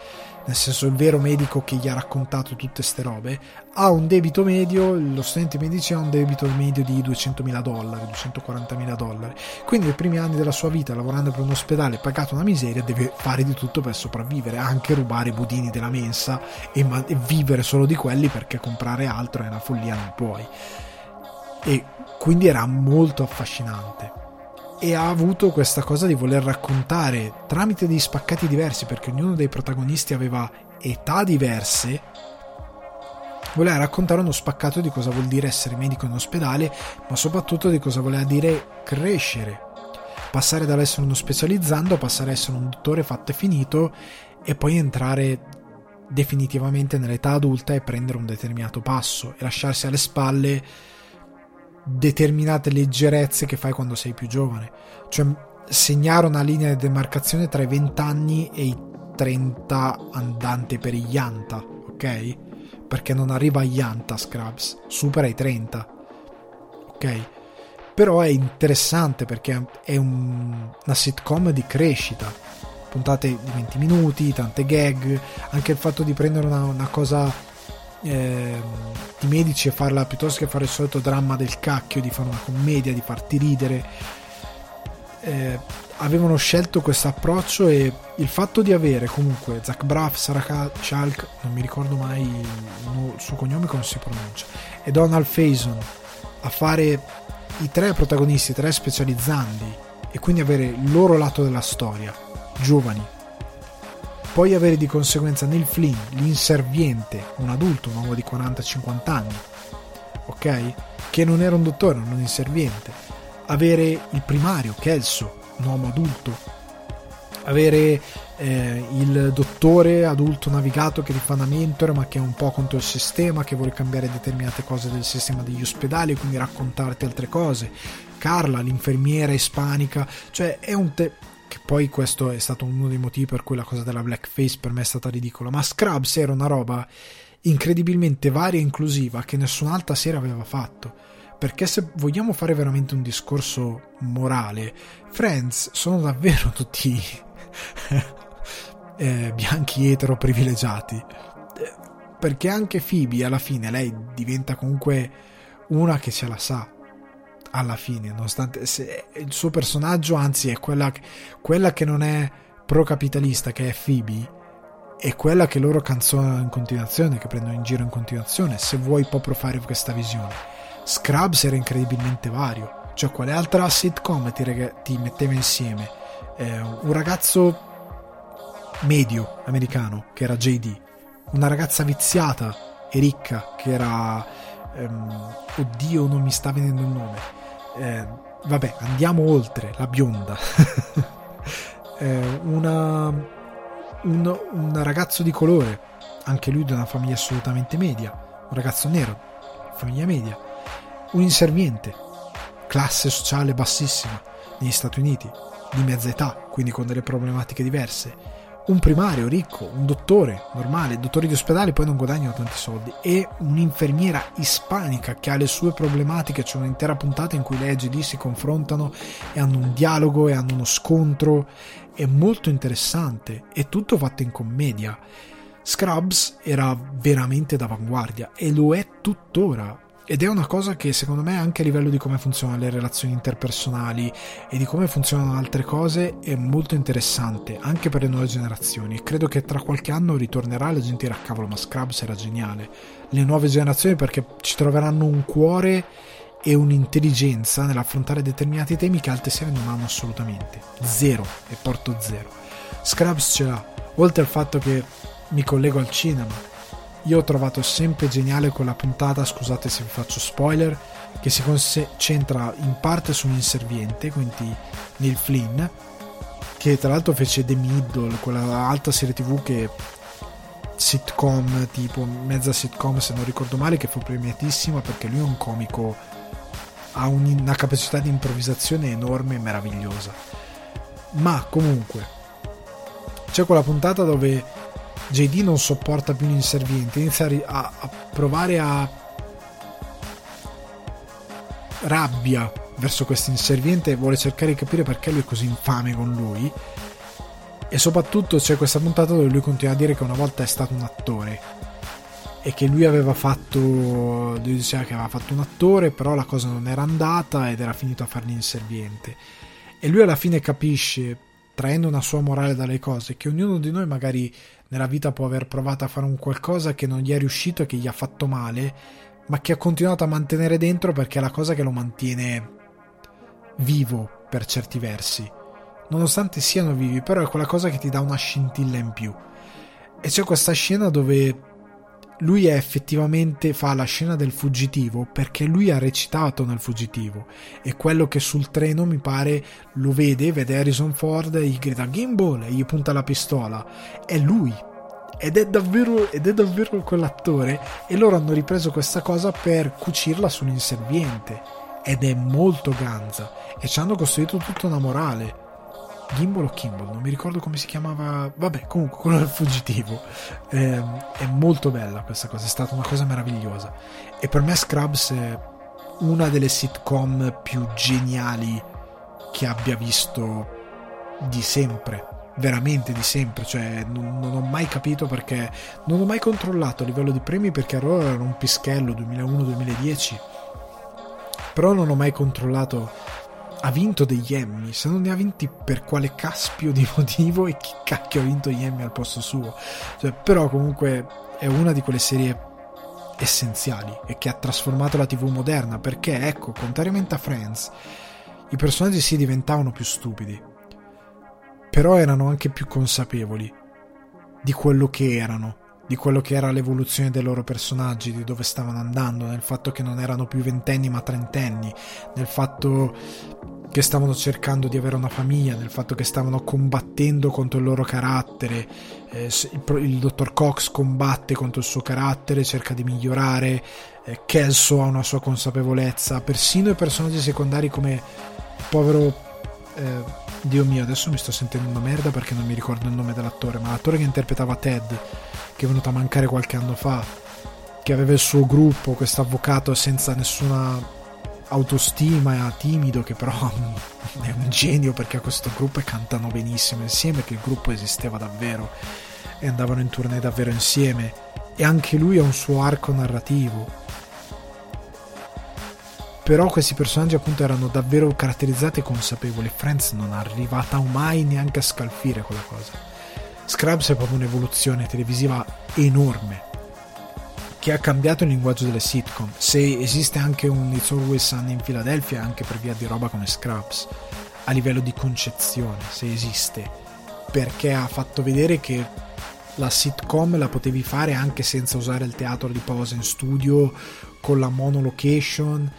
nel senso il vero medico che gli ha raccontato tutte ste robe, ha un debito medio, lo studente di medicina ha un debito medio di 200.000 dollari, 240.000 dollari. Quindi nei primi anni della sua vita, lavorando per un ospedale, pagato una miseria, deve fare di tutto per sopravvivere, anche rubare i budini della mensa e, ma- e vivere solo di quelli perché comprare altro è una follia, non puoi. E quindi era molto affascinante. E ha avuto questa cosa di voler raccontare tramite dei spaccati diversi perché ognuno dei protagonisti aveva età diverse voleva raccontare uno spaccato di cosa vuol dire essere medico in ospedale ma soprattutto di cosa voleva dire crescere. Passare dall'essere uno specializzando a passare a essere un dottore fatto e finito e poi entrare definitivamente nell'età adulta e prendere un determinato passo e lasciarsi alle spalle determinate leggerezze che fai quando sei più giovane. Cioè, segnare una linea di demarcazione tra i 20 anni e i 30 andante per i Yanta, ok? Perché non arriva a Yanta Scrubs, supera i 30, ok? Però è interessante perché è un, una sitcom di crescita, puntate di 20 minuti, tante gag, anche il fatto di prendere una, una cosa eh, di medici e farla piuttosto che fare il solito dramma del cacchio, di fare una commedia, di farti ridere. Eh, avevano scelto questo approccio e il fatto di avere comunque Zach Braff, Sarah Chalk, non mi ricordo mai il suo cognome come si pronuncia, e Donald Faison a fare i tre protagonisti, i tre specializzandi e quindi avere il loro lato della storia, giovani. Poi avere di conseguenza nel Flynn l'inserviente, un adulto, un uomo di 40-50 anni, ok? Che non era un dottore, non un inserviente. Avere il primario, Kelso, un uomo adulto, avere eh, il dottore adulto navigato che ti fa una mentore ma che è un po' contro il sistema, che vuole cambiare determinate cose del sistema degli ospedali e quindi raccontarti altre cose. Carla, l'infermiera ispanica, cioè è un... Te- che poi questo è stato uno dei motivi per cui la cosa della blackface per me è stata ridicola, ma Scrubs era una roba incredibilmente varia e inclusiva che nessun'altra serie aveva fatto. Perché se vogliamo fare veramente un discorso morale, Friends sono davvero tutti eh, bianchi etero privilegiati. Eh, perché anche Phoebe alla fine lei diventa comunque una che ce la sa alla fine, nonostante il suo personaggio, anzi, è quella, quella che non è pro-capitalista, che è Phoebe, è quella che loro canzonano in continuazione, che prendono in giro in continuazione, se vuoi proprio fare questa visione Scrubs era incredibilmente vario. Cioè, quale altra sitcom ti, reg- ti metteva insieme? Eh, un ragazzo medio americano, che era JD. Una ragazza viziata e ricca, che era... Ehm, oddio, non mi sta venendo il nome. Eh, vabbè, andiamo oltre, la bionda. eh, una, un, un ragazzo di colore, anche lui di una famiglia assolutamente media. Un ragazzo nero, famiglia media un inserviente, classe sociale bassissima negli Stati Uniti, di mezza età, quindi con delle problematiche diverse, un primario ricco, un dottore normale, dottori di ospedale poi non guadagnano tanti soldi, e un'infermiera ispanica che ha le sue problematiche, c'è un'intera puntata in cui lei e GD si confrontano e hanno un dialogo e hanno uno scontro, è molto interessante, è tutto fatto in commedia. Scrubs era veramente d'avanguardia e lo è tuttora ed è una cosa che secondo me anche a livello di come funzionano le relazioni interpersonali e di come funzionano altre cose è molto interessante anche per le nuove generazioni. Credo che tra qualche anno ritornerà e la gente dirà cavolo ma Scrubs era geniale. Le nuove generazioni perché ci troveranno un cuore e un'intelligenza nell'affrontare determinati temi che altre serie non hanno assolutamente. Zero e porto zero. Scrubs ce l'ha. Oltre al fatto che mi collego al cinema io ho trovato sempre geniale quella puntata, scusate se vi faccio spoiler, che si concentra in parte su un inserviente, quindi Neil Flynn, che tra l'altro fece The Middle, quella alta serie tv che sitcom, tipo mezza sitcom se non ricordo male, che fu premiatissima perché lui è un comico, ha una capacità di improvvisazione enorme e meravigliosa. Ma comunque, c'è quella puntata dove JD non sopporta più l'inserviente, inizia a, a provare a rabbia verso questo inserviente e vuole cercare di capire perché lui è così infame con lui. E soprattutto c'è questa puntata dove lui continua a dire che una volta è stato un attore e che lui aveva fatto lui diceva che aveva fatto un attore però la cosa non era andata ed era finito a fare l'inserviente e lui alla fine capisce traendo una sua morale dalle cose che ognuno di noi magari nella vita può aver provato a fare un qualcosa che non gli è riuscito e che gli ha fatto male, ma che ha continuato a mantenere dentro perché è la cosa che lo mantiene vivo per certi versi. Nonostante siano vivi, però è quella cosa che ti dà una scintilla in più. E c'è questa scena dove lui è effettivamente fa la scena del fuggitivo perché lui ha recitato nel fuggitivo. E quello che sul treno mi pare lo vede, vede Harrison Ford e gli grida Gimbal! E gli punta la pistola. È lui. Ed è davvero, ed è davvero quell'attore. E loro hanno ripreso questa cosa per cucirla sull'inserviente ed è molto ganza. E ci hanno costruito tutta una morale Gimbal o Kimball, non mi ricordo come si chiamava, vabbè comunque quello del fuggitivo, eh, è molto bella questa cosa, è stata una cosa meravigliosa. E per me Scrubs è una delle sitcom più geniali che abbia visto di sempre, veramente di sempre, cioè non, non, ho mai capito perché non ho mai controllato a livello di premi perché allora erano un pischello 2001-2010, però non ho mai controllato ha vinto degli Emmy, se non ne ha vinti per quale caspio di motivo e chi cacchio ha vinto gli Emmy al posto suo. Cioè, però comunque è una di quelle serie essenziali e che ha trasformato la TV moderna perché ecco, contrariamente a Friends, i personaggi si diventavano più stupidi, però erano anche più consapevoli di quello che erano di quello che era l'evoluzione dei loro personaggi, di dove stavano andando, nel fatto che non erano più ventenni ma trentenni, nel fatto che stavano cercando di avere una famiglia, nel fatto che stavano combattendo contro il loro carattere, eh, il, dottor Cox combatte contro il suo carattere, cerca di migliorare, eh, Kelso ha una sua consapevolezza, persino i personaggi secondari come il povero... Eh, Dio mio, adesso mi sto sentendo una merda perché non mi ricordo il nome dell'attore, ma l'attore che interpretava Ted che è venuto a mancare qualche anno fa, che aveva il suo gruppo, questo avvocato senza nessuna autostima, timido, che però è un genio perché ha questo gruppo e cantano benissimo insieme, che il gruppo esisteva davvero e andavano in tournée davvero insieme. E anche lui ha un suo arco narrativo. Però questi personaggi appunto erano davvero caratterizzati e consapevoli. Friends non è arrivata mai neanche a scalfire quella cosa. Scrubs è proprio un'evoluzione televisiva enorme che ha cambiato il linguaggio delle sitcom. Se esiste anche un It's Always Sunny in Philadelphia, anche per via di roba come Scrubs, a livello di concezione, se esiste, perché ha fatto vedere che la sitcom la potevi fare anche senza usare il teatro di posa in studio, con la monolocation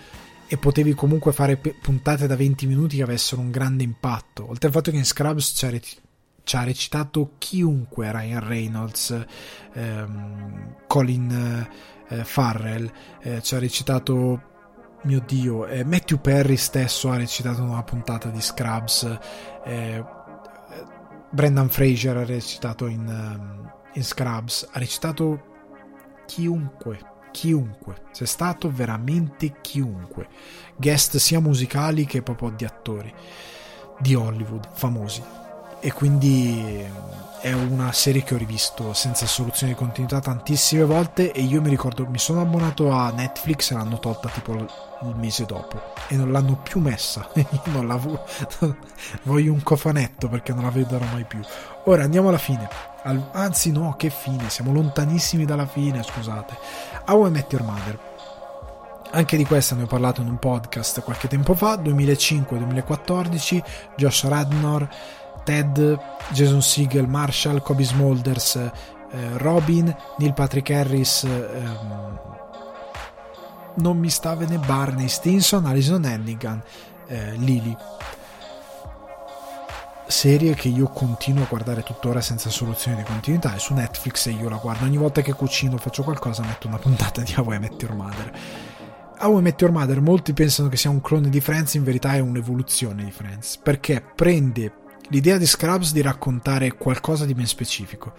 e potevi comunque fare puntate da 20 minuti che avessero un grande impatto. Oltre al fatto che in Scrubs c'era ci ha recitato chiunque, Ryan Reynolds, ehm, Colin eh, Farrell, eh, ci ha recitato mio dio, eh, Matthew Perry stesso ha recitato una puntata di Scrubs, eh, Brendan Fraser ha recitato in, um, in, Scrubs, ha recitato chiunque, chiunque, c'è stato veramente chiunque, guest sia musicali che proprio di attori di Hollywood famosi. E quindi è una serie che ho rivisto senza soluzione di continuità tantissime volte e io mi ricordo mi sono abbonato a Netflix e l'hanno tolta tipo il mese dopo e non l'hanno più messa. Io non la vo- voglio un cofanetto perché non la vedrò mai più. Ora andiamo alla fine Al- anzi no che fine siamo lontanissimi dalla fine scusate How I Met Your Mother anche di questa ne ho parlato in un podcast qualche tempo fa, 2005-2014, Josh Radnor, Ted, Jason Siegel, Marshall, Kobe Smulders, eh, Robin, Neil Patrick Harris, ehm, non mi sta bene Barney Stinson, Alison Hannigan, eh, Lily. Serie che io continuo a guardare tuttora senza soluzione di continuità e su Netflix e io la guardo ogni volta che cucino faccio qualcosa metto una puntata di How I Met Your Mother How I Met Your Mother molti pensano che sia un clone di Friends in verità è un'evoluzione di Friends perché prende l'idea di Scrubs di raccontare qualcosa di ben specifico.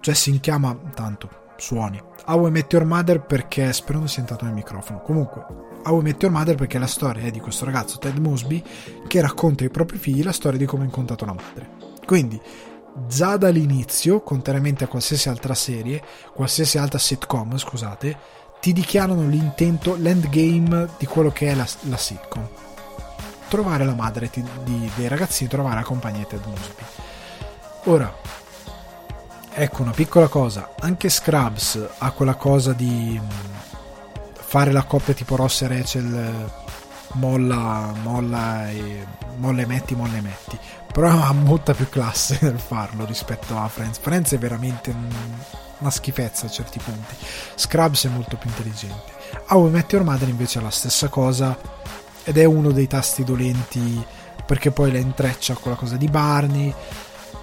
Cioè si chiama, tanto, suoni. How I Met Your Mother perché, spero non sia entrato nel microfono, comunque, How I Met Your Mother perché la storia è di questo ragazzo, Ted Mosby, che racconta ai propri figli la storia di come ha incontrato la madre. Quindi, già dall'inizio, contrariamente a qualsiasi altra serie, qualsiasi altra sitcom, scusate, ti dichiarano l'intento, l'endgame di quello che è la, la sitcom trovare la madre di, di, dei ragazzini, trovare la compagnia di Ted Mosby. Ora, ecco una piccola cosa, anche Scrubs ha quella cosa di mm, fare la coppia tipo Ross e Rachel molla, molla e molla e metti, molla e metti. Però ha molta più classe nel farlo rispetto a Friends. Friends è veramente una schifezza a certi punti. Scrubs è molto più intelligente. How I Met Your Mother invece ha la stessa cosa ed è uno dei tasti dolenti perché poi la intreccia con la cosa di Barney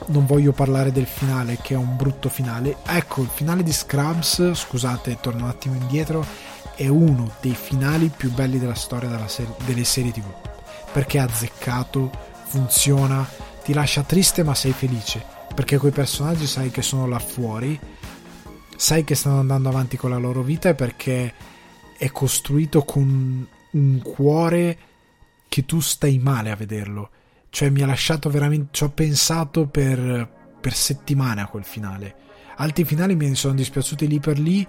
non voglio parlare del finale che è un brutto finale. Ecco il finale di Scrubs scusate torno un attimo indietro è uno dei finali più belli della storia ser- delle serie tv perché è azzeccato funziona ti lascia triste ma sei felice, perché quei personaggi sai che sono là fuori, sai che stanno andando avanti con la loro vita e perché è costruito con un cuore che tu stai male a vederlo. Cioè mi ha lasciato veramente... ci ho pensato per, per settimane a quel finale. Altri finali mi sono dispiaciuti lì per lì,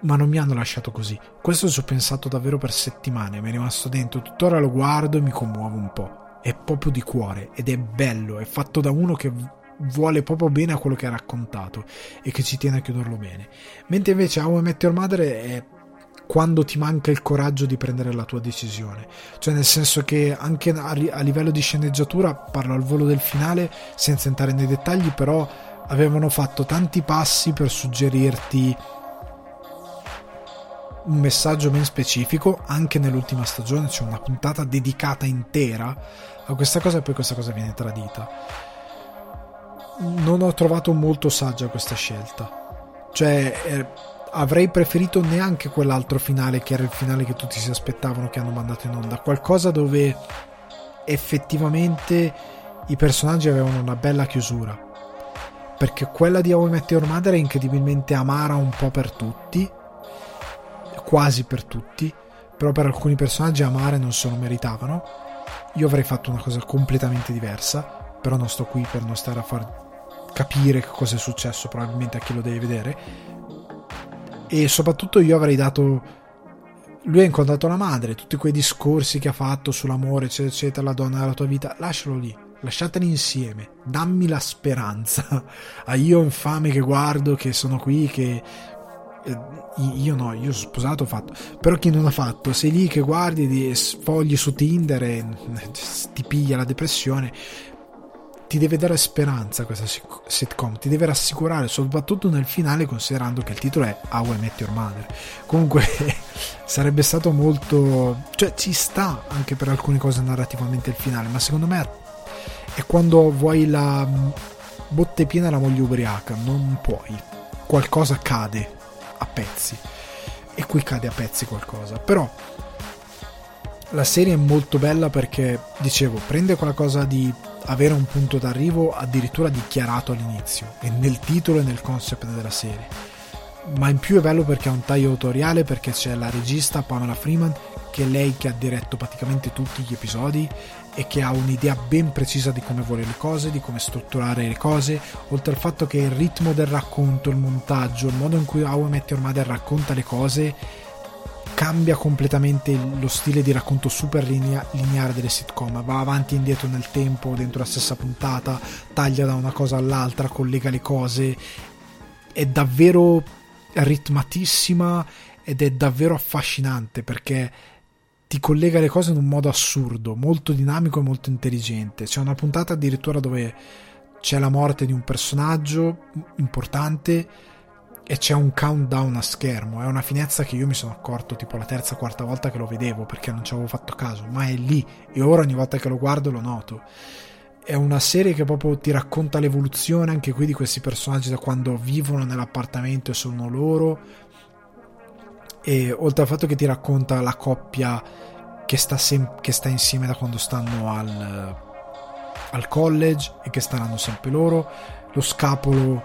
ma non mi hanno lasciato così. Questo ci ho pensato davvero per settimane, mi è rimasto dentro, tuttora lo guardo e mi commuovo un po'. È proprio di cuore ed è bello, è fatto da uno che vuole proprio bene a quello che ha raccontato e che ci tiene a chiuderlo bene. Mentre invece How I Met Your Mother è quando ti manca il coraggio di prendere la tua decisione. Cioè, nel senso che anche a, livello di sceneggiatura, parlo al volo del finale senza entrare nei dettagli, però avevano fatto tanti passi per suggerirti un messaggio ben specifico. Anche nell'ultima stagione c'è una puntata dedicata intera a questa cosa e poi questa cosa viene tradita. Non ho trovato molto saggia questa scelta. Cioè, eh, avrei preferito neanche quell'altro finale che era il finale che tutti si aspettavano che hanno mandato in onda. Qualcosa dove effettivamente i personaggi avevano una bella chiusura. Perché quella di How I Met Your Mother è incredibilmente amara un po' per tutti, quasi per tutti, però per alcuni personaggi amare non se lo meritavano. Io avrei fatto una cosa completamente diversa, però non sto qui per non stare a far capire cosa è successo probabilmente a chi lo deve vedere e soprattutto io avrei dato lui ha incontrato la madre tutti quei discorsi che ha fatto sull'amore eccetera eccetera la donna della tua vita lascialo lì lasciateli insieme dammi la speranza a io infame che guardo che sono qui che eh, io no, io sono sposato, ho fatto. Però chi non ha fatto, sei lì che guardi, sfogli su Tinder e ti piglia la depressione ti deve dare speranza questa sitcom, ti deve rassicurare, soprattutto nel finale, considerando che il titolo è How I Met Your Mother. Comunque sarebbe stato molto. cioè ci sta anche per alcune cose narrativamente il finale, ma secondo me è quando vuoi la botte piena la moglie ubriaca, non puoi. Qualcosa cade a pezzi. E qui cade a pezzi qualcosa. Però la serie è molto bella perché, dicevo, prende qualcosa di avere un punto d'arrivo addirittura dichiarato all'inizio, e nel titolo e nel concept della serie. Ma in più è bello perché ha un taglio autoriale, perché c'è la regista Pamela Freeman, che è lei che ha diretto praticamente tutti gli episodi e che ha un'idea ben precisa di come vuole le cose, di come strutturare le cose, oltre al fatto che il ritmo del racconto, il montaggio, il modo in cui How I Met racconta le cose cambia completamente lo stile di racconto super linea- lineare delle sitcom, va avanti e indietro nel tempo, dentro la stessa puntata, taglia da una cosa all'altra, collega le cose, è davvero ritmatissima ed è davvero affascinante perché ti collega le cose in un modo assurdo, molto dinamico e molto intelligente. C'è una puntata addirittura dove c'è la morte di un personaggio importante e c'è un countdown a schermo. È una finezza che io mi sono accorto tipo la terza o quarta volta che lo vedevo perché non ci avevo fatto caso, ma è lì e ora ogni volta che lo guardo lo noto. È una serie che proprio ti racconta l'evoluzione anche qui di questi personaggi da quando vivono nell'appartamento e sono loro. E oltre al fatto che ti racconta la coppia che sta, sem- che sta insieme da quando stanno al, al college e che staranno sempre loro, lo scapolo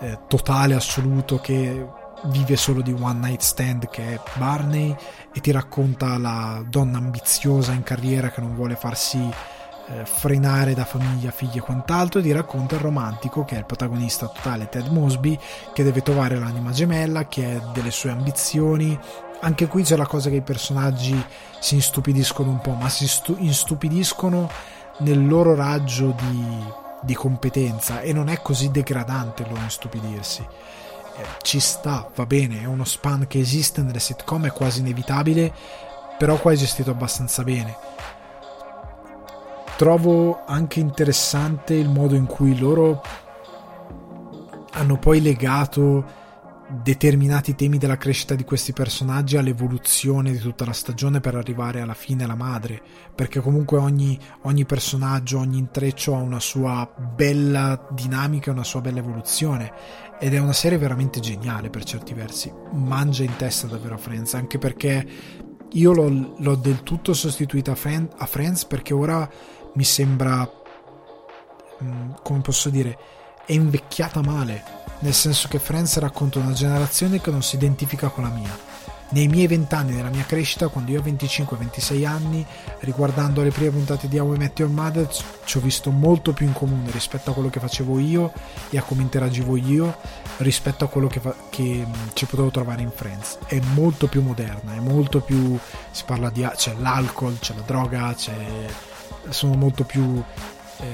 eh, totale, assoluto, che vive solo di one night stand che è Barney e ti racconta la donna ambiziosa in carriera che non vuole farsi eh, frenare da famiglia, figli e quant'altro e ti racconta il romantico che è il protagonista totale Ted Mosby che deve trovare l'anima gemella che è delle sue ambizioni. Anche qui c'è la cosa che i personaggi si instupidiscono un po' ma si stu- instupidiscono nel loro raggio di di competenza e non è così degradante loro instupidirsi. Eh, ci sta, va bene, è uno span che esiste nelle sitcom, è quasi inevitabile, però qua è gestito abbastanza bene. Trovo anche interessante il modo in cui loro hanno poi legato determinati temi della crescita di questi personaggi all'evoluzione di tutta la stagione per arrivare alla fine alla madre perché comunque ogni, ogni personaggio ogni intreccio ha una sua bella dinamica una sua bella evoluzione ed è una serie veramente geniale per certi versi mangia in testa davvero a Friends anche perché io l'ho, l'ho del tutto sostituita a, Friend, a Friends perché ora mi sembra mm, come posso dire, è invecchiata male, nel senso che Friends racconta una generazione che non si identifica con la mia. Nei miei vent'anni, nella mia crescita, quando io ho 25-26 anni, riguardando le prime puntate di How I Met Your Mother, ci ho visto molto più in comune rispetto a quello che facevo io e a come interagivo io rispetto a quello che, fa- che mm, ci potevo trovare in Friends. È molto più moderna, è molto più... si parla di... c'è l'alcol, c'è la droga, c'è... sono molto più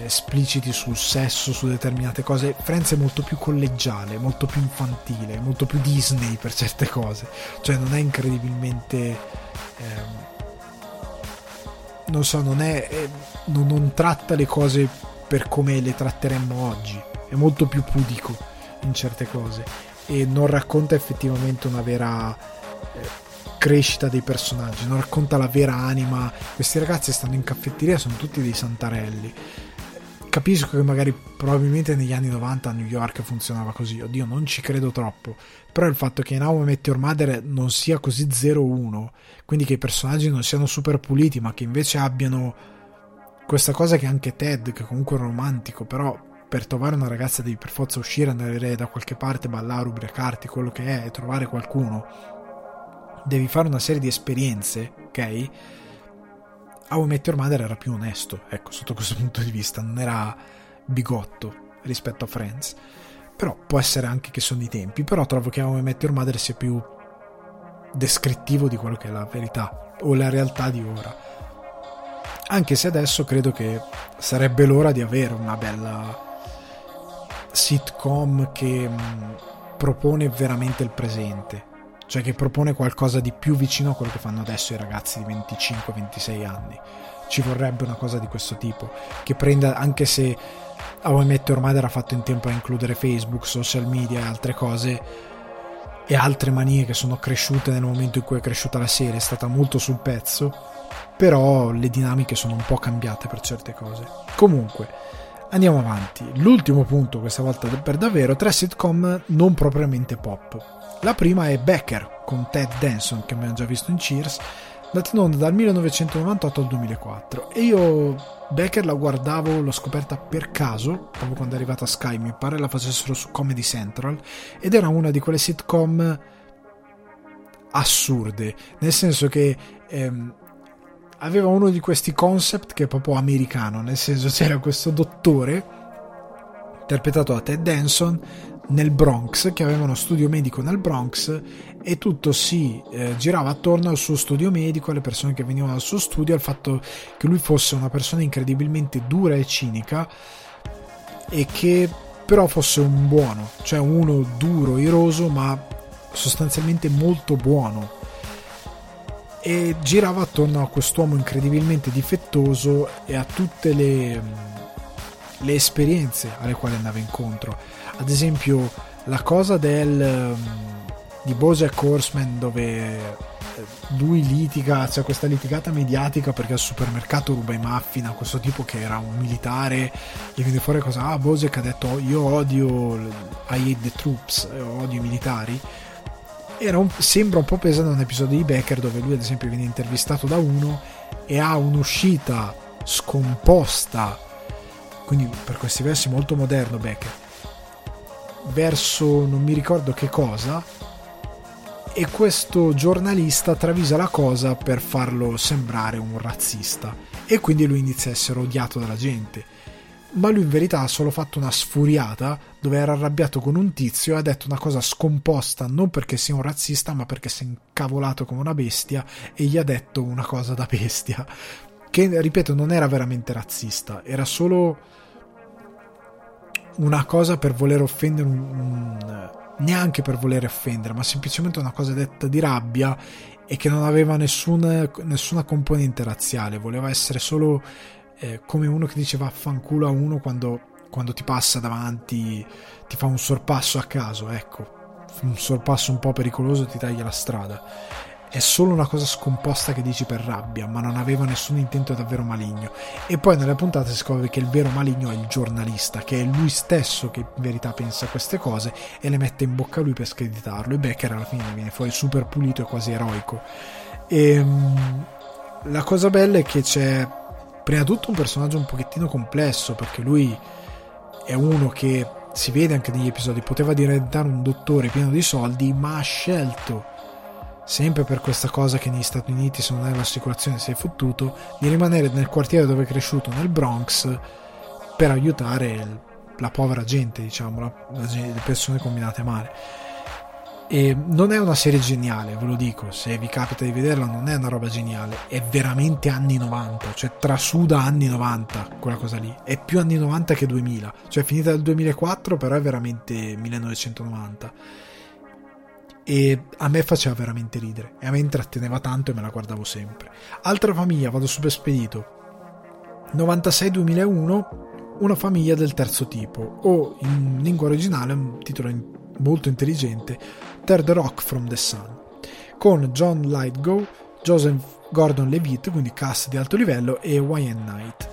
espliciti sul sesso, su determinate cose. Friends è molto più collegiale, molto più infantile, molto più Disney per certe cose. Cioè non è incredibilmente... Ehm, non so, non è... Eh, non, non tratta le cose per come le tratteremmo oggi. È molto più pudico in certe cose e non racconta effettivamente una vera eh, crescita dei personaggi, non racconta la vera anima. Questi ragazzi stanno in caffetteria, sono tutti dei santarelli capisco che magari probabilmente negli anni 90 a New York funzionava così, oddio non ci credo troppo, però il fatto che in How I Met Your Mother non sia così 0-1, quindi che i personaggi non siano super puliti, ma che invece abbiano questa cosa che anche Ted, che comunque è romantico, però per trovare una ragazza devi per forza uscire, andare da qualche parte, ballare, ubriacarti, quello che è, e trovare qualcuno, devi fare una serie di esperienze, ok? How I Met Your Mother era più onesto, ecco, sotto questo punto di vista, non era bigotto rispetto a Friends. Però può essere anche che sono i tempi, però trovo che How I Met Your Mother sia più descrittivo di quello che è la verità o la realtà di ora. Anche se adesso credo che sarebbe l'ora di avere una bella sitcom che mh, propone veramente il presente cioè che propone qualcosa di più vicino a quello che fanno adesso i ragazzi di 25-26 anni. Ci vorrebbe una cosa di questo tipo, che prenda, anche se How I Met Your Mother ha fatto in tempo a includere Facebook, social media e altre cose, e altre manie che sono cresciute nel momento in cui è cresciuta la serie, è stata molto sul pezzo, però le dinamiche sono un po' cambiate per certe cose. Comunque, andiamo avanti. L'ultimo punto, questa volta per davvero, tre sitcom non propriamente pop la prima è Becker con Ted Danson che abbiamo già visto in Cheers, data in onda dal 1998 al 2004 e io Becker la guardavo, l'ho scoperta per caso, proprio quando è arrivata a Sky, mi pare la facessero su Comedy Central ed era una di quelle sitcom assurde, nel senso che ehm, aveva uno di questi concept che è proprio americano, nel senso c'era questo dottore interpretato da Ted Danson nel Bronx, che aveva uno studio medico nel Bronx e tutto si eh, girava attorno al suo studio medico, alle persone che venivano dal suo studio, al fatto che lui fosse una persona incredibilmente dura e cinica e che però fosse un buono, cioè uno duro, iroso, ma sostanzialmente molto buono. E girava attorno a quest'uomo incredibilmente difettoso e a tutte le, le esperienze alle quali andava incontro ad esempio la cosa del um, di Bojack Horseman dove eh, lui litiga, c'è questa litigata mediatica perché al supermercato ruba i muffin a questo tipo che era un militare gli viene fuori cosa, ah Bojack ha detto io odio I hate the troops, eh, odio i militari. Un, sembra un po' pesante un episodio di Becker dove lui ad esempio viene intervistato da uno e ha un'uscita scomposta. Quindi per questi versi molto moderno Becker verso non mi ricordo che cosa e questo giornalista travisa la cosa per farlo sembrare un razzista. E quindi lui inizia a essere odiato dalla gente. Ma lui in verità ha solo fatto una sfuriata dove era arrabbiato con un tizio e ha detto una cosa scomposta non perché sia un razzista ma perché si è incavolato come una bestia e gli ha detto una cosa da bestia. Che ripeto non era veramente razzista era solo una cosa per voler offendere un, un, neanche per voler offendere ma semplicemente una cosa detta di rabbia e che non aveva nessuna, nessuna componente razziale voleva essere solo eh, come uno che diceva fanculo a uno quando, quando ti passa davanti ti fa un sorpasso a caso ecco un sorpasso un po' pericoloso ti taglia la strada è solo una cosa scomposta che dici per rabbia, ma non aveva nessun intento davvero maligno. E poi nella puntata si scopre che il vero maligno è il giornalista, che è lui stesso che in verità pensa queste cose e le mette in bocca a lui per screditarlo. E Becker alla fine viene fuori super pulito e quasi eroico. E um, la cosa bella è che c'è prima di tutto un personaggio un pochettino complesso, perché lui è uno che si vede anche negli episodi, poteva diventare un dottore pieno di soldi, ma ha scelto, sempre per questa cosa che negli Stati Uniti se non hai l'assicurazione sei fottuto, di rimanere nel quartiere dove è cresciuto, nel Bronx, per aiutare la povera gente, diciamo, la, le persone combinate male. E non è una serie geniale, ve lo dico, se vi capita di vederla non è una roba geniale, è veramente anni 90, cioè trasuda anni 90 quella cosa lì, è più anni 90 che 2000, cioè finita nel 2004 però è veramente 1990 e a me faceva veramente ridere e a me intratteneva tanto e me la guardavo sempre. Altra famiglia, vado super spedito, 96-2001, una famiglia del terzo tipo o in lingua originale un titolo molto intelligente Third Rock from the Sun, con John Lightgo, Joseph Gordon-Levitt, quindi cast di alto livello, e Wayne Knight.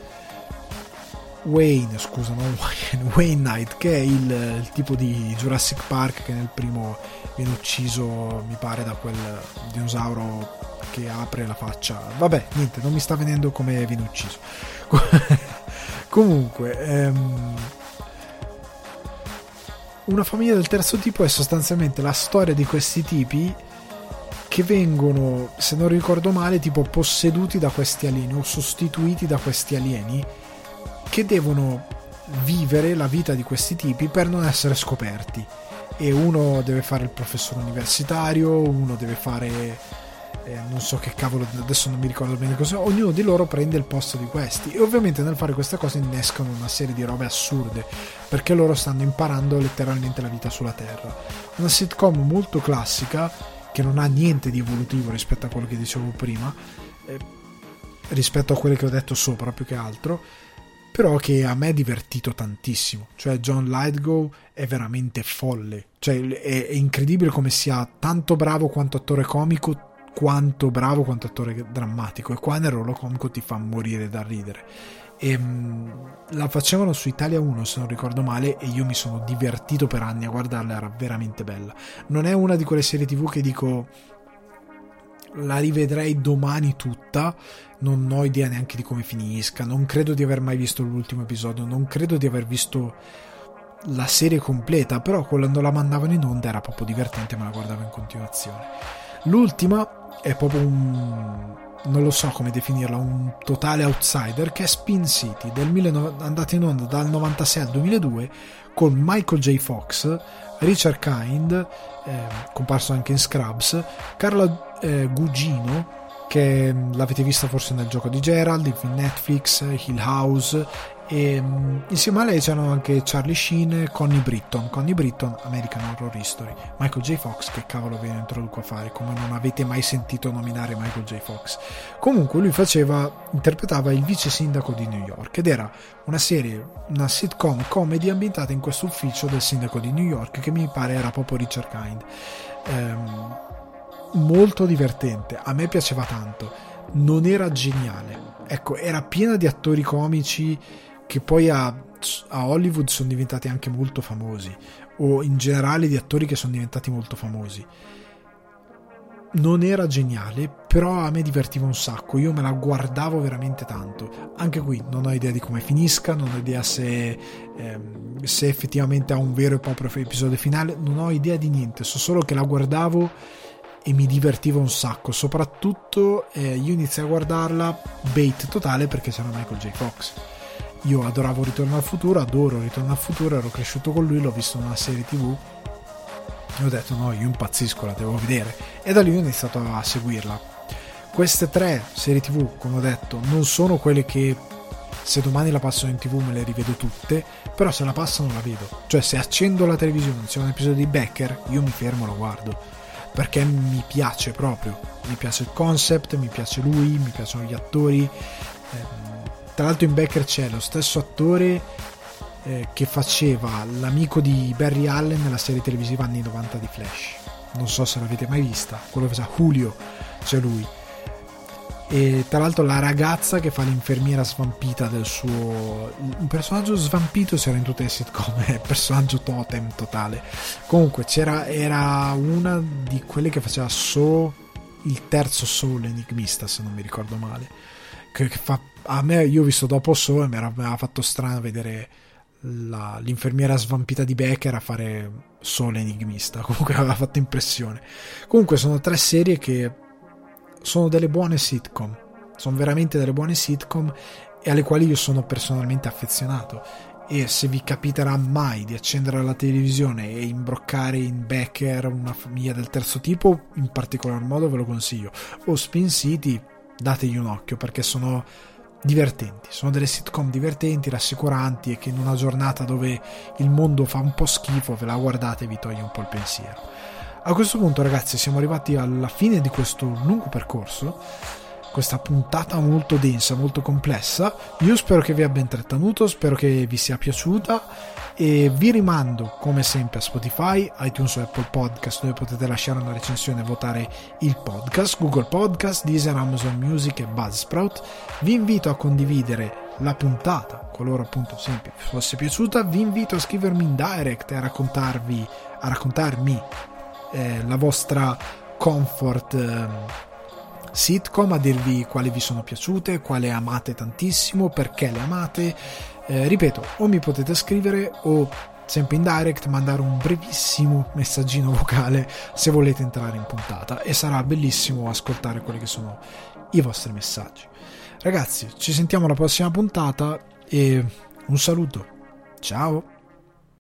Wayne, scusa, non Wayne, Wayne Knight, che è il, il, tipo di Jurassic Park che nel primo viene ucciso, mi pare, da quel dinosauro che apre la faccia. Vabbè, niente, non mi sta venendo come viene ucciso. Comunque, ehm, una famiglia del terzo tipo è sostanzialmente la storia di questi tipi che vengono, se non ricordo male, tipo posseduti da questi alieni o sostituiti da questi alieni che devono vivere la vita di questi tipi per non essere scoperti. E uno deve fare il professore universitario, uno deve fare eh, non so che cavolo, adesso non mi ricordo bene cosa, ognuno di loro prende il posto di questi e ovviamente nel fare queste cose innescano una serie di robe assurde perché loro stanno imparando letteralmente la vita sulla Terra. Una sitcom molto classica che non ha niente di evolutivo rispetto a quello che dicevo prima, eh, rispetto a quelle che ho detto sopra più che altro, però che a me è divertito tantissimo. Cioè, John Lightgo è veramente folle. Cioè, è, è incredibile come sia tanto bravo quanto attore comico, quanto bravo, quanto attore drammatico. E qua nel ruolo comico ti fa morire da ridere. E, mh, la facevano su Italia 1 se non ricordo male e io mi sono divertito per anni a guardarla, era veramente bella. Non è una di quelle serie tv che dico la rivedrei domani tutta, non ho idea neanche di come finisca, non credo di aver mai visto l'ultimo episodio, non credo di aver visto la serie completa, però quando la mandavano in onda era proprio divertente, me la guardavo in continuazione. L'ultima è proprio un non lo so come definirla, un totale outsider che è Spin City, del 19, andata in onda dal 96 al 2002 con Michael J. Fox, Richard Kind, eh, comparso anche in Scrubs, Carla eh, Gugino, che mm, l'avete vista forse nel gioco di Gerald, in Netflix, Hill House e mm, insieme a lei c'erano anche Charlie Sheen e Connie Britton. Connie Britton, American Horror History. Michael J. Fox, che cavolo ve ne introduco a fare? Come non avete mai sentito nominare Michael J. Fox? Comunque lui faceva, interpretava il vice sindaco di New York ed era una serie, una sitcom comedy ambientata in questo ufficio del sindaco di New York che mi pare era proprio Richard Kind. Ehm, molto divertente, a me piaceva tanto. Non era geniale. Ecco, era piena di attori comici che poi a, a Hollywood sono diventati anche molto famosi, o in generale di attori che sono diventati molto famosi. Non era geniale, però a me divertiva un sacco, io me la guardavo veramente tanto. Anche qui non ho idea di come finisca, non ho idea se, ehm, se effettivamente ha un vero e proprio episodio finale, non ho idea di niente, so solo che la guardavo e mi divertiva un sacco. Soprattutto eh, io iniziai a guardarla bait totale perché c'era Michael J. Fox io adoravo Ritorno al futuro, adoro Ritorno al futuro, ero cresciuto con lui, l'ho visto una serie tv e ho detto no, io impazzisco, la devo vedere e da lì ho iniziato a seguirla. Queste tre serie tv, come ho detto, non sono quelle che se domani la passano in tv me le rivedo tutte, però se la passano la vedo. Cioè se accendo la televisione, c'è un episodio di Becker, io mi fermo e lo guardo. Perché mi piace proprio, mi piace il concept, mi piace lui, mi piacciono gli attori. Ehm, tra l'altro in Becker c'è lo stesso attore eh, che faceva l'amico di Barry Allen nella serie televisiva anni 90 di Flash. Non so se l'avete mai vista, quello che fa Julio, c'è lui. E tra l'altro la ragazza che fa l'infermiera svampita del suo... Un personaggio svampito c'era in tutte le sitcom, è personaggio totem totale. Comunque c'era, era una di quelle che faceva So, il terzo Soul enigmista se non mi ricordo male. Che, che fa a me io ho visto dopo So e mi aveva fatto strano vedere la, l'infermiera svampita di Becker a fare solo enigmista. Comunque aveva fatto impressione. Comunque sono tre serie che sono delle buone sitcom. Sono veramente delle buone sitcom e alle quali io sono personalmente affezionato. E se vi capiterà mai di accendere la televisione e imbroccare in Becker una famiglia del terzo tipo, in particolar modo ve lo consiglio. O Spin City, dategli un occhio perché sono divertenti, sono delle sitcom divertenti, rassicuranti e che in una giornata dove il mondo fa un po' schifo ve la guardate e vi toglie un po' il pensiero. A questo punto ragazzi siamo arrivati alla fine di questo lungo percorso, questa puntata molto densa, molto complessa, io spero che vi abbia intrattenuto, spero che vi sia piaciuta e vi rimando come sempre a Spotify, iTunes o Apple Podcast dove potete lasciare una recensione e votare il podcast, Google Podcast, Deezer, Amazon Music e Buzzsprout. Vi invito a condividere la puntata, qualora appunto sempre fosse piaciuta, vi invito a scrivermi in direct e a raccontarvi, a raccontarmi eh, la vostra comfort eh, sitcom, a dirvi quali vi sono piaciute, quale amate tantissimo, perché le amate eh, ripeto, o mi potete scrivere o sempre in direct mandare un brevissimo messaggino vocale se volete entrare in puntata e sarà bellissimo ascoltare quelli che sono i vostri messaggi. Ragazzi, ci sentiamo alla prossima puntata e un saluto. Ciao!